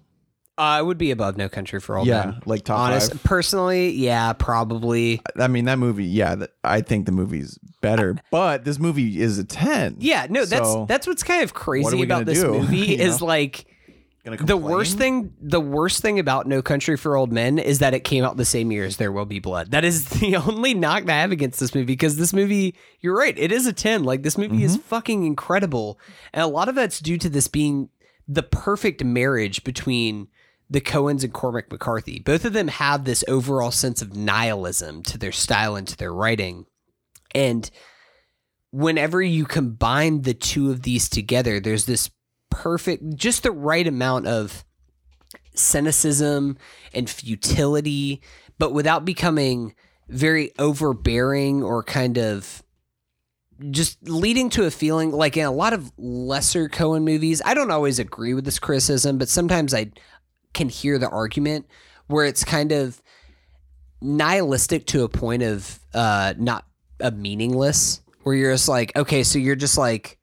Uh, it would be above No Country for Old yeah, Men. like top Honest, five. personally, yeah, probably. I mean, that movie. Yeah, that, I think the movie's better, but this movie is a ten. Yeah, no, that's So, that's what's kind of crazy we about gonna this do? (laughs) movie You is know? like Gonna the worst thing the worst thing about No Country for Old Men is that it came out the same year as There Will Be Blood. That is (laughs) the only knock that I have against this movie because this movie, you're right, it is a 10. Like this movie is fucking incredible. And a lot of that's due to this being the perfect marriage between the Coens and Cormac McCarthy. Both of them have this overall sense of nihilism to their style and to their writing. And whenever you combine the two of these together, there's this perfect, just the right amount of cynicism and futility, but without becoming very overbearing or kind of just leading to a feeling like in a lot of lesser Coen movies. I don't always agree with this criticism, but sometimes I can hear the argument where it's kind of nihilistic to a point of uh not a meaningless where you're just like okay so you're just like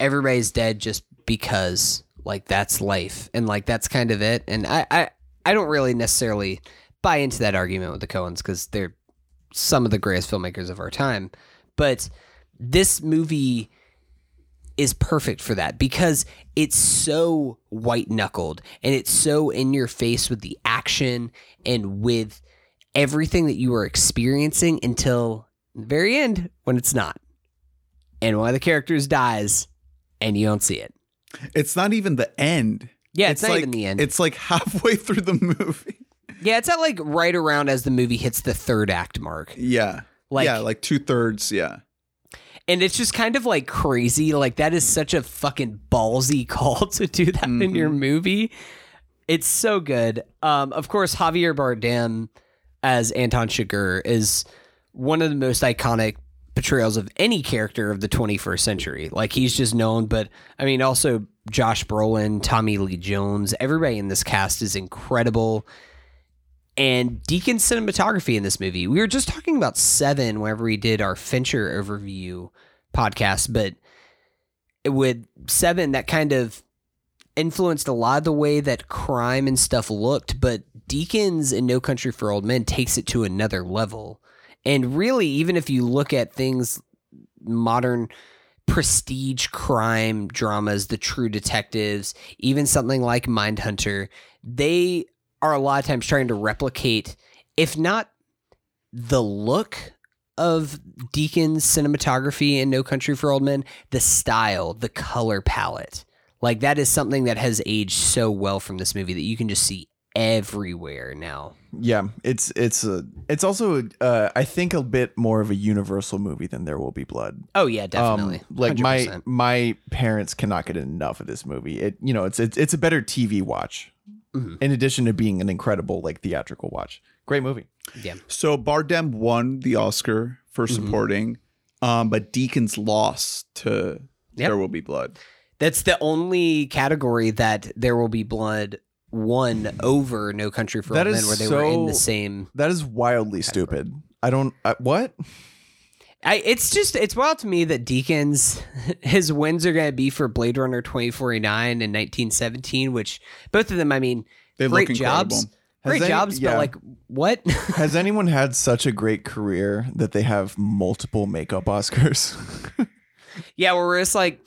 everybody's dead just because like that's life and like that's kind of it. And i i, I don't really necessarily buy into that argument with the coens because they're some of the greatest filmmakers of our time. But this movie is perfect for that because it's so white knuckled and it's so in your face with the action and with everything that you are experiencing until the very end when it's not. And one of the characters dies and you don't see it. it's not even the end. Yeah, it's, not like, even the end. It's like halfway through the movie. (laughs) yeah, it's not like right around as the movie hits the third act mark. Yeah. Like- yeah, like two thirds. Yeah. And it's just kind of like crazy. Like that is such a fucking ballsy (laughs) call to do that in your movie. It's so good. Um, of course, Javier Bardem as Anton Chigurh is one of the most iconic portrayals of any character of the 21st century. Like he's just known, but I mean, also Josh Brolin, Tommy Lee Jones, everybody in this cast is incredible. And Deakins' cinematography in this movie. We were just talking about Seven whenever we did our Fincher overview podcast, but with Seven, that kind of influenced a lot of the way that crime and stuff looked, but Deakins in No Country for Old Men takes it to another level. And really, even if you look at things modern prestige crime dramas, The True Detectives, even something like Mindhunter, they are a lot of times trying to replicate, if not the look of Deakins' cinematography in No Country for Old Men, the style, the color palette. Like that is something that has aged so well from this movie that you can just see everywhere now. Yeah, it's it's a it's also uh, I think a bit more of a universal movie than There Will Be Blood. Oh yeah, definitely. Um, like my 100%. my parents cannot get enough of this movie. It you know it's it's it's a better TV watch. Mhm. In addition to being an incredible like theatrical watch, great movie. yeah. So Bardem won the Oscar for Mm-hmm. supporting, um, but Deakins lost to Yep. There Will Be Blood. That's the only category that There Will Be Blood won over No Country for That Old is Men, where they were in the same. That is wildly stupid. I don't I, what I, it's just it's wild to me that Deakins (laughs) his wins are going to be for Blade Runner 2049 and 1917, which both of them, I mean, They great jobs, great any- jobs, yeah. but like what? (laughs) has anyone had such a great career that they have multiple makeup Oscars? (laughs) yeah, where it's like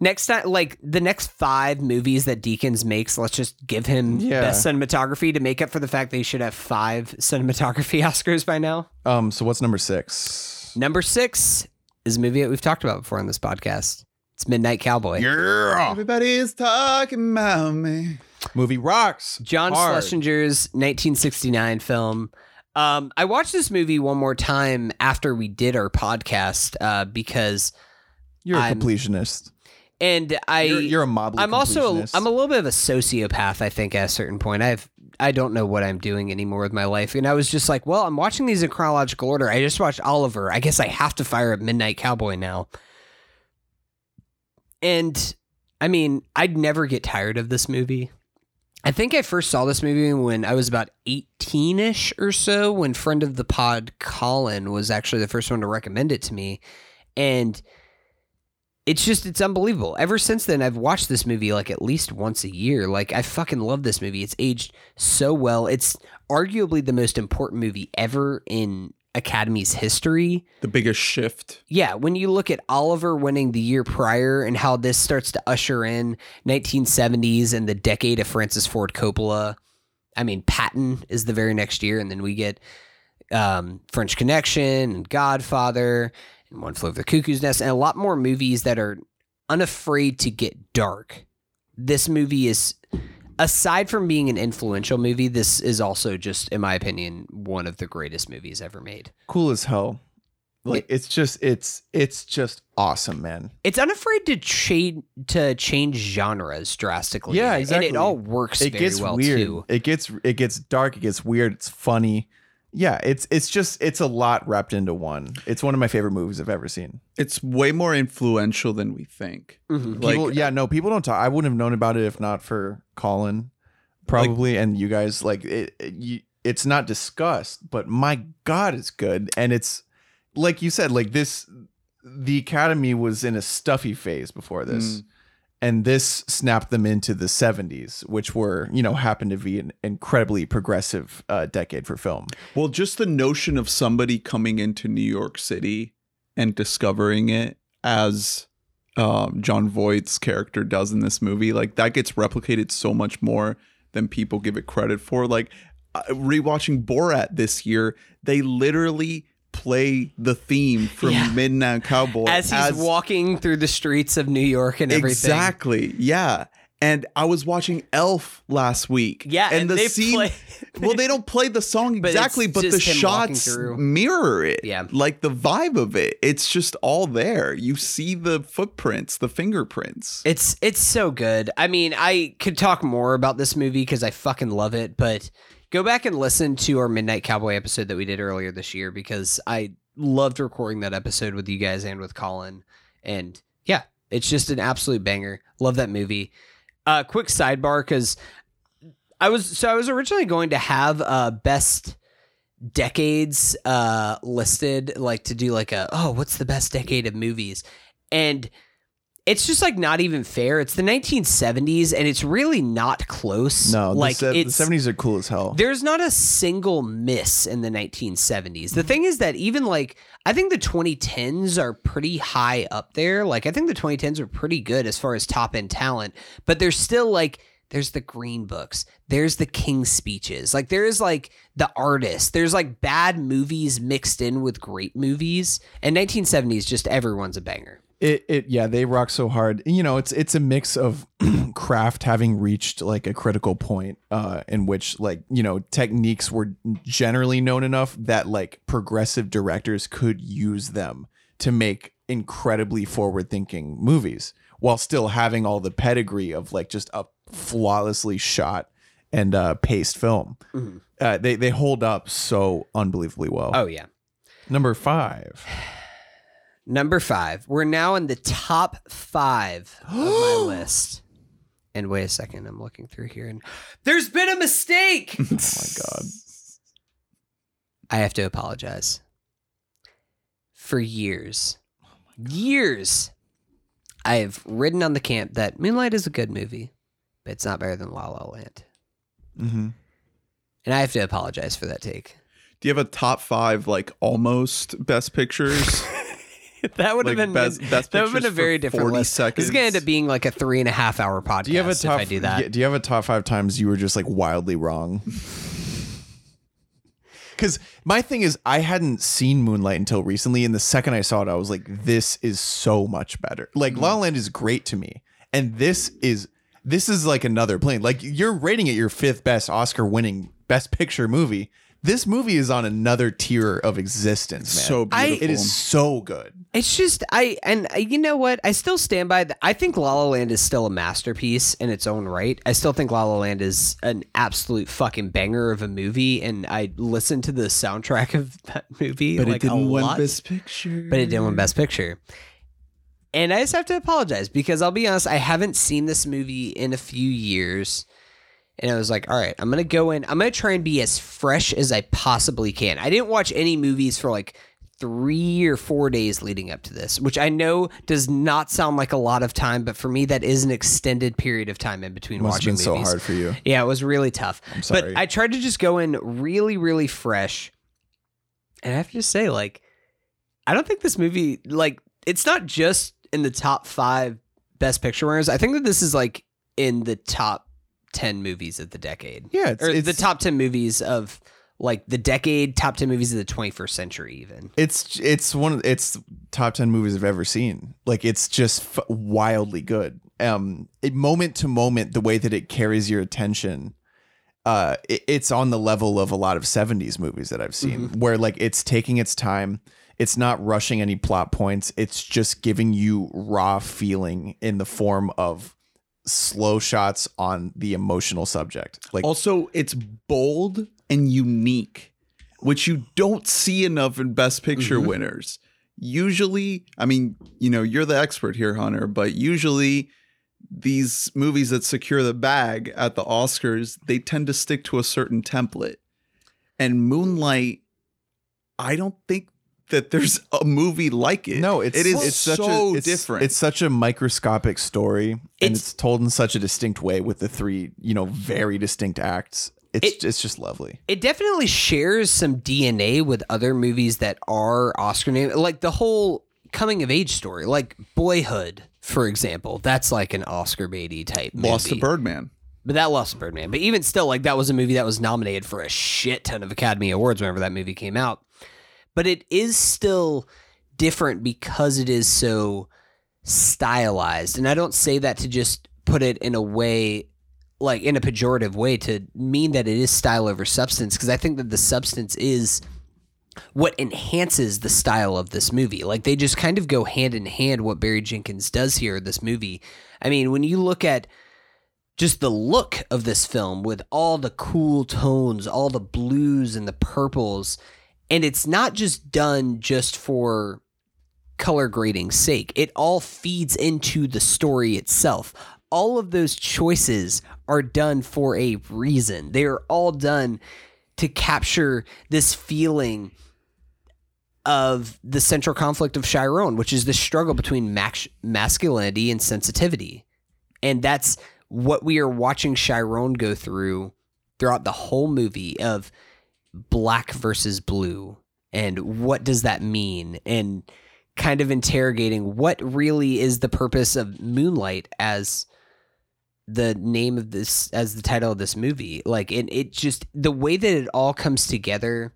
next time, like the next five movies that Deakins makes, let's just give him Yeah. best cinematography to make up for the fact that he should have five cinematography Oscars by now. um, so what's number six? Number six is a movie that we've talked about before on this podcast. It's Midnight Cowboy. Yeah. Everybody's talking about me. Movie rocks. John Hard. Schlesinger's 1969 film. Um, I watched this movie one more time after we did our podcast uh, because, You're a I'm- completionist. and I, You're, you're a mobley. I'm also, a, completionist. I'm a little bit of a sociopath. I think at a certain point, I've, I don't know what I'm doing anymore with my life, and I was just like, well, I'm watching these in chronological order. I just watched Oliver. I guess I have to fire up Midnight Cowboy now. And I mean, I'd never get tired of this movie. I think I first saw this movie when I was about 18 ish or so, when friend of the pod, Colin, was actually the first one to recommend it to me. And it's just, it's unbelievable. Ever since then, I've watched this movie like at least once a year. Like, I fucking love this movie. It's aged so well. It's arguably the most important movie ever in Academy's history. The biggest shift. Yeah, when you look at Oliver winning the year prior and how this starts to usher in 1970s and the decade of Francis Ford Coppola. I mean, Patton is the very next year, and then we get um, French Connection and Godfather and One Flew Over the Cuckoo's Nest and a lot more movies that are unafraid to get dark. This movie is, aside from being an influential movie, this is also just, in my opinion, one of the greatest movies ever made. cool as hell. Like it's just it's it's just awesome, man. it's unafraid to change to change genres drastically. Yeah, exactly. And it all works It very gets well weird. too. It gets it gets dark. It gets weird. It's funny. Yeah, it's it's just it's a lot wrapped into one. It's one of my favorite movies I've ever seen. It's way more influential than we think. Mhm. Like, People, yeah, no, people don't talk. I wouldn't have known about it if not for Colin, probably, and you guys. Like it, it- you, it's not discussed, but my God, it's good, and it's like you said, like this. The Academy was in a stuffy phase before this, and this snapped them into the '70s, which were you know happened to be an incredibly progressive uh, decade for film. Well, just the notion of somebody coming into New York City and discovering it as um, Jon Voight's character does in this movie, like that gets replicated so much more than people give it credit for. Like uh, rewatching Borat this year, they literally play the theme from Yeah. Midnight Cowboy As he's walking through the streets of New York and everything. Exactly. Yeah. And I was watching Elf last week. Yeah, and the they scene. play- (laughs) well, they don't play the song (laughs) exactly, but, the him walking shots mirror it. Yeah. like the vibe of it. It's just all there. You see the footprints, the fingerprints. It's it's so good. I mean, I could talk more about this movie because I fucking love it, but go back and listen to our Midnight Cowboy episode that we did earlier this year because I loved recording that episode with you guys and with Colin. And yeah, it's just an absolute banger. Love that movie. Uh, quick sidebar because I was so I was originally going to have uh best decades uh listed like to do like a oh what's the best decade of movies and it's just like not even fair it's the 1970s and it's really not close No, like the, the it's 70s are cool as hell. there's not a single miss in the 1970s. The thing is that even like I think the 2010s are pretty high up there. Like I think the 2010s are pretty good as far as top end talent, but there's still like there's the green books. There's the King's speeches. Like there is like the artist. There's like bad movies mixed in with great movies. And 1970s just everyone's a banger. It, it yeah they rock so hard. You know it's it's a mix of (clears throat) craft having reached like a critical point uh in which like you know techniques were generally known enough that like progressive directors could use them to make incredibly forward thinking movies while still having all the pedigree of like just a flawlessly shot and uh paced film. Uh, they they hold up so unbelievably well. Oh yeah. number five Number five. We're now in the top five of my (gasps) list. And wait a second, I'm looking through here and there's been a mistake. (laughs) oh my god I have to apologize. For years, years, I have ridden on the camp that Moonlight is a good movie, but it's not better than La La Land. mm-hmm. And I have to apologize for that take. Do you have a top five like almost best pictures? (laughs) (laughs) that would Like have been best- best that would have been a very different 40 list. This is gonna end up being like a three and a half hour podcast. Do you have a top? if I do that? do you have a top five times you were just like wildly wrong? (laughs) Because my thing is, I hadn't seen Moonlight until recently, and the second I saw it, I was like, "This is so much better." Like La La mm. Land is great to me, and this is this is like another plane. Like you're rating it your fifth best Oscar-winning Best Picture movie. This movie is on another tier of existence, man. so I- beautiful. it is so good. It's just I and uh, you know what? I still stand by. The, I think La La Land is still a masterpiece in its own right. I still think La La Land is an absolute fucking banger of a movie, and I listened to the soundtrack of (laughs) that movie. But like, it didn't a win lot, Best picture. but it didn't win Best Picture. And I just have to apologize because I'll be honest, I haven't seen this movie in a few years. And I was like, all right, I'm going to go in. I'm going to try and be as fresh as I possibly can. I didn't watch any movies for like three or four days leading up to this, which I know does not sound like a lot of time, but for me, that is an extended period of time in between Must have watching been so hard for you. Yeah, it was really tough. I'm sorry. But I tried to just go in really, really fresh. And I have to just say, like, I don't think this movie, like, it's not just in the top five best picture winners. I think that this is like in the top 10 movies of the decade. Yeah, it's, or it's the top 10 movies of like the decade, top 10 movies of the 21st century, even. It's it's one of it's top ten movies I've ever seen. Like it's just f- wildly good. Um, it, moment to moment, the way that it carries your attention, uh, it, it's on the level of a lot of '70s movies that I've seen, where like it's taking its time. It's not rushing any plot points. It's just giving you raw feeling in the form of slow shots on the emotional subject. Like Also, it's bold and unique, which you don't see enough in Best Picture Mm-hmm. winners. Usually, I mean, you know, you're the expert here, Hunter, but usually these movies that secure the bag at the Oscars, they tend to stick to a certain template. And Moonlight, I don't think that there's a movie like it. No, it's it is it's so such a, it's, different. It's such a microscopic story, and It's- it's, told in such a distinct way with the three, you know, very distinct acts. It's It- it's just lovely. It definitely shares some DNA with other movies that are Oscar named, like the whole coming of age story, like Boyhood, for example. That's like an Oscar baity type movie. Lost to Birdman. But that lost to Birdman. But even still, like that was a movie that was nominated for a shit ton of Academy Awards whenever that movie came out. But it is still different because it is so stylized. And I don't say that to just put it in a way like in a pejorative way to mean that it is style over substance because I think that the substance is what enhances the style of this movie. Like they just kind of go hand in hand what Barry Jenkins does here in this movie. I mean, when you look at just the look of this film with all the cool tones, all the blues and the purples, and it's not just done just for color grading's sake. It all feeds into the story itself. All of those choices are done for a reason. They are all done to capture this feeling of the central conflict of Chiron, which is the struggle between max- masculinity and sensitivity. And that's what we are watching Chiron go through throughout the whole movie of black versus blue and what does that mean? And kind of interrogating what really is the purpose of moonlight as the name of this as the title of this movie. Like it, it just the way that it all comes together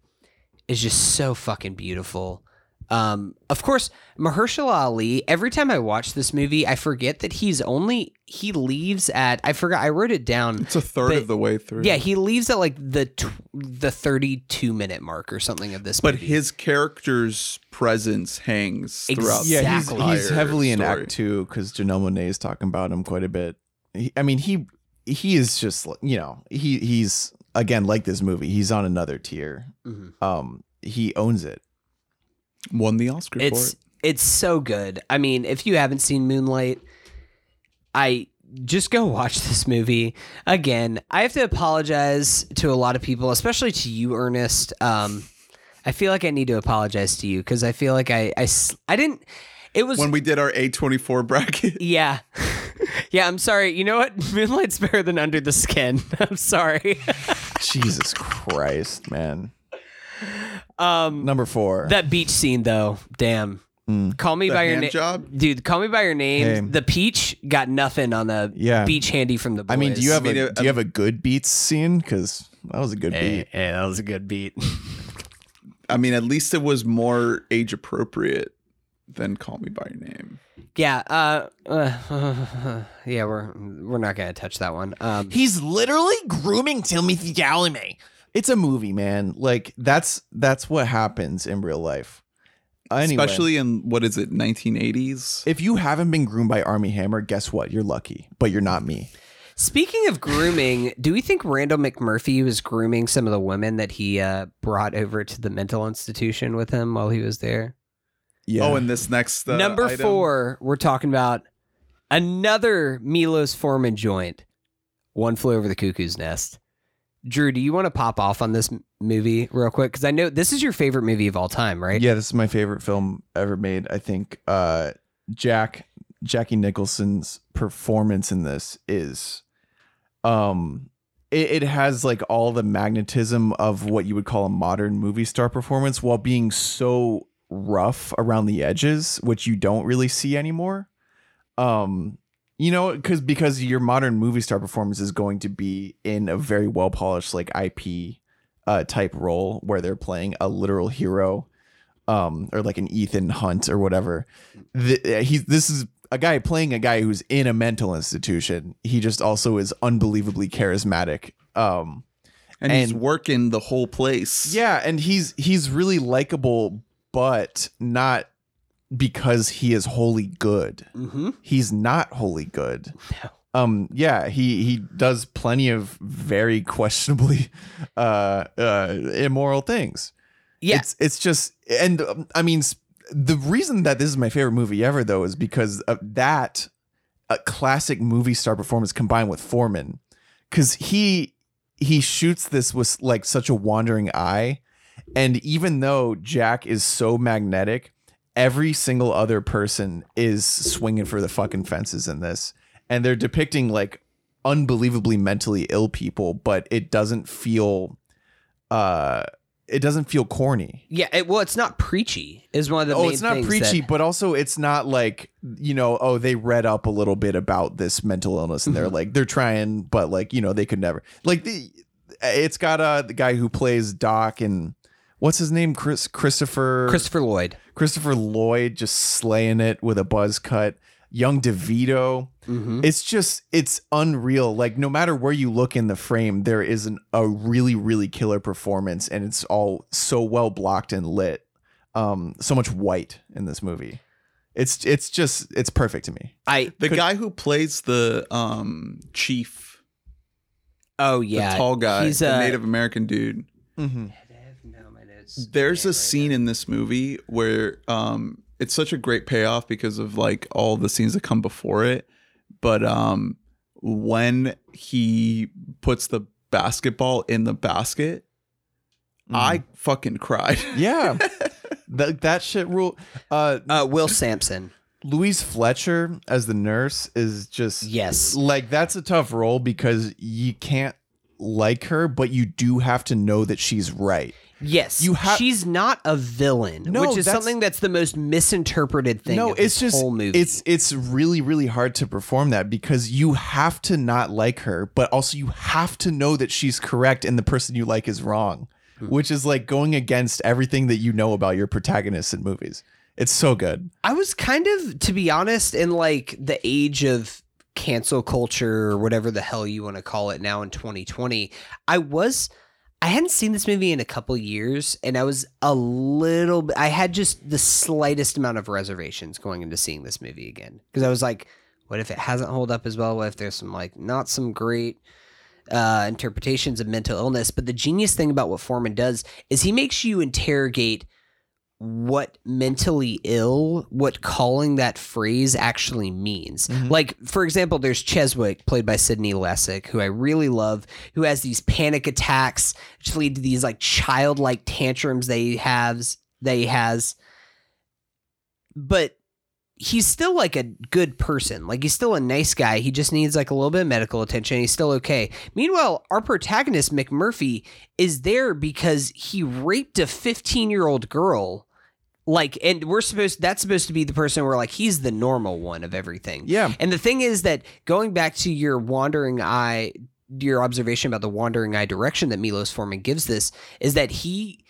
is just so fucking beautiful um, of course, Mahershala Ali. Every time I watch this movie, I forget that he's only he leaves at. I forgot. I wrote it down. It's a third But- of the way through. Yeah, he leaves at like the tw- the thirty two minute mark or something of this. but movie. his character's presence hangs throughout. Yeah, he's he's heavily in. Act Two because Janelle Monae is talking about him quite a bit. He, I mean, he he is just you know he he's again like this movie. He's on another tier. Mhm. Um, he owns it. Won the Oscar for it's it. it's so good. I mean, if you haven't seen Moonlight, I just go (laughs) watch this movie again. I have to apologize to a lot of people, especially to you, Ernest. Um, I feel like I need to apologize to you because I feel like I, I, I didn't. It was When we did our A24 bracket, (laughs) yeah. Yeah, I'm sorry. You know what? (laughs) Moonlight's better than Under the Skin. I'm sorry. Jesus Christ, man. Um, Number four. that beach scene though, damn. Mm. Call me The by your hand name, job? dude. Call me by your name. Hey. The peach got nothing on the Yeah. beach handy from the. Boys. I mean, do you have I mean, a it- do you have a good beats scene? Because that was a good Hey, beat. hey, that was a good beat. (laughs) I mean, at least it was more age appropriate than Call Me by Your Name. yeah. Uh, uh, (laughs) yeah. We're we're not gonna touch that one. Um, He's literally grooming Timothée Chalamet. It's a movie, man. Like that's that's what happens in real life. Anyway, Especially in what is it, 1980s? if you haven't been groomed by Armie Hammer, guess what? You're lucky, but you're not me. Speaking of grooming, (laughs) do we think Randle McMurphy was grooming some of the women that he uh, brought over to the mental institution with him while he was there? Yeah. Oh, and this next uh, Number item? four, we're talking about another Milos Forman joint. One flew over the cuckoo's nest. Drew, do you want to pop off on this movie real quick? Because I know this is your favorite movie of all time, right? Yeah, this is my favorite film ever made. I think uh Jack Jackie Nicholson's performance in this is um it, it has like all the magnetism of what you would call a modern movie star performance while being so rough around the edges, which you don't really see anymore. Um you know, because because your modern movie star performance is going to be in a very well polished like IP uh, type role where they're playing a literal hero, um, or like an Ethan Hunt or whatever. The, he's this is a guy playing a guy who's in a mental institution. He just also is unbelievably charismatic. Um, and, he's working the whole place. yeah, and he's he's really likable, but not because he is wholly good. Mm-hmm. He's not wholly good. No. Um yeah, he he does plenty of very questionably (laughs) uh uh immoral things. Yeah. It's it's just and um, I mean the reason that this is my favorite movie ever though is because of that uh, classic movie star performance combined with Forman cuz he he shoots this with like such a wandering eye and even though Jack is so magnetic every single other person is swinging for the fucking fences in this and they're depicting like unbelievably mentally ill people but it doesn't feel uh it doesn't feel corny Yeah. It, well, it's not preachy. Is one of the oh main it's not things preachy that- but also it's not like you know oh they read up a little bit about this mental illness and they're (laughs) like they're trying but like you know they could never like the it's got uh the guy who plays doc and what's his name chris christopher Christopher Lloyd. Christopher Lloyd just slaying it with a buzz cut. Young DeVito. Mm-hmm. It's just it's unreal. Like no matter where you look in the frame, there is an, a really really killer performance, and it's all so well blocked and lit. Um, so much white in this movie. It's it's just it's perfect to me. I. The guy who plays the um chief, Oh the yeah. tall guy, He's the a Native American dude. No, my notes is. There's a right scene in this movie where um it's such a great payoff because of like all the scenes that come before it. But um when he puts the basketball in the basket, I fucking cried. (laughs) Yeah. that that shit rule. Uh, Uh, Will Sampson. Louise Fletcher as the nurse is just Yes. like that's a tough role because you can't like her, but you do have to know that she's right. Yes, You ha- she's not a villain, No, which is that's- something that's the most misinterpreted thing. no, it's just whole movie. it's it's really really hard to perform that because you have to not like her, but also you have to know that she's correct and the person you like is wrong, Hmm. which is like going against everything that you know about your protagonists in movies. It's so good. I was kind of, to be honest, in like the age of cancel culture or whatever the hell you want to call it now in 2020. I was. I hadn't seen this movie in a couple years, and I was a little. bit I had just the slightest amount of reservations going into seeing this movie again because I was like, "What if it hasn't hold up as well? What if there's some like not some great uh, interpretations of mental illness?" But the genius thing about what Forman does is he makes you interrogate what mentally ill, what calling that phrase actually means. Mm-hmm. Like, for example, there's Cheswick, played by Sydney Lassick, who I really love, who has these panic attacks, which lead to these like childlike tantrums they has they has. But he's still like a good person. Like he's still a nice guy. He just needs like a little bit of medical attention. He's still okay. Meanwhile, our protagonist McMurphy is there because he raped a 15 year old girl. Like, and we're supposed that's supposed to be the person where like he's the normal one of everything. Yeah. And the thing is that going back to your wandering eye, your observation about the wandering eye direction that Milos Forman gives this is that he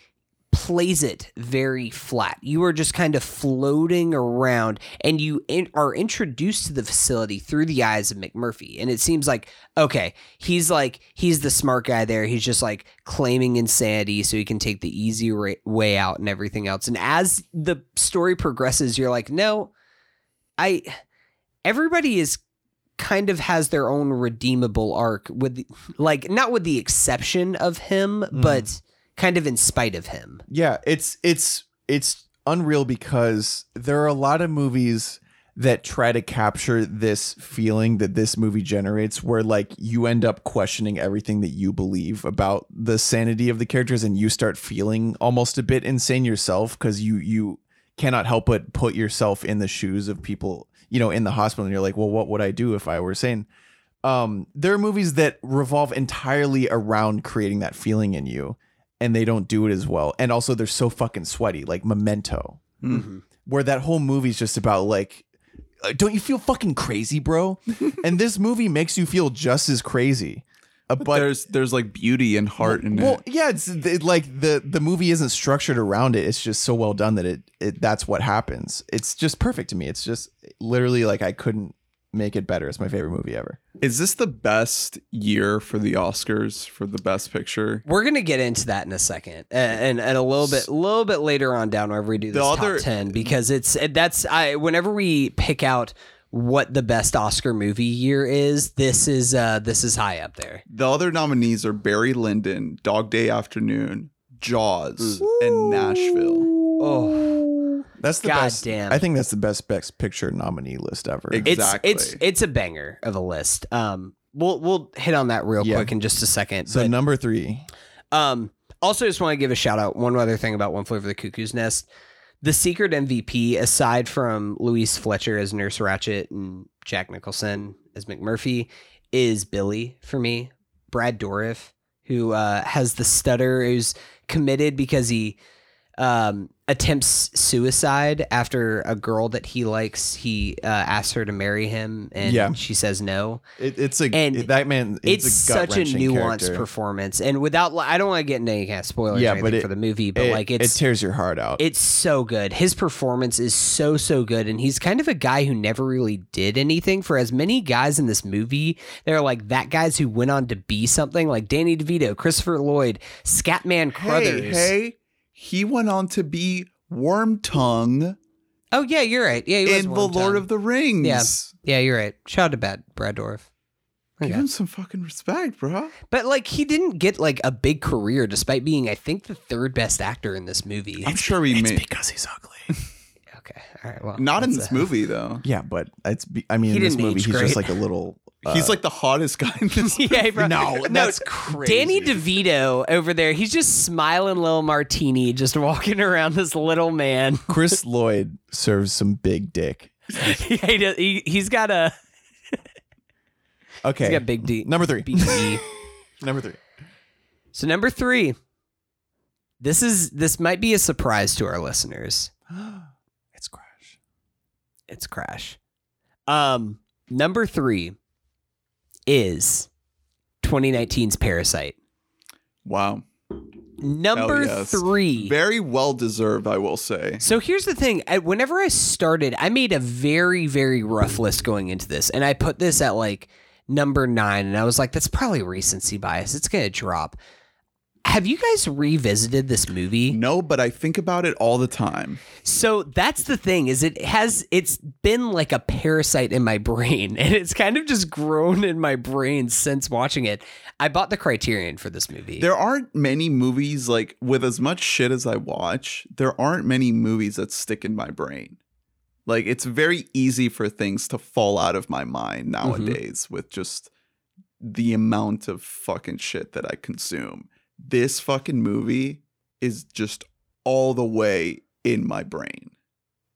plays it very flat. You are just kind of floating around and you in, are introduced to the facility through the eyes of McMurphy. And it seems like, okay, he's like, he's the smart guy there. He's just like claiming insanity so he can take the easy ra- way out and everything else. And as the story progresses, you're like, no, I, everybody is kind of has their own redeemable arc with the, like not with the exception of him mm. but kind of in spite of him Yeah, it's it's it's unreal because there are a lot of movies that try to capture this feeling that this movie generates where like you end up questioning everything that you believe about the sanity of the characters and you start feeling almost a bit insane yourself cuz you you cannot help but put yourself in the shoes of people, you know, in the hospital and you're like, "Well, what would I do if I were sane?" Um there are movies that revolve entirely around creating that feeling in you and they don't do it as well. And also they're so fucking sweaty, like Memento, where that whole movie's just about like, uh, don't you feel fucking crazy, bro? (laughs) and this movie makes you feel just as crazy. Uh, But, but there's there's like beauty and heart in well, it. yeah, it's it, like the the movie isn't structured around it. It's just so well done that it, it that's what happens. It's just perfect to me. It's just literally like I couldn't make it better. It's my favorite movie ever. Is this the best year for the Oscars for the best picture? we're gonna get into that in a second and and, and a little bit a little bit later on down whenever we do this The top other- 10 because it's that's i whenever we pick out what the best oscar movie year is this is uh this is high up there The other nominees are Barry Lyndon, Dog Day Afternoon, Jaws, and Nashville. oh That's the God best. damn. I think that's the best best picture nominee list ever. Ex- it's it's it's a banger of a list um we'll we'll hit on that real Yeah. quick in just a second so but- number three. Um, also, just want to give a shout out. One other thing about One Flew Over the Cuckoo's Nest. The secret MVP, aside from Louise Fletcher as Nurse Ratched and Jack Nicholson as McMurphy, is Billy for me. Brad Dourif, who uh, has the stutter, who's committed because he um, attempts suicide after a girl that he likes. He uh, asks her to marry him, and Yeah. she says no It, it's a And that man. it's, It's, a such a nuanced character. performance and without i don't want to get into any kind of spoilers Yeah, but it- for the movie but it, like it's it tears your heart out. it's so good his performance is so so good and he's kind of a guy who never really did anything for as many guys in this movie they're like that guys who went on to be something like danny devito christopher lloyd scatman crothers Hey, hey, he went on to be Wormtongue oh yeah you're right yeah he was in The Worm Lord of the Rings. Yeah. yeah you're right shout out to bad brad Dourif Give him some fucking respect, bro. But like he didn't get like a big career despite being I think the third best actor in this movie. I'm sure he made because he's ugly. (laughs) Okay. All right. Well, not in that's this a- movie though. yeah, but it's. Be, I mean, He in this didn't movie, age he's great. just like a little. He's like the hottest guy in this. (laughs) Yeah, bro. no, that's crazy. Danny. DeVito over there, he's just smiling little martini, just walking (laughs) around this little man. Chris Lloyd serves some big dick. (laughs) yeah, he does, he, he's got a Okay, he's got big D. number three. big D. Number three. So number three, this is this might be a surprise to our listeners. (gasps) It's Crash. It's Crash. Um, number three is 2019's Parasite. Wow. Number yes. three. Very well deserved, I will say. So here's the thing. I, whenever I started, I made a very, very rough list going into this. And I put this at like number nine. And I was like, that's probably recency bias. It's going to drop. Have you guys revisited this movie? No, but I think about it all the time. So that's the thing is it has it's been like a parasite in my (laughs) brain and it's kind of just grown in my brain since watching it. I bought the criterion for this movie. There aren't many movies like with as much shit as I watch, there aren't many movies that stick in my brain. Like it's very easy for things to fall out of my mind mm-hmm. nowadays with just the amount of fucking shit that I consume. This fucking movie is just all the way in my brain.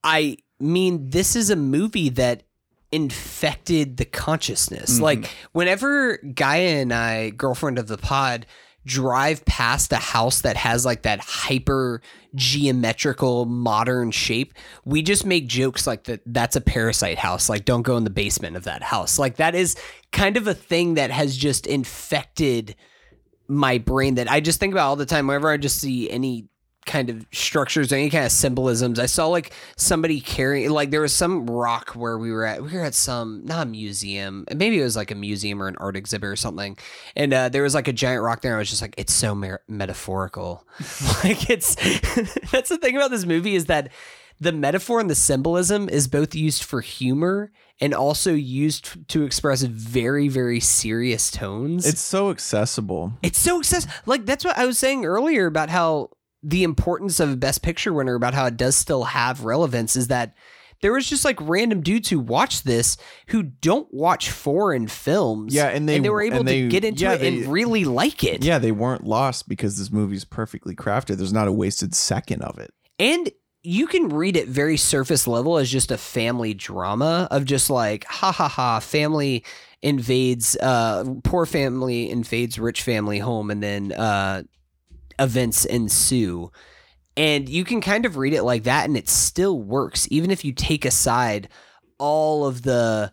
I mean, this is a movie that infected the consciousness. Mhm. Like, whenever Gaia and I, girlfriend of the pod, drive past a house that has like that hyper geometrical modern shape, we just make jokes like that that's a parasite house. Like, don't go in the basement of that house. Like, that is kind of a thing that has just infected my brain that I just think about all the time whenever I just see any kind of structures, any kind of symbolisms. I saw like somebody carrying like there was some rock where we were at we were at some not a museum. Maybe it was like a museum or an art exhibit or something. And uh, there was like a giant rock there. And I was just like, it's so mer- metaphorical. (laughs) like it's (laughs) that's the thing about this movie is that the metaphor and the symbolism is both used for humor and also used to express very, very serious tones It's so accessible. it's so accessible. Like that's what I was saying earlier about how the importance of a Best Picture winner, about how it does still have relevance, is that there was just like random dudes who watch this who don't watch foreign films. Yeah, and they- were able and to get into yeah, it they- and really like it. Yeah, they weren't lost because this movie's perfectly crafted. There's not a wasted second of it. And you can read it very surface level as just a family drama of just like, ha ha ha, family invades, uh, poor family invades rich family home, and then uh, events ensue. And you can kind of read it like that, and it still works, even if you take aside all of the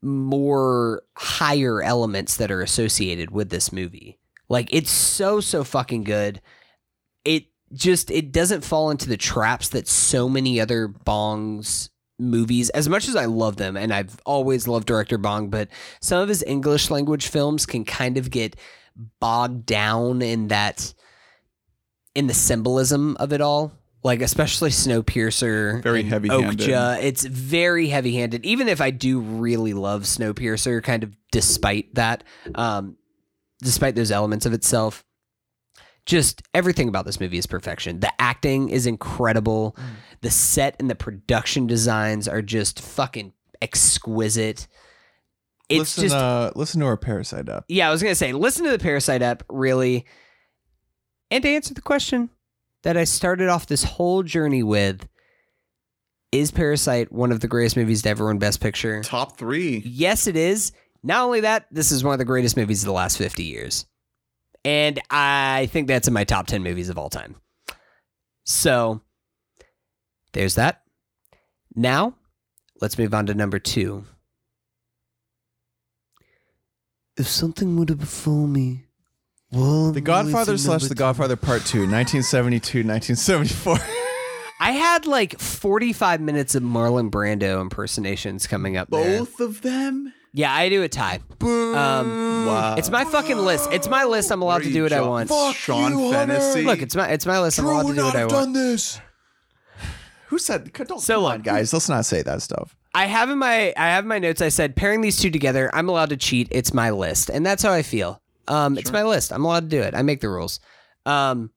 more higher elements that are associated with this movie. Like, it's so, so fucking good. It just it doesn't fall into the traps that so many other Bong's movies as much as I love them and I've always loved director Bong but some of his English language films can kind of get bogged down in that in the symbolism of it all. Like especially Snowpiercer Very heavy-handed. Okja. It's very heavy-handed. Even if I do really love Snowpiercer kind of despite that um despite those elements of itself just everything about this movie is perfection. The acting is incredible. The set and the production designs are just fucking exquisite. It's listen, just uh, listen to our Parasite up. yeah, I was gonna say, listen to the Parasite up, really. And to answer the question that I started off this whole journey with, is Parasite one of the greatest movies to ever win Best Picture? Top three. Yes, it is. Not only that, this is one of the greatest movies of the last 50 years. And I think that's in my top 10 movies of all time. So there's that. Now, let's move on to number two. If something were to befall me, well, The Godfather slash The Godfather Part 2, 1972, 1974. (laughs) I had like 45 minutes of Marlon Brando impersonations coming up there. Both of them? Yeah, I do a tie. Um, Wow. it's my fucking list. It's my list. I'm allowed to do what I want. Sean Fantasy. Look, it's my it's my list. I'm allowed to do what I want. this. Who said? Don't So come look. on, guys. Let's not say that stuff. I have in my I have in my notes. I said pairing these two together. I'm allowed to cheat. It's my list, and that's how I feel. Um, it's my list. I'm allowed to do it. I make the rules. Um,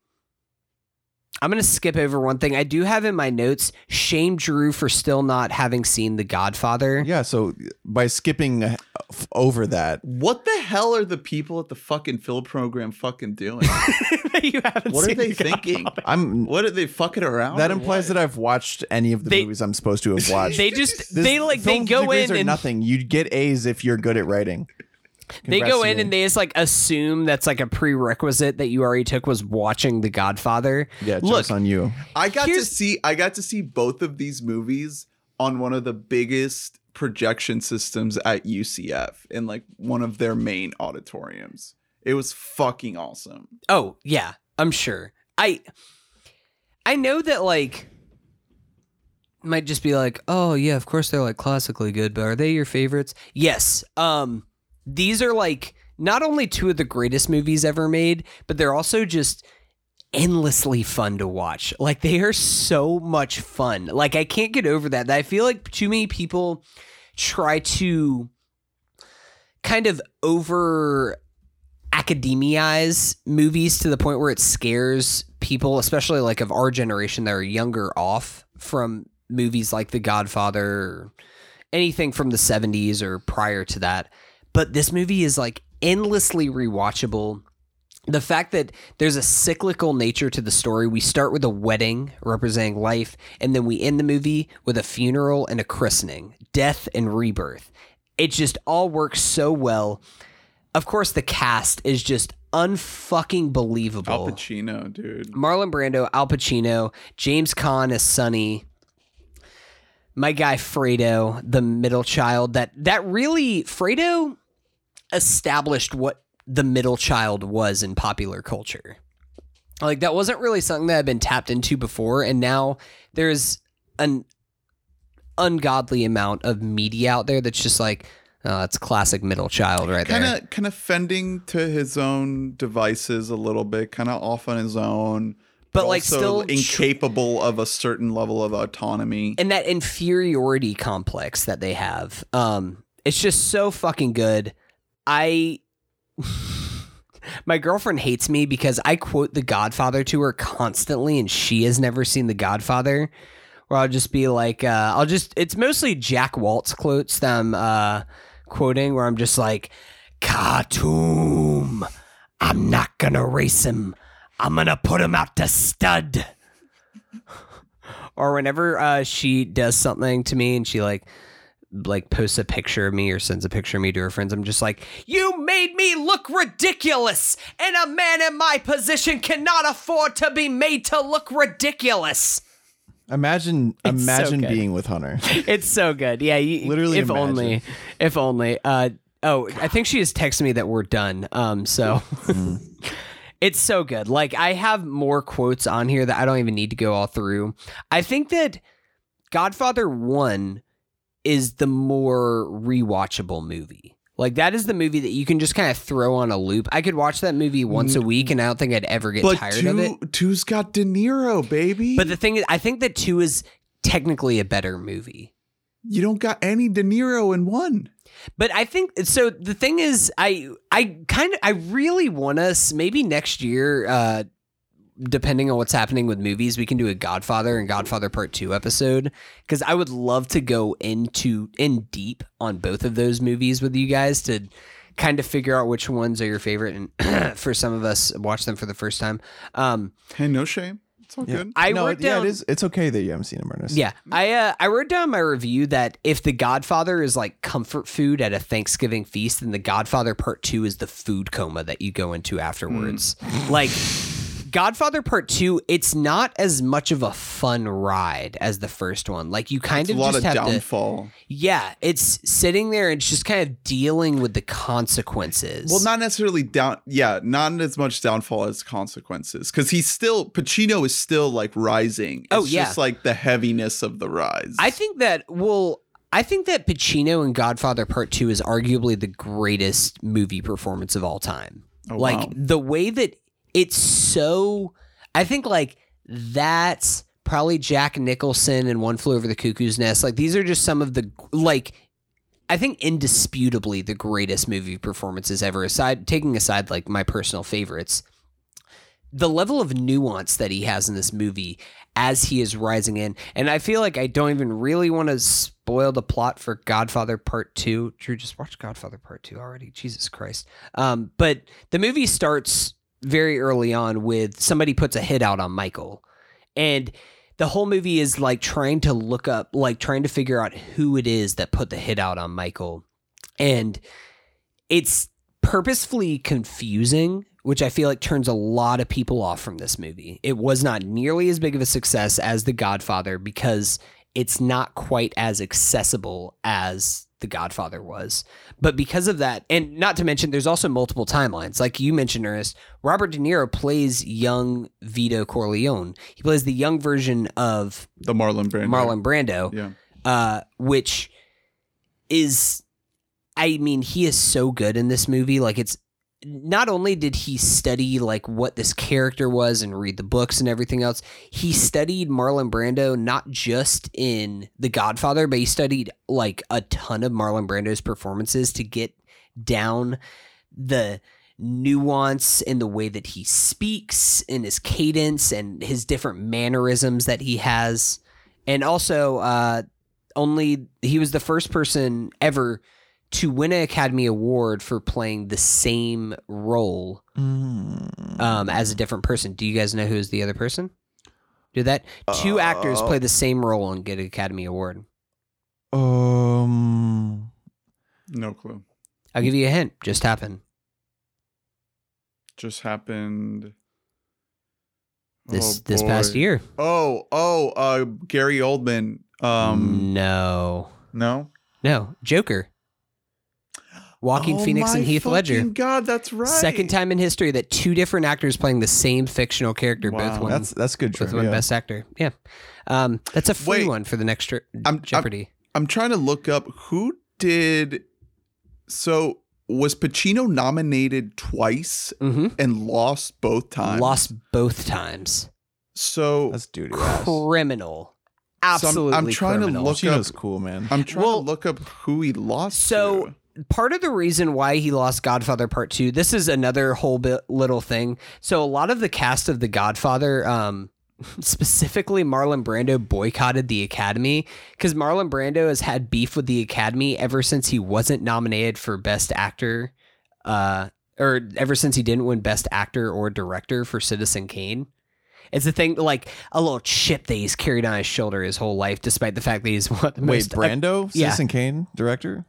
I'm gonna skip over one thing. I do have in my notes. Shame Drew for still not having seen The Godfather. Yeah, so by skipping uh, f- over that, What the hell are the people at the fucking film program fucking doing? (laughs) you haven't What are they The thinking? I'm What are they fucking around? that implies what? that I've watched any of the They- movies I'm supposed to have (laughs) watched. They just This- they like they go degrees in and nothing. You'd get A's if you're good at writing. They go in and they just like assume that's like a prerequisite that you already took was watching The Godfather. yeah, look, on you. I got to see I got to see both of these movies on one of the biggest projection systems at UCF in like one of their main auditoriums. It was fucking awesome. Oh, yeah, I'm sure. I I know that like might just be like, "Oh, yeah, of course they're like classically good, but are they your favorites?" Yes. Um these are like not only two of the greatest movies ever made, but they're also just endlessly fun to watch. Like they are so much fun. Like I can't get over that. I feel like too many people try to kind of over academiaize movies to the point where it scares people, especially like of our generation that are younger off from movies like The Godfather anything from the 70s or prior to that. But this movie is like endlessly rewatchable. The fact that there's a cyclical nature to the story. We start with a wedding representing life, and then we end the movie with a funeral and a christening, death and rebirth. It just all works so well. Of course, the cast is just unfucking believable. Al Pacino, dude. Marlon Brando, Al Pacino, James Caan as Sonny, my guy Fredo, the middle child. That that really Fredo established what the middle child was in popular culture. Like that wasn't really something that had been tapped into before, and now there's an ungodly amount of media out there that's just like, oh, that's classic middle child right Kind there. of kind of fending to his own devices a little bit, kind of off on his own. But, like, still- incapable of a certain level of autonomy. and that inferiority complex that they have um it's just so fucking good i (sighs) my girlfriend hates me because i quote the godfather to her constantly and she has never seen the godfather where i'll just be like uh i'll just it's mostly jack Woltz quotes that i'm uh quoting where i'm just like khartoum i'm not gonna race him i'm gonna put him out to stud or whenever uh, she does something to me and she like like posts a picture of me or sends a picture of me to her friends i'm just like you made me look ridiculous and a man in my position cannot afford to be made to look ridiculous Imagine, It's imagine good. being with Hunter. (laughs) it's so good yeah you, Literally if imagine. only if only uh oh i think she just texted me that we're done um so (laughs) (laughs) it's so good. Like i have more quotes on here that i don't even need to go all through. I think that godfather 1 is the more rewatchable movie. Like that is the movie that you can just kind of throw on a loop. I could watch that movie once a mm. week and i don't think i'd ever get but tired two, of it. two's got De Niro, baby. but the thing is i think that 2 is technically a better movie you don't got any De Niro in one. But I think so. The thing is, I I kind of I really want us maybe next year, uh, depending on what's happening with movies, we can do a Godfather and Godfather Part Two episode because I would love to go into in deep on both of those movies with you guys to kind of figure out which ones are your favorite and (clears throat) for some of us watch them for the first time. Um, Hey, no shame. It's all good. I no, wrote it, yeah, it is. It's okay that you haven't seen him, Ernest. Yeah, I uh, I wrote down my review that if The Godfather is like comfort food at a Thanksgiving feast, then The Godfather Part Two is the food coma that you go into afterwards. Like Godfather Part Two, it's not as much of a fun ride as the first one. Like you kind It's a of lot just of have to, downfall. yeah, it's sitting there and just kind of dealing with the consequences. Well, not necessarily down. Yeah, not as much downfall as consequences, because he's still Pacino is still like rising. Oh, it's Oh, yeah. just like the heaviness of the rise. I think that well, I think that Pacino in Godfather Part Two is arguably the greatest movie performance of all time. Oh, like wow. the way that it's so, I think like that's probably Jack Nicholson and One Flew Over the Cuckoo's Nest. Like these are just some of the like I think indisputably the greatest movie performances ever. Aside taking aside like my personal favorites, the level of nuance that he has in this movie as he is rising in, and I feel like I don't even really want to spoil the plot for Godfather Part Two. Drew, just watch Godfather Part Two already. Jesus Christ! Um, but the movie starts very early on with somebody puts a hit out on Michael, and the whole movie is like trying to look up, like trying to figure out who it is that put the hit out on Michael. And it's purposefully confusing, which I feel like turns a lot of people off from this movie. It was not nearly as big of a success as The Godfather because it's not quite as accessible as The Godfather was. But because of that, and not to mention, there's also multiple timelines. Like you mentioned, Ernest, Robert De Niro plays young Vito Corleone. He plays the young version of The Marlon Brando. Marlon Brando, Yeah. uh, which is, I mean, he is so good in this movie. Like, it's not only did he study like what this character was and read the books and everything else, he studied Marlon Brando not just in The Godfather, but he studied like a ton of Marlon Brando's performances to get down the nuance in the way that he speaks in his cadence and his different mannerisms that he has. And also uh only he was the first person ever to win an academy award for playing the same role Mm. um as a different person do you guys know who's the other person do that two actors Uh, play the same role and get an academy award Um. No clue. i'll give you a hint just happened Just happened this Oh, this past year Oh, oh, uh Gary Oldman. Um no no. no joker Joaquin Oh phoenix and heath ledger God, that's right. Second time in history that two different actors playing the same fictional character both Wow. won, That's that's good. both won trivia. best actor. Yeah, um, that's a free Wait. one for the next tr- I'm- Jeopardy. I'm trying to look up who did so was Pacino nominated twice mm-hmm. and lost both times? Lost both times. So That's duty ass. Criminal. So I'm- I'm trying to look- Pacino's cool, man. I'm trying Well, to look up who he lost so to. Part of the reason why he lost Godfather Part Two, this is another whole bit little thing. So a lot of the cast of The Godfather, um, (laughs) specifically Marlon Brando, boycotted the Academy because Marlon Brando has had beef with the Academy ever since he wasn't nominated for Best Actor, uh, or ever since he didn't win Best Actor or Director for Citizen Kane. It's a thing like a little chip that he's carried on his shoulder his whole life, despite the fact that he's (laughs) the Wait, most Brando, yeah. Citizen Kane, director.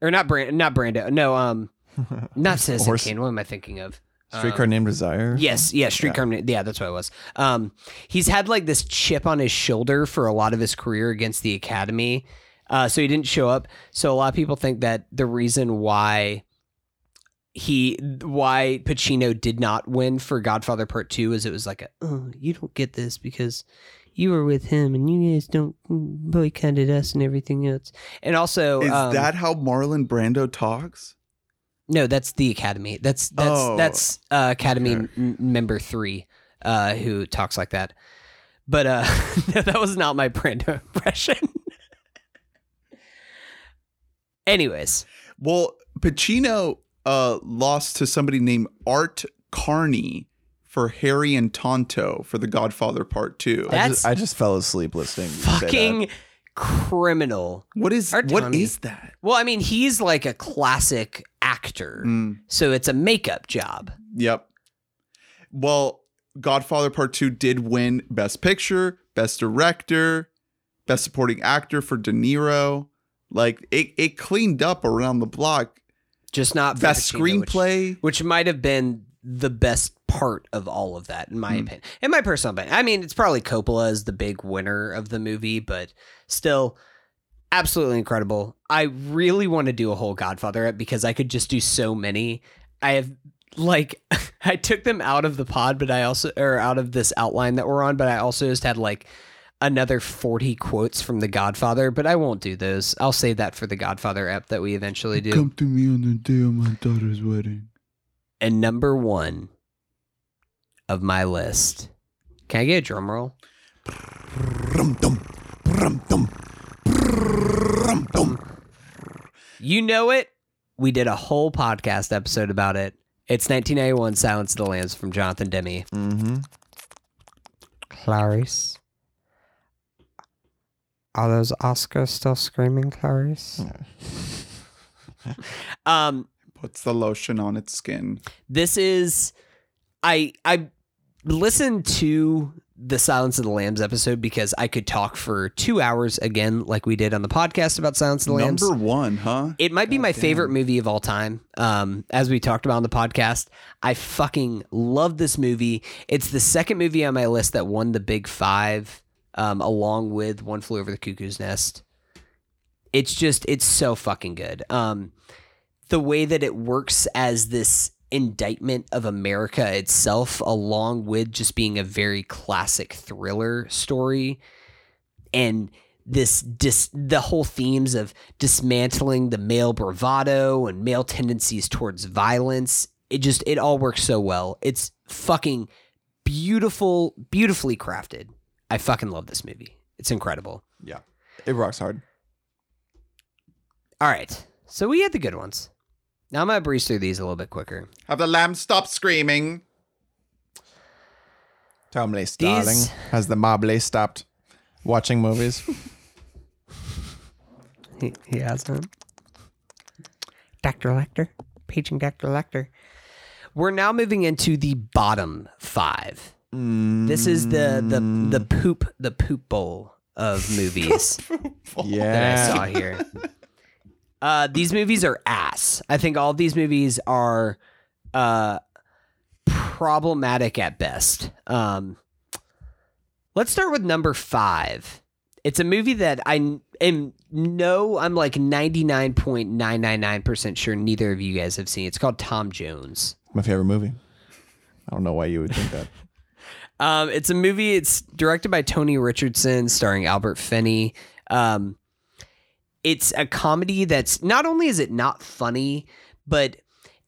Or not Brand, not Brando. No, um, (laughs) not Citizen Horse- Kane. What am I thinking of? Streetcar Um, Named Desire. Yes, yeah, Streetcar. Yeah. yeah, that's what it was. Um, he's had like this chip on his shoulder for a lot of his career against the Academy, uh, so he didn't show up. So a lot of people think that the reason why he why Pacino did not win for Godfather Part Two is it was like a oh you don't get this because you were with him and you guys don't boycotted us and everything else. And also, Is um, that how Marlon Brando talks? No, that's the Academy. That's that's Oh, that's uh, Academy okay. m- member three, uh, who talks like that. But uh, (laughs) no, that was not my Brando (laughs) impression. Anyways, Well, Pacino uh, lost to somebody named Art Carney for Harry and Tonto for The Godfather Part Two. That- I just, I just fell asleep listening. to you say that. fucking criminal. What is Art what Carney. is that? Well, I mean, he's like a classic actor, Mm, so it's a makeup job. yep. Well, Godfather Part Two did win Best Picture, Best Director, Best Supporting Actor for De Niro. Like it, it cleaned up around the block. Just not for Best Pacino, which- screenplay. which might have been the best part of all of that, in my Hmm. opinion. In my personal opinion, I mean, it's probably Coppola is the big winner of the movie, but still, absolutely incredible. I really want to do a whole Godfather ep because I could just do so many. I have like (laughs) I took them out of the pod, but I also or out of this outline that we're on, but I also just had like another 40 quotes from The Godfather, but I won't do those. I'll save that for the Godfather ep that we eventually do. Come to me on the day of my daughter's wedding. And number one of my list. Can I get a drum roll? You know it. We did a whole podcast episode about it. It's 1991 Silence of the Lambs from Jonathan Demme. Mm-hmm. Clarice. Are those Oscars still screaming, Clarice? (laughs) um, Puts the lotion on its skin. this is I I listened to the Silence of the Lambs episode because I could talk for two hours again, like we did on the podcast about Silence of the Lambs. Number one, huh? It might be my favorite movie of all time. Um, as we talked about on the podcast, I fucking love this movie. It's the second movie on my list that won the Big Five, um, along with One Flew Over the Cuckoo's Nest. It's just, it's so fucking good. Um, the way that it works as this indictment of America itself, along with just being a very classic thriller story, and this dis- the whole themes of dismantling the male bravado and male tendencies towards violence it just it all works so well. It's fucking beautiful beautifully crafted. I fucking love this movie. It's incredible. Yeah. It rocks hard. all right. So we had the good ones now i'm gonna breeze through these a little bit quicker. Have the lamb stop screaming? Tell me, darling. These- Has the Mobley stopped watching movies? (laughs) he, he hasn't dr. Lecter. Paging dr. Lecter. We're now moving into the bottom five. This is the the the mm. poop the poop bowl of movies (laughs) that I saw here. Uh, these movies are ass. I think all of these movies are uh, problematic at best. Um, let's start with number five. It's a movie that I am no, I'm like 99.999% sure neither of you guys have seen. It's called Tom Jones. My favorite movie. I don't know why you would think that. (laughs) Um, it's a movie. It's directed by Tony Richardson, starring Albert Finney. Um, it's a comedy that's not only is it not funny, but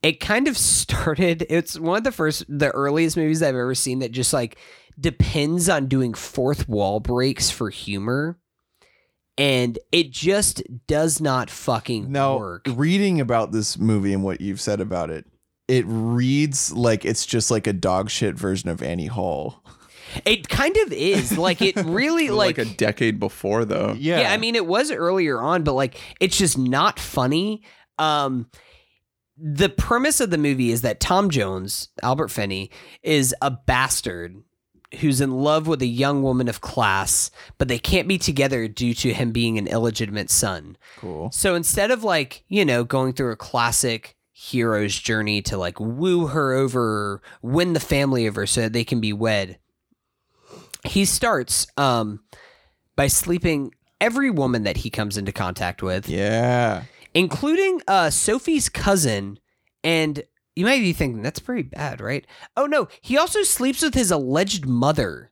it kind of (laughs) started. It's one of the first, the earliest movies I've ever seen that just like depends on doing fourth wall breaks for humor, and it just does not fucking Now, work. reading about this movie and what you've said about it, it reads like it's just like a dog shit version of Annie Hall. (laughs) It kind of is like it really (laughs) Like, like a decade before, though. Yeah. Yeah. I mean it was earlier on, but like it's just not funny. Um the premise of the movie is that Tom Jones, Albert Finney, is a bastard who's in love with a young woman of class, but they can't be together due to him being an illegitimate son. cool. So instead of like, you know, going through a classic hero's journey to like woo her over, win the family over so that they can be wed, he starts um, by sleeping every woman that he comes into contact with, Yeah. including uh, Sophie's cousin. And you might be thinking, that's pretty bad, right? Oh, no. He also sleeps with his alleged mother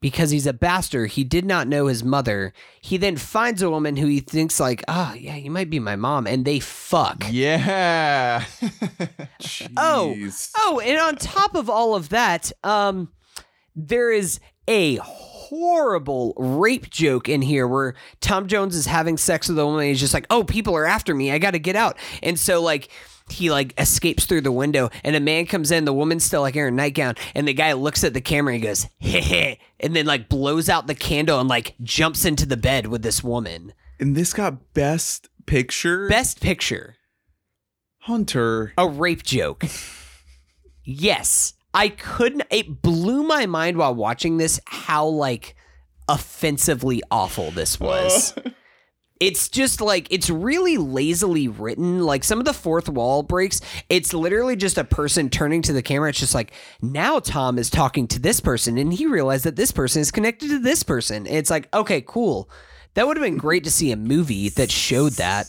because he's a bastard. He did not know his mother. He then finds a woman who he thinks, like, oh, yeah, you might be my mom. And they fuck. Yeah. (laughs) Oh, Jeez. Oh, and on top of all of that, um, there is a horrible rape joke in here where Tom Jones is having sex with a woman. And he's just like, "Oh, people are after me. I got to get out." And so like. He like escapes through the window, and a man comes in. The woman's still like in her nightgown, and the guy looks at the camera and he goes, (laughs) "Heh heh," and then like blows out the candle and like jumps into the bed with this woman. And this got best picture. Best picture. Hunter. a rape joke. (laughs) yes, I couldn't. It blew my mind while watching this how like offensively awful this oh. was. (laughs) it's just like it's really lazily written. Like some of the fourth wall breaks, it's literally just a person turning to the camera. It's just like now Tom is talking to this person, and he realized that this person is connected to this person. It's like okay, cool. That would have been great to see a movie that showed that.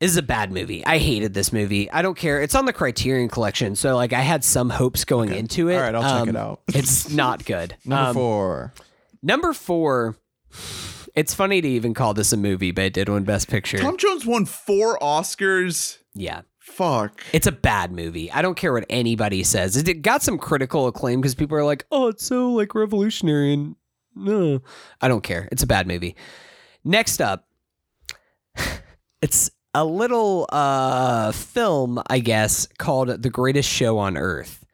This is a bad movie. I hated this movie. I don't care. It's on the Criterion Collection, so like I had some hopes going into it. All right, I'll check it Um, out. It's not good. (laughs) Number Um, four. Number four. It's funny to even call this a movie, but it did win Best Picture. Tom Jones won four Oscars yeah. Fuck. It's a bad movie. I don't care what anybody says. It got some critical acclaim because people are like, "Oh, it's so like revolutionary," and no, I don't care. It's a bad movie. Next up, (laughs) it's a little uh film, I guess, called "The Greatest Show on Earth."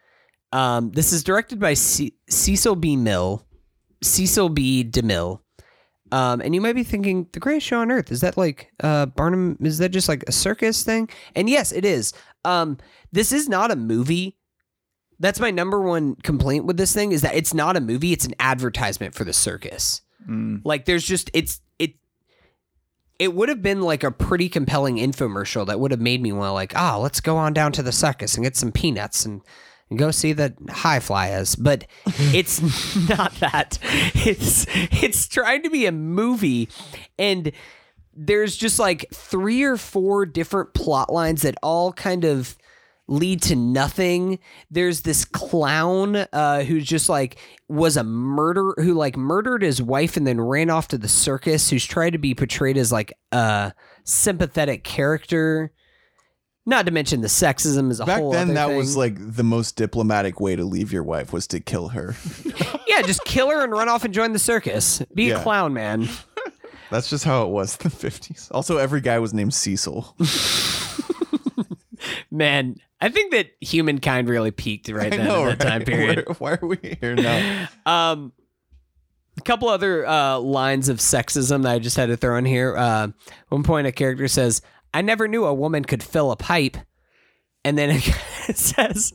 Um, this is directed by C- Cecil B. Mill, Cecil B. DeMille. Um, and you might be thinking, the greatest show on earth is that like uh, Barnum? Is that just like a circus thing? And yes, it is. Um, this is not a movie. That's my number one complaint with this thing is that it's not a movie. It's an advertisement for the circus. Mm. Like there's just it's it. Would have been like a pretty compelling infomercial that would have made me want to like, ah, let's go on down to the circus and get some peanuts and and go see the high flyers. But (laughs) it's not that. It's it's trying to be a movie, and there's just like three or four different plot lines that all kind of lead to nothing. There's this clown uh, who's just like was a murder who like murdered his wife and then ran off to the circus. Who's tried to be portrayed as like a sympathetic character. Not to mention the sexism is a Back whole. then, other that thing. was like the most diplomatic way to leave your wife was to kill her. (laughs) yeah, just kill her and run off and join the circus. Be a clown, man. (laughs) That's just how it was in the 50s. Also, every guy was named Cecil. (laughs) Man, I think that humankind really peaked right I then know, in that time (laughs) period. Why, why are we here now? (laughs) Um, a couple other uh, lines of sexism that I just had to throw in here. Uh, one point, a character says, "I never knew a woman could fill a pipe," and then (laughs) it says,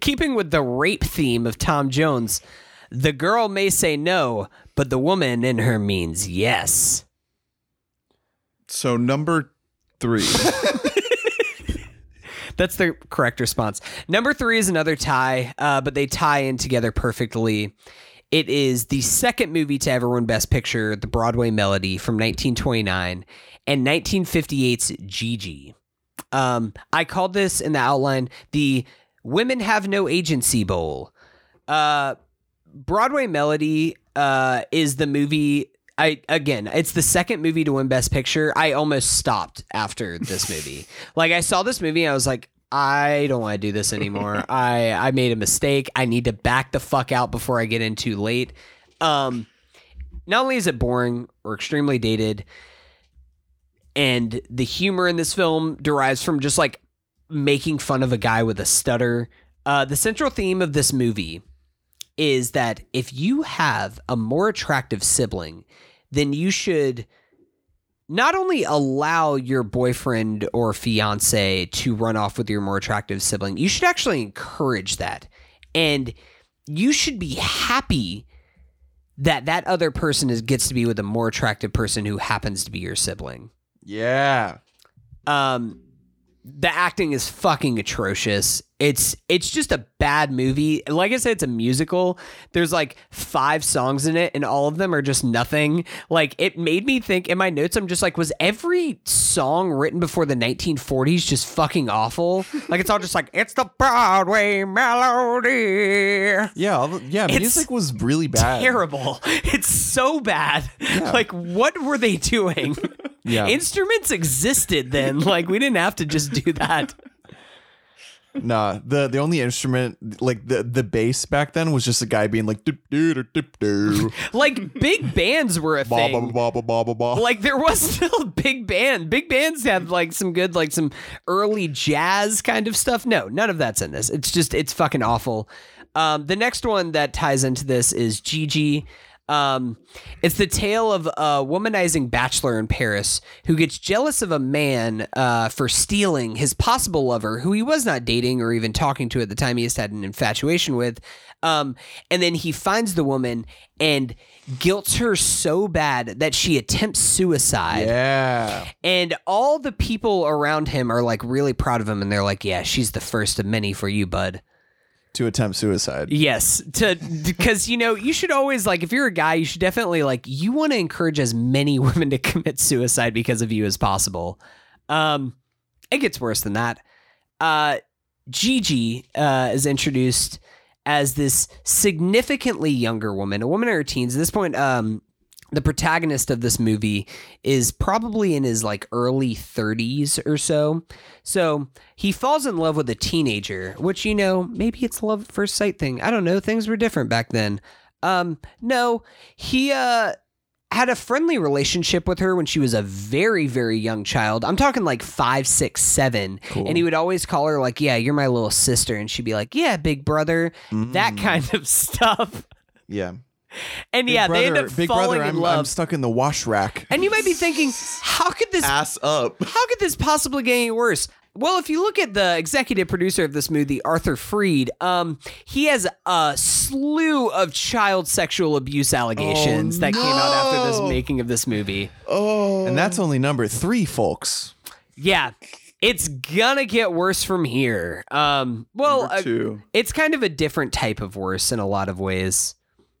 keeping with the rape theme of Tom Jones, the girl may say no, but the woman in her means yes. So number three. That's the correct response. Number three is another tie, uh, but they tie in together perfectly. It is the second movie to ever win Best Picture, The Broadway Melody from 1929 and 1958's Gigi. Um, I called this in the outline the Women Have No Agency Bowl. Uh, Broadway Melody uh, is the movie. I again, it's the second movie to win Best Picture. I almost stopped after this (laughs) movie. like I saw this movie, and I was like, I don't want to do this anymore. (laughs) I I made a mistake. I need to back the fuck out before I get in too late. Um, not only is it boring or extremely dated, and the humor in this film derives from just like making fun of a guy with a stutter. Uh, the central theme of this movie is that if you have a more attractive sibling, then you should not only allow your boyfriend or fiance to run off with your more attractive sibling, you should actually encourage that. And you should be happy that that other person is gets to be with a more attractive person who happens to be your sibling. Yeah. Um the acting is fucking atrocious. It's it's just a bad movie. Like I said, it's a musical. There's like five songs in it, and all of them are just nothing. Like it made me think in my notes, I'm just like, was every song written before the 1940s just fucking awful? Like it's all just like, it's the Broadway melody. Yeah. yeah. It's music was really bad. Terrible. (laughs) It's so bad. Like, what were they doing? (laughs) Yeah. Instruments existed then. (laughs) Like, we didn't have to just do that. Nah. The the only instrument like the the bass back then was just a guy being like dip doo dip doo. (laughs) Like, big bands were a (laughs) Ba thing. ba ba ba ba ba. Like, there was still a big band. Big bands had like some good, like some early jazz kind of stuff. No, none of that's in this. It's just, it's fucking awful. Um, the next one that ties into this is Gigi. Um, it's the tale of a womanizing bachelor in Paris who gets jealous of a man uh, for stealing his possible lover, who he was not dating or even talking to at the time. He just had an infatuation with. Um, and then he finds the woman and guilts her so bad that she attempts suicide. yeah. And all the people around him are like really proud of him, and they're like, "Yeah, she's the first of many for you, bud." To attempt suicide. Yes, to because you know you should always like if you're a guy, you should definitely like you want to encourage as many (laughs) women to commit suicide because of you as possible. Um, it gets worse than that. Uh, Gigi uh, is introduced as this significantly younger woman, a woman in her teens. At this point, um, the protagonist of this movie is probably in his like early 30s or so. So he falls in love with a teenager, which you know, maybe it's love at first sight thing. I don't know. Things were different back then. Um, no, he uh had a friendly relationship with her when she was a very, very young child. I'm talking like five, six, seven. And he would always call her like, Yeah, you're my little sister. And she'd be like, Yeah, big brother. That kind of (laughs) stuff. Yeah. And Big yeah, brother, they end up big falling brother, in I'm, love. I'm stuck in the wash rack. and you might be thinking, how could this Ass up. how could this possibly get any worse? Well, if you look at the executive producer of this movie, Arthur Freed, um, he has a slew of child sexual abuse allegations that came out after this no. making of this movie. Oh. And that's only number three, folks. Yeah, it's gonna get worse from here. Um, well, Number uh, two. it's kind of a different type of worse in a lot of ways.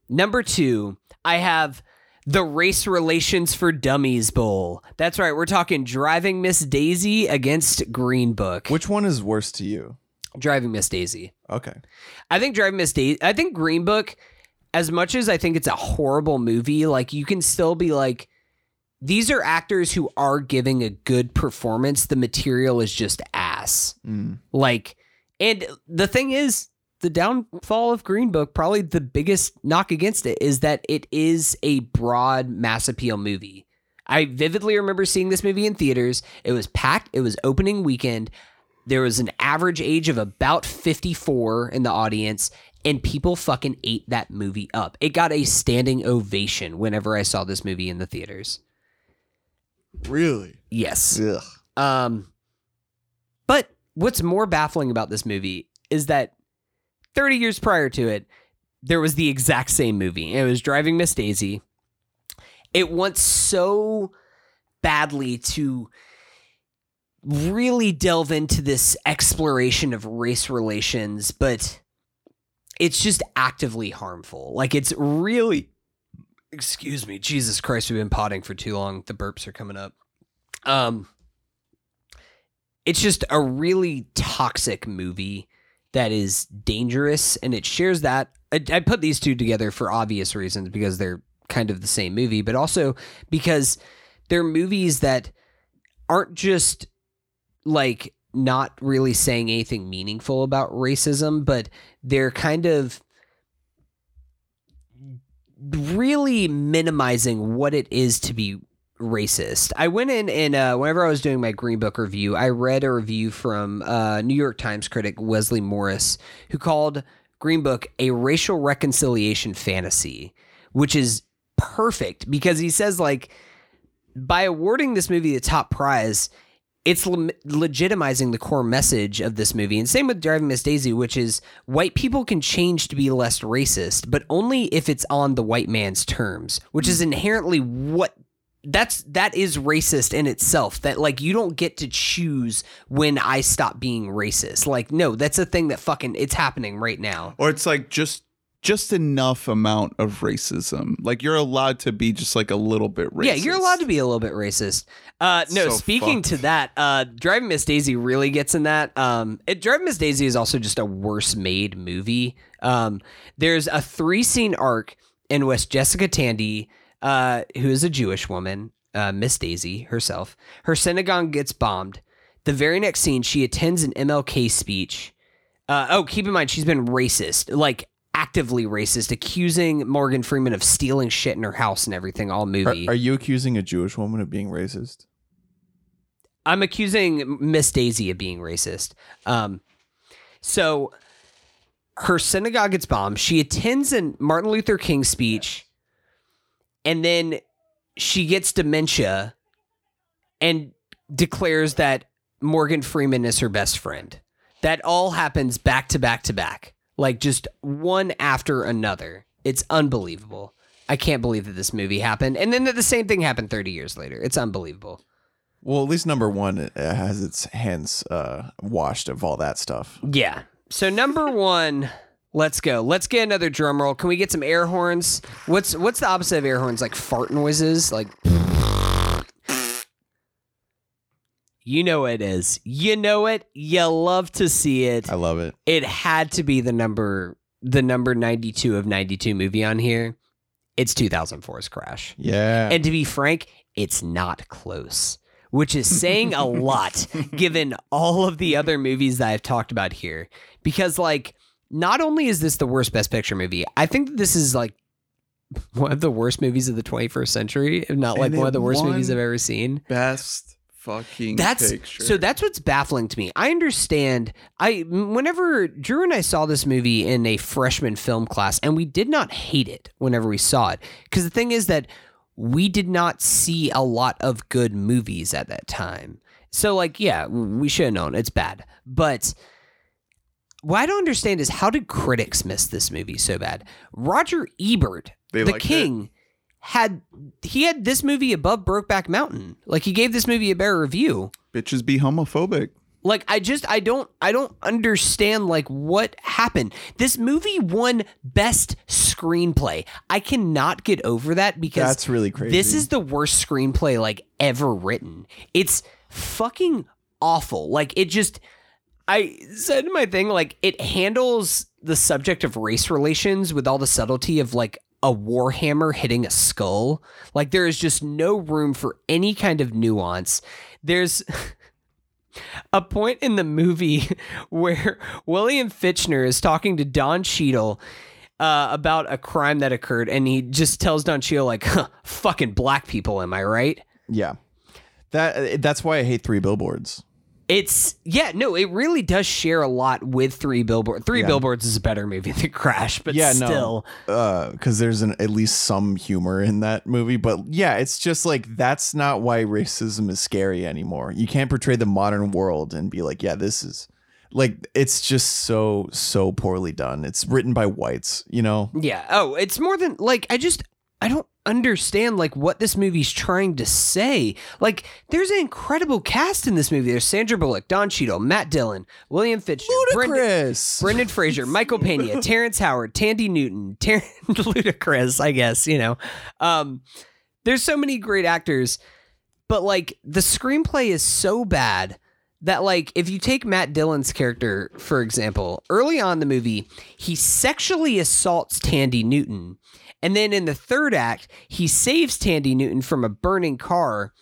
Number two, I have the Race Relations for Dummies Bowl. That's right, we're talking Driving Miss Daisy against Green Book. Which one is worse to you? Driving Miss Daisy. Okay. I think Driving Miss Daisy. I think Green Book. As much as I think it's a horrible movie, like you can still be like, these are actors who are giving a good performance. The material is just ass. Mm. Like, and the thing is, the downfall of Green Book, probably the biggest knock against it, is that it is a broad mass appeal movie. I vividly remember seeing this movie in theaters. It was packed, it was opening weekend. There was an average age of about 54 in the audience, and people fucking ate that movie up. It got a standing ovation whenever I saw this movie in the theaters. Really? Yes. Ugh. Um, but what's more baffling about this movie is that 30 years prior to it, there was the exact same movie. It was Driving Miss Daisy. It wants so badly to really delve into this exploration of race relations, but it's just actively harmful. Like it's really excuse me, Jesus Christ, we've been potting for too long. The burps are coming up. Um it's just a really toxic movie that is dangerous and it shares that. I, I put these two together for obvious reasons because they're kind of the same movie but also because they're movies that aren't just like not really saying anything meaningful about racism but they're kind of really minimizing what it is to be racist. I went in and uh, whenever I was doing my Green Book review, I read a review from uh, New York Times critic Wesley Morris, who called Green Book a racial reconciliation fantasy, which is perfect because he says like by awarding this movie the top prize. It's le- legitimizing the core message of this movie. And same with Driving Miss Daisy, which is white people can change to be less racist, but only if it's on the white man's terms, which is inherently what that's that is racist in itself that like you don't get to choose when i stop being racist. Like no that's a thing that fucking it's happening right now. Or it's like just just enough amount of racism. Like you're allowed to be just like a little bit racist. yeah you're allowed to be a little bit racist. Uh no So speaking to that uh driving miss daisy really gets in that. Um it, driving miss daisy is also just a worse made movie. Um there's a three scene arc in which jessica tandy uh who is a jewish woman uh miss daisy herself her synagogue gets bombed the very next scene she attends an mlk speech uh, oh, keep in mind she's been racist, like actively racist, accusing Morgan Freeman of stealing shit in her house and everything all Are, movie. are you accusing a Jewish woman of being racist? I'm accusing Miss Daisy of being racist. Um, so her synagogue gets bombed. She attends a Martin Luther King speech, and then she gets dementia and declares that Morgan Freeman is her best friend. That all happens back to back to back, like just one after another. It's unbelievable. I can't believe that this movie happened, and then that the same thing happened 30 years later. It's unbelievable. Well, at least number one has its hands uh, washed of all that stuff. Yeah. So number one, let's go. Let's get another drum roll. Can we get some air horns? What's what's the opposite of air horns? Like fart noises? Like You know it is. You know it. You love to see it. I love it. It had to be the number the number 92 of 92 movie on here. it's 2004's Crash. Yeah. And to be frank, it's not close, which is saying a (laughs) lot given all of the other movies that I've talked about here. Because, like, not only is this the worst Best Picture movie, I think this is like (laughs) one of the worst movies of the 21st century, if not like one of the worst movies I've ever seen. Best fucking That's picture. so that's what's baffling to me. I understand. I whenever Drew and I saw this movie in a freshman film class, and we did not hate it whenever we saw it, because the thing is that we did not see a lot of good movies at that time. So like, yeah, we should have known it's bad, but. What I don't understand is how did critics miss this movie so bad? Roger Ebert, They the liked it? king, had he had this movie above Brokeback Mountain. Like he gave this movie a better review. bitches be homophobic. Like I just I don't I don't understand like what happened. This movie won best screenplay. I cannot get over that because That's really crazy. this is the worst screenplay like ever written. It's fucking awful. Like it just I said my thing like it handles the subject of race relations with all the subtlety of like a warhammer hitting a skull. Like there is just no room for any kind of nuance. There's (laughs) a point in the movie (laughs) where William Fichtner is talking to Don Cheadle uh, about a crime that occurred, and he just tells Don Cheadle like, huh, "Fucking black people, am I right?" yeah. That that's why I hate three billboards. It's yeah, no, it really does share a lot with Three Billboards. Three Yeah. Billboards is a better movie than Crash, but yeah, still, uh, no, because there's an at least some humor in that movie. But yeah, it's just like that's not why racism is scary anymore. You can't portray the modern world and be like, yeah, this is like it's just so so poorly done. It's written by whites, you know. yeah. Oh, it's more than like I just I don't understand like what this movie's trying to say. Like, there's an incredible cast in this movie. There's Sandra Bullock, Don Cheadle, Matt Dillon, William Fichtner, Brendan, Brendan Fraser, Michael Pena, (laughs) Terrence Howard, Thandie Newton, Ter- (laughs) Ludacris, I guess, you know. Um, there's so many great actors, but like the screenplay is so bad that like if you take Matt Dillon's character, for example, early on in the movie, he sexually assaults Thandie Newton. And then in the third act, he saves Thandie Newton from a burning car.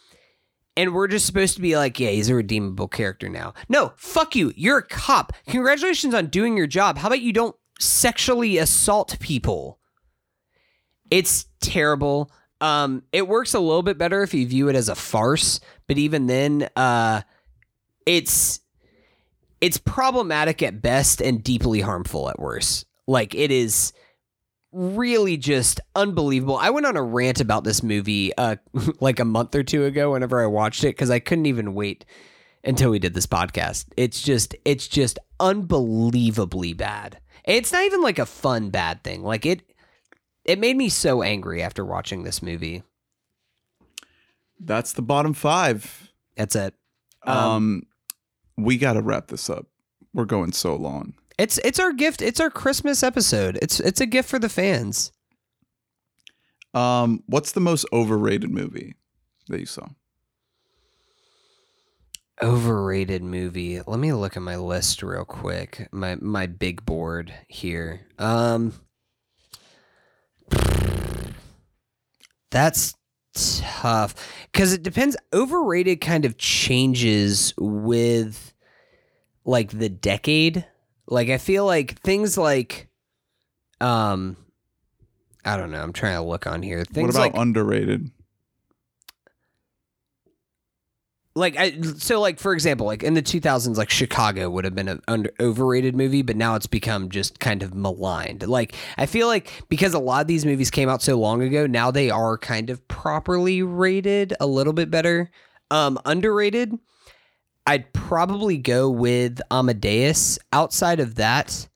And we're just supposed to be like, yeah, he's a redeemable character now. No, fuck you. You're a cop. Congratulations on doing your job. How about you don't sexually assault people? It's terrible. Um, it works a little bit better if you view it as a farce, but even then, uh, it's it's problematic at best and deeply harmful at worst. Like it is really just unbelievable. I went on a rant about this movie uh (laughs) like a month or two ago whenever I watched it cuz I couldn't even wait until we did this podcast. It's just it's just unbelievably bad. It's not even like a fun bad thing. Like it it made me so angry after watching this movie. That's the bottom five. That's it. Um, we got to wrap this up. We're going so long. It's it's our gift. It's our Christmas episode. It's it's a gift for the fans. Um, what's the most overrated movie that you saw? Overrated movie. Let me look at my list real quick. My my big board here. Um That's tough cuz it depends overrated kind of changes with like the decade. Like I feel like things like um I don't know. I'm trying to look on here. Things what about like underrated? like I, so like for example like in the 2000s like chicago would have been an under, overrated movie but now it's become just kind of maligned like i feel like because a lot of these movies came out so long ago now they are kind of properly rated a little bit better um underrated i'd probably go with amadeus outside of that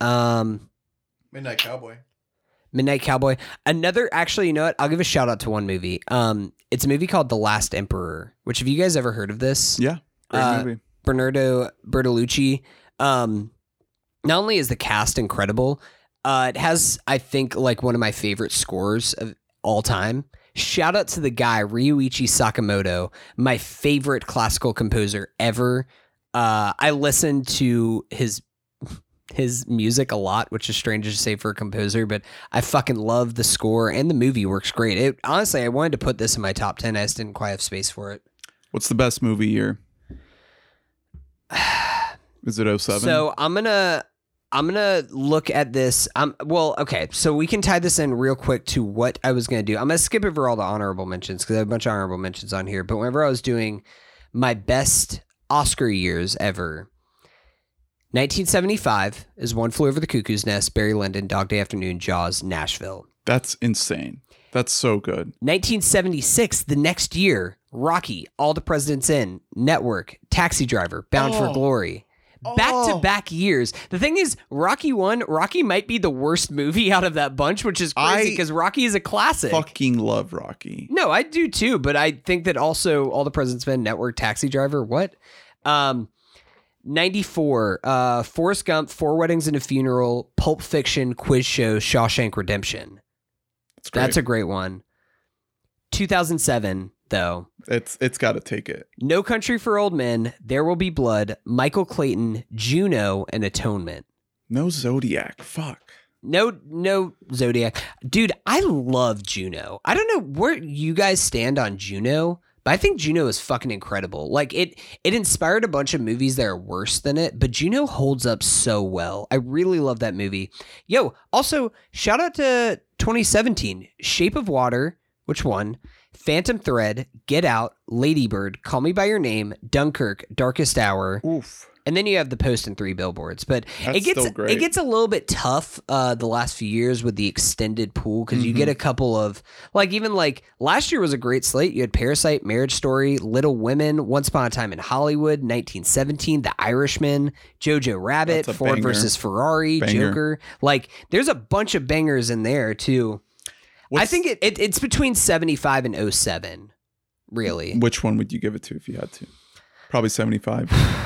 um Midnight Cowboy. Midnight Cowboy. Another, actually, you know what? I'll give a shout out to one movie. Um, it's a movie called The Last Emperor. Which have you guys ever heard of this? Yeah, great Uh, movie. Bernardo Bertolucci. Um, not only is the cast incredible, uh, it has, I think, like one of my favorite scores of all time. Shout out to the guy Ryuichi Sakamoto, my favorite classical composer ever. Uh, I listened to his his music a lot, which is strange to say for a composer, but I fucking love the score and the movie works great. It honestly, I wanted to put this in my top ten. I just didn't quite have space for it. What's the best movie year? (sighs) Is it 07? So I'm gonna I'm gonna look at this. Um, well, okay, so we can tie this in real quick to what I was gonna do. I'm gonna skip over all the honorable mentions because I have a bunch of honorable mentions on here. But whenever I was doing my best Oscar years ever, 1975 is One Flew Over the Cuckoo's Nest, Barry Lyndon, Dog Day Afternoon, Jaws, Nashville. That's insane. That's so good. 1976, the next year, Rocky, All the President's In, Network, Taxi Driver, Bound for Oh. Glory. Back to back years. The thing is, Rocky one, Rocky might be the worst movie out of that bunch, which is crazy because Rocky is a classic. Fucking love Rocky. No, I do too, but I think that also All the President's Men, Network, Taxi Driver, what? Um, 94, uh, Forrest Gump, Four Weddings and a Funeral, Pulp Fiction, Quiz Show, Shawshank Redemption. It's great. That's a great one. 2007, though. it's it's got to take it. No Country for Old Men, There Will Be Blood, Michael Clayton, Juno, and Atonement. No Zodiac. Fuck. No, no Zodiac. Dude, I love Juno. I don't know where you guys stand on Juno, but I think Juno is fucking incredible. Like it it inspired a bunch of movies that are worse than it, but Juno holds up so well. I really love that movie. Yo, also shout out to 2017, Shape of Water, which one? Phantom Thread, Get Out, Ladybird, Call Me by Your Name, Dunkirk, Darkest Hour, Oof. and then you have the post and three billboards. But That's it gets it gets a little bit tough uh, the last few years with the extended pool because you Mm-hmm. get a couple of like even like last year was a great slate. You had Parasite, Marriage Story, Little Women, Once Upon a Time in Hollywood, 1917, The Irishman, Jojo Rabbit, Ford banger. versus Ferrari, Banger. Joker. Like there's a bunch of bangers in there too. I think it, it it's between 75 and 07. Really. Which one would you give it to if you had to? Probably 75. (sighs) I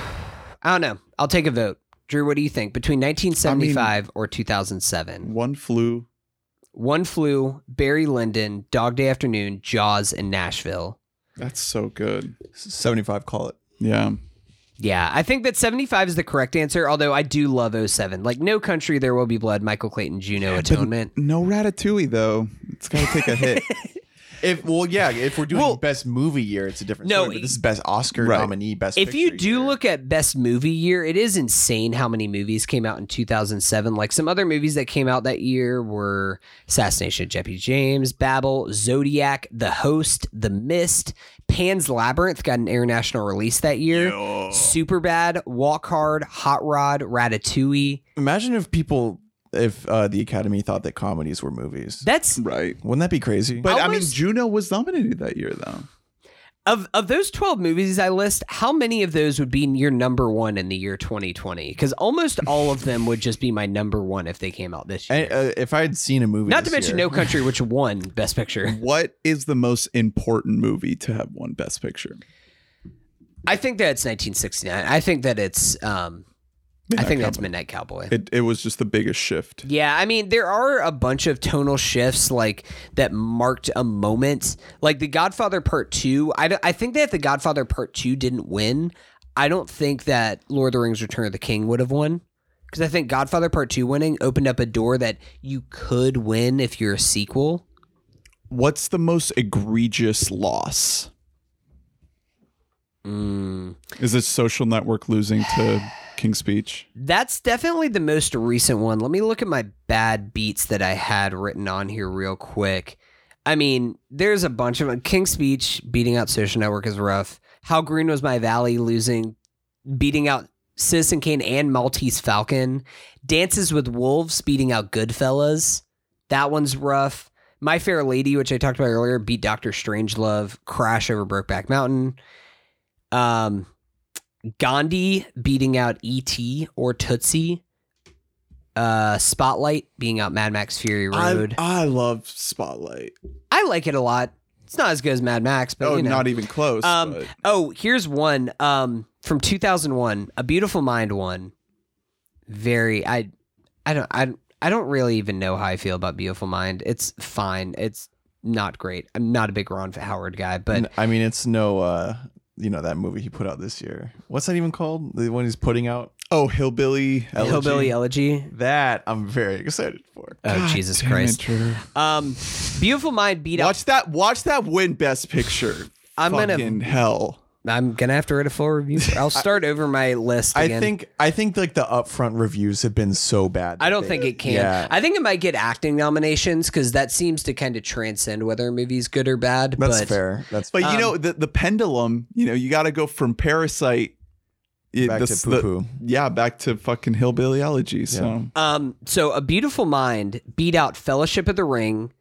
don't know. I'll take a vote. Drew, what do you think? Between 1975 or 2007? One flew. One Flew, Barry Lyndon, Dog Day Afternoon, Jaws, and Nashville. That's so good. 75 call it. Yeah. Yeah, I think that 75 is the correct answer, although I do love 07. Like No Country, There Will Be Blood, Michael Clayton, Juno, Atonement. No Ratatouille though. It's got to take a hit. (laughs) If well, yeah, if we're doing Well- best movie year, it's a different No, story. But this is best Oscar Right. nominee, best. If you do year. look at best movie year, it is insane how many movies came out in 2007. Like some other movies that came out that year were Assassination of Jeffrey James, Babel, Zodiac, The Host, The Mist, Pan's Labyrinth got an international release that year. Super Bad, Walk Hard, Hot Rod, Ratatouille. imagine if people, if uh, the Academy thought that comedies were movies, That's right. wouldn't that be crazy? But I mean, Juno was nominated that year though. Of of those 12 movies I list, how many of those would be your number 1 in the year 2020? Cuz almost all of them would just be my number 1 if they came out this year. And, uh, if I had seen a movie, Not to mention year- No Country, (laughs) which won Best Picture. What is the most important movie to have won Best Picture? I think that it's 1969. I think that it's um I Midnight think that's Midnight Cowboy. It it was just the biggest shift. yeah, I mean there are a bunch of tonal shifts like that marked a moment. Like The Godfather Part 2, I, I think that if The Godfather Part 2 didn't win, I don't think that Lord of the Rings Return of the King would have won. Cuz I think Godfather Part 2 winning opened up a door that you could win if you're a sequel. What's the most egregious loss? Mm. Is it Social Network losing to King's Speech? That's definitely the most recent one. Let me look at my bad beats that I had written on here real quick. I mean, there's a bunch of them. King's Speech beating out Social Network is rough. How Green Was My Valley losing, beating out Citizen Kane and Maltese Falcon. Dances with Wolves beating out Goodfellas. That one's rough. My Fair Lady, which I talked about earlier, beat Doctor Strangelove. Crash over Brokeback Mountain. Um, Gandhi beating out E.T. or Tootsie. Uh, Spotlight being out Mad Max Fury Road. I, I love Spotlight. I, like it a lot. It's not as good as Mad Max, but Oh, you know. not even close. Um, but- oh, here's one um, from 2001, A Beautiful Mind one. Very, I, I don't, I, I don't really even know how I feel about Beautiful Mind. It's fine. It's not great. I'm not a big Ron Howard guy, but I mean, it's no, uh, you know, that movie he put out this year. What's that even called? The one he's putting out. Oh, hillbilly. Elegy. Hillbilly Elegy. That I'm very excited for. Oh Jesus Damn it, Christ! Drew. Um, Beautiful Mind beat out. Watch that. Watch that win Best Picture. I'm gonna- Fucking hell. I'm gonna have to write a full review. I'll (laughs) start over my list. I think I think like the upfront reviews have been so bad. I don't they- think it can. Yeah. I think it might get acting nominations because that seems to kind of transcend whether a movie's good or bad. That's but fair. That's fair. But Um, you know the the pendulum. You know you got to go from Parasite. it- Back this- to poo-poo. yeah, back to fucking hillbilly elegy. So Um, so A Beautiful Mind beat out Fellowship of the Ring,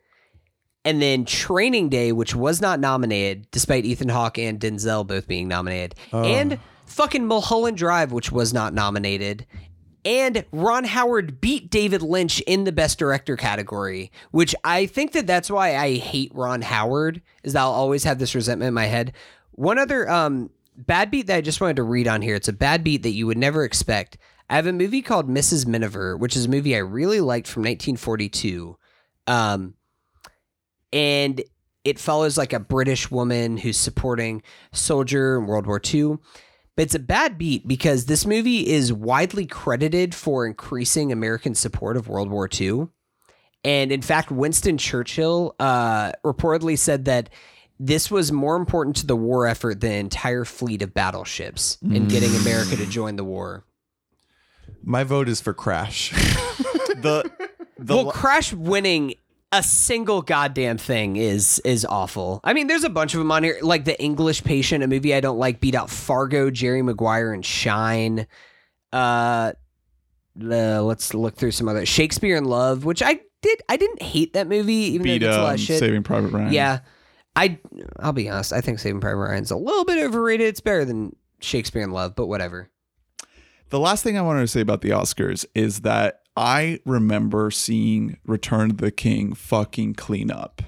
and then Training Day, which was not nominated, despite Ethan Hawke and Denzel both being nominated, and fucking Mulholland Drive, which was not nominated. And Ron Howard beat David Lynch in the Best Director category, which I think that that's why I hate Ron Howard, is that I'll always have this resentment in my head. One other um, bad beat that I just wanted to read on here. It's a bad beat that you would never expect. I have a movie called Mrs. Miniver, which is a movie I really liked from 1942. Um, and it follows like a British woman who's supporting soldier in World War II. But it's a bad beat because this movie is widely credited for increasing American support of World War II. And in fact, Winston Churchill uh, reportedly said that this was more important to the war effort than entire fleet of battleships in getting America to join the war. my vote is for Crash. (laughs) the the well, Crash winning a single goddamn thing is is awful. I mean, there's a bunch of them on here, like The English Patient, a movie I don't like, beat out Fargo, Jerry Maguire, and Shine. Uh, the, let's look through some other Shakespeare in Love, which I did. I didn't hate that movie, even beat though it's a lot um, of shit. Saving Private Ryan. Yeah, I I'll be honest. I think Saving Private Ryan's a little bit overrated. It's better than Shakespeare in Love, but whatever. The last thing I wanted to say about the Oscars is that I remember seeing Return of the King fucking clean up.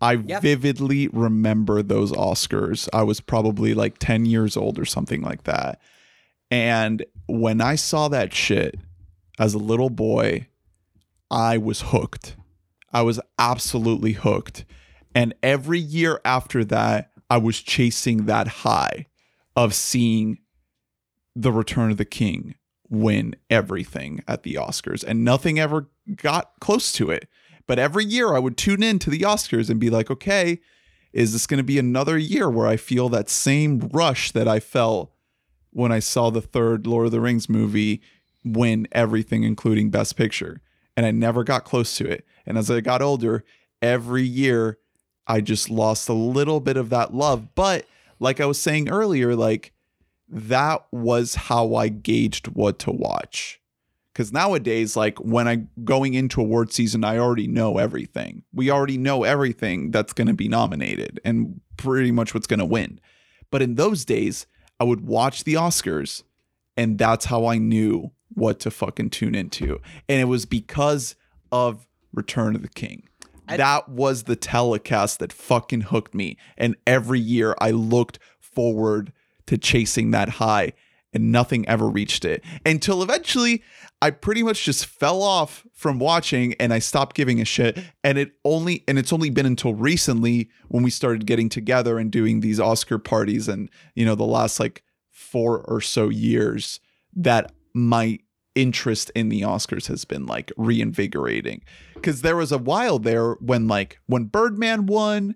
I Yep. vividly remember those Oscars. I was probably like 10 years old or something like that. And when I saw that shit as a little boy, I was hooked. I was absolutely hooked. And every year after that, I was chasing that high of seeing the Return of the King win everything at the Oscars, and nothing ever got close to it. But every year I would tune in to the Oscars and be like, okay, is this going to be another year where I feel that same rush that I felt when I saw the third Lord of the Rings movie win everything, including Best Picture? And I never got close to it. And as I got older, every year I just lost a little bit of that love. But like I was saying earlier, like that was how I gauged what to watch. Because nowadays, like when I going into award season, I already know everything. We already know everything that's going to be nominated and pretty much what's going to win. But in those days, I would watch the Oscars, and that's how I knew what to fucking tune into. And it was because of Return of the King. that was the telecast that fucking hooked me. And every year I looked forward to chasing that high and nothing ever reached it. Until eventually I pretty much just fell off from watching and I stopped giving a shit. And it only and it's only been until recently when we started getting together and doing these Oscar parties and you know the last like 4 or so years that my interest in the Oscars has been like reinvigorating. Cuz there was a while there when like when Birdman won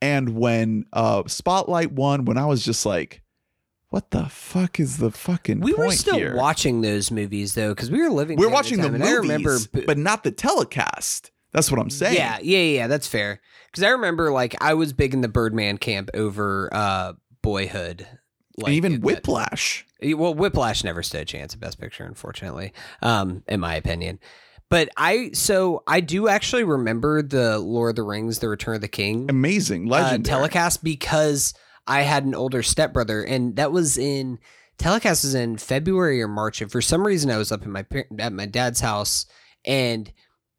and when uh Spotlight won when I was just like what the fuck is the fucking We were still here? watching those movies though, because we were living. We're watching the and movies, I remember, but not the telecast. That's what I'm saying. Yeah, yeah, yeah. That's fair. Because I remember, like, I was big in the Birdman camp over uh, Boyhood. Like, and even Whiplash. Well, Whiplash never stood a chance at Best Picture, unfortunately, um, in my opinion. But I, so I do actually remember the Lord of the Rings: The Return of the King Amazing, uh, legendary. telecast because I had an older stepbrother, and that was in telecast was in February or March, and for some reason I was up in my at my dad's house, and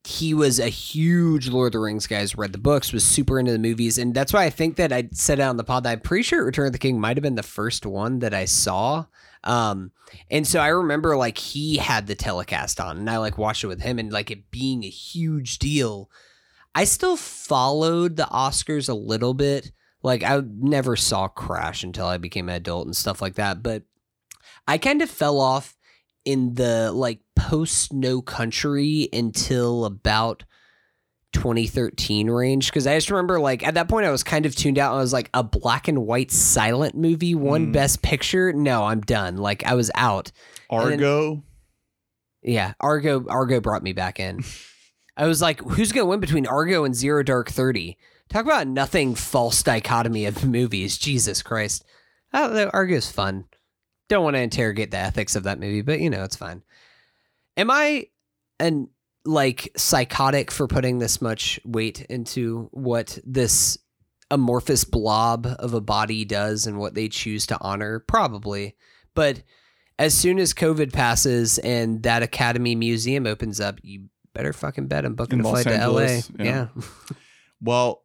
he was a huge Lord of the Rings guy. Read the books, was super into the movies, and that's why I think that I said it on the pod that I'm pretty sure Return of the King might have been the first one that I saw. Um, and so I remember like he had the telecast on, and I like watched it with him, and like it being a huge deal. I still followed the Oscars a little bit. Like I never saw Crash until I became an adult and stuff like that. But I kind of fell off in the like post No Country until about 2013 range because I just remember like at that point I was kind of tuned out. I was like a black and white silent movie, one Mm. best picture. No, I'm done. Like I was out. And then- Argo. Yeah, Argo Argo brought me back in. (laughs) I was like, who's gonna win between Argo and Zero Dark Thirty? Talk about nothing false dichotomy of movies. Jesus Christ. Oh, Argo's fun. Don't want to interrogate the ethics of that movie, but you know, it's fine. Am I an like psychotic for putting this much weight into what this amorphous blob of a body does and what they choose to honor? Probably. But as soon as COVID passes and that Academy Museum opens up, you better fucking bet I'm booking In a Los flight Angeles, to LA. yeah. Yeah. Well,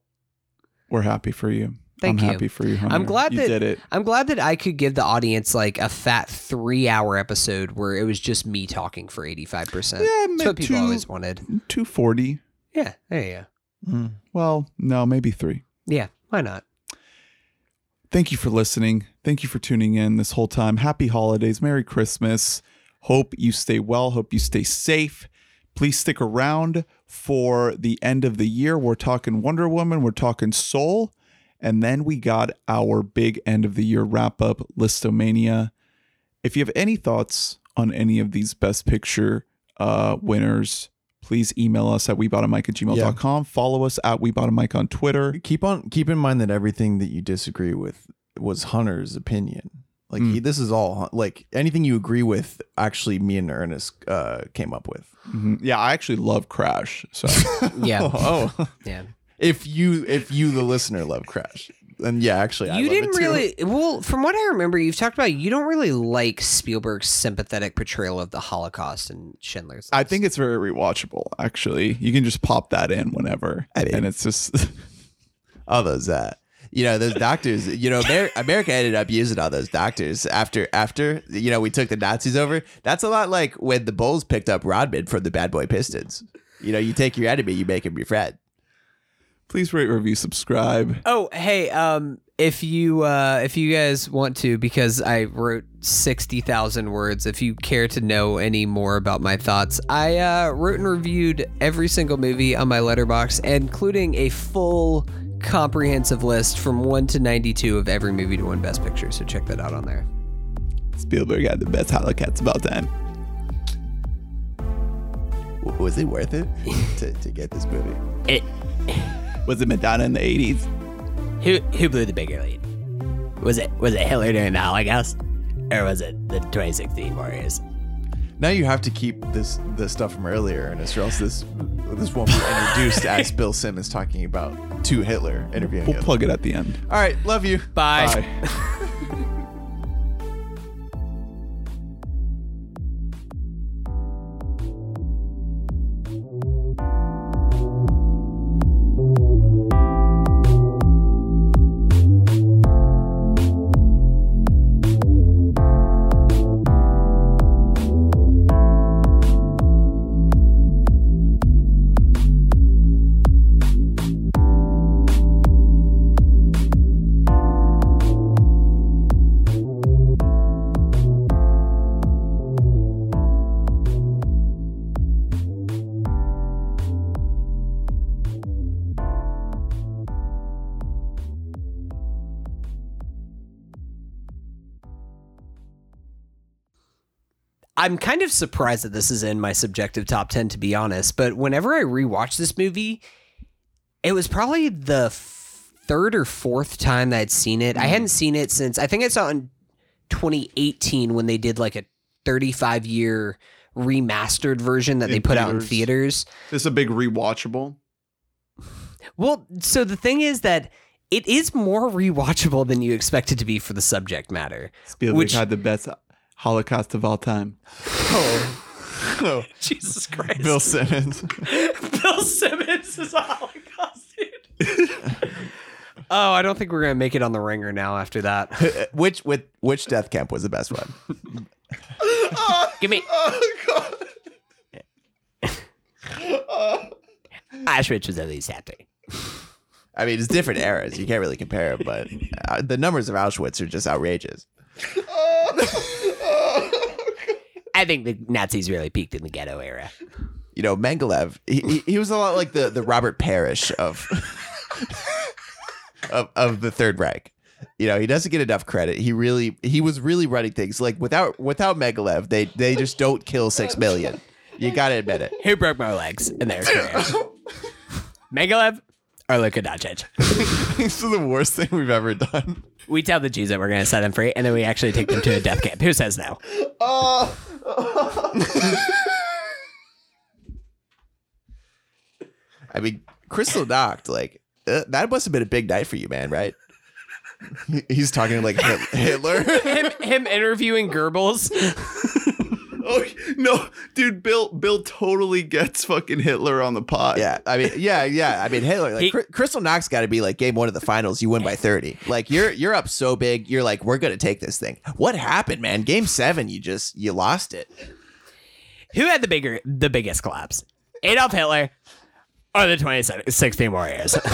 we're happy for you. Thank I'm you. happy for you. Hunter. I'm glad you that- did it. I'm glad that I could give the audience like a fat three hour episode where it was just me talking for 85%. Yeah, That's what people two- always wanted. 240. Yeah, there you go. Well, no, maybe three. Yeah, why not? Thank you for listening. Thank you for tuning in this whole time. Happy holidays. Merry Christmas. Hope you stay well. Hope you stay safe. Please stick around for the end of the year. We're talking Wonder Woman, we're talking Soul, and then we got our big end of the year wrap up, Listomania. If you have any thoughts on any of these Best Picture uh, winners, please email us at webottommike at gmail.com. Follow us at webottommike on Twitter. Keep on keep in mind that everything that you disagree with was Hunter's opinion. Like Mm. he, this is all like anything you agree with. Actually, me and Ernest uh, came up with. Mhm. Yeah, I actually love Crash. So (laughs) Yeah. (laughs) oh, (laughs) Yeah. if you if you the listener love Crash, then yeah, actually, I you love didn't too. really well from what i remember you've talked about you don't really like spielberg's sympathetic portrayal of the holocaust and schindler's I think it's very rewatchable. Actually, you can just pop that in whenever, I and it's just all those uh you know those doctors you know Amer- america ended up using all those doctors after after you know we took the nazis over. That's a lot like when the bulls picked up rodman from the bad boy pistons. You know you take your enemy you make him your friend. Please rate, review, subscribe. oh hey um if you uh if you guys want to because i wrote 60000 words if you care to know any more about my thoughts i uh wrote and reviewed every single movie on my Letterboxd including a full comprehensive list from 1 to 92 of every movie to win best picture so check that out on there Spielberg had the best Holocaust of all time. W- was it worth it (laughs) to, to get this movie it Was it Madonna in the eighties? Who who blew the bigger lead? Was it was it Hitler during the Holocaust, or was it the 2016 Warriors? Now you have to keep this this stuff from earlier and or else this this won't be introduced as (laughs) bill simmons talking about to hitler interviewing We'll Hitler. plug it at the end. all right love you Bye. Bye. (laughs) I'm kind of surprised that this is in my subjective top 10 to be honest, but whenever I rewatched this movie, it was probably the f- third or fourth time that I'd seen it. I mm. hadn't seen it since I think I saw it in 2018 when they did like a 35 year remastered version that In they put out in theaters. theaters. This is a big rewatchable. Well, so the thing is that it is more rewatchable than you expect it to be for the subject matter. Spielberg Which- had the best Holocaust of all time. oh, (laughs) Jesus Christ. bill simmons (laughs) Bill Simmons is a Holocaust dude. (laughs) oh, I don't think we're gonna make it on the ringer now after that. which with which death camp was the best one Give me Oh god. Auschwitz was at least happy. I mean, it's different eras. You can't really compare, but uh, the numbers of Auschwitz are just outrageous. I think the Nazis really peaked in the ghetto era. you know, Mengelev, he, he, was a lot like the, the Robert Parish of, (laughs) of of the Third Reich. You know, he doesn't get enough credit. He really he was really running things like without without Megalev, they they just don't kill six million. You gotta admit it. Who broke my legs in their career? Megalev or Luka Doncic? (laughs) this is the worst thing we've ever done. We tell the Jews that we're going to set them free, and then we actually take them to a death camp. Who says no? (laughs) I mean, Kristallnacht like uh, that must have been a big night for you, man. Right? He's talking like (laughs) Hitler. him, him interviewing Goebbels. Oh no, dude! Bill Bill totally gets fucking Hitler on the pot. Yeah, I mean, yeah, yeah. I mean, Hitler, like He- Cry- Kristallnacht, got to be like game one of the finals. You win by thirty. Like you're you're up so big. You're like, we're gonna take this thing. What happened, man? Game seven, you just you lost it. Who had the bigger, the biggest collapse? Adolf Hitler or the 2016 Warriors? (laughs)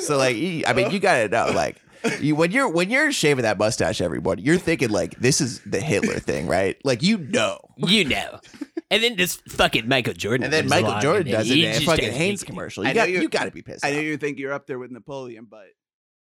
So like, I mean, you gotta know, like, you when you're when you're shaving that mustache every morning, you're thinking like, this is the Hitler thing, right? Like, you know. you know. And then this fucking Michael Jordan. And then Michael Jordan does it in a fucking does- Hanes commercial. I You know got you- you got to be pissed. I know you think you're up there with Napoleon, but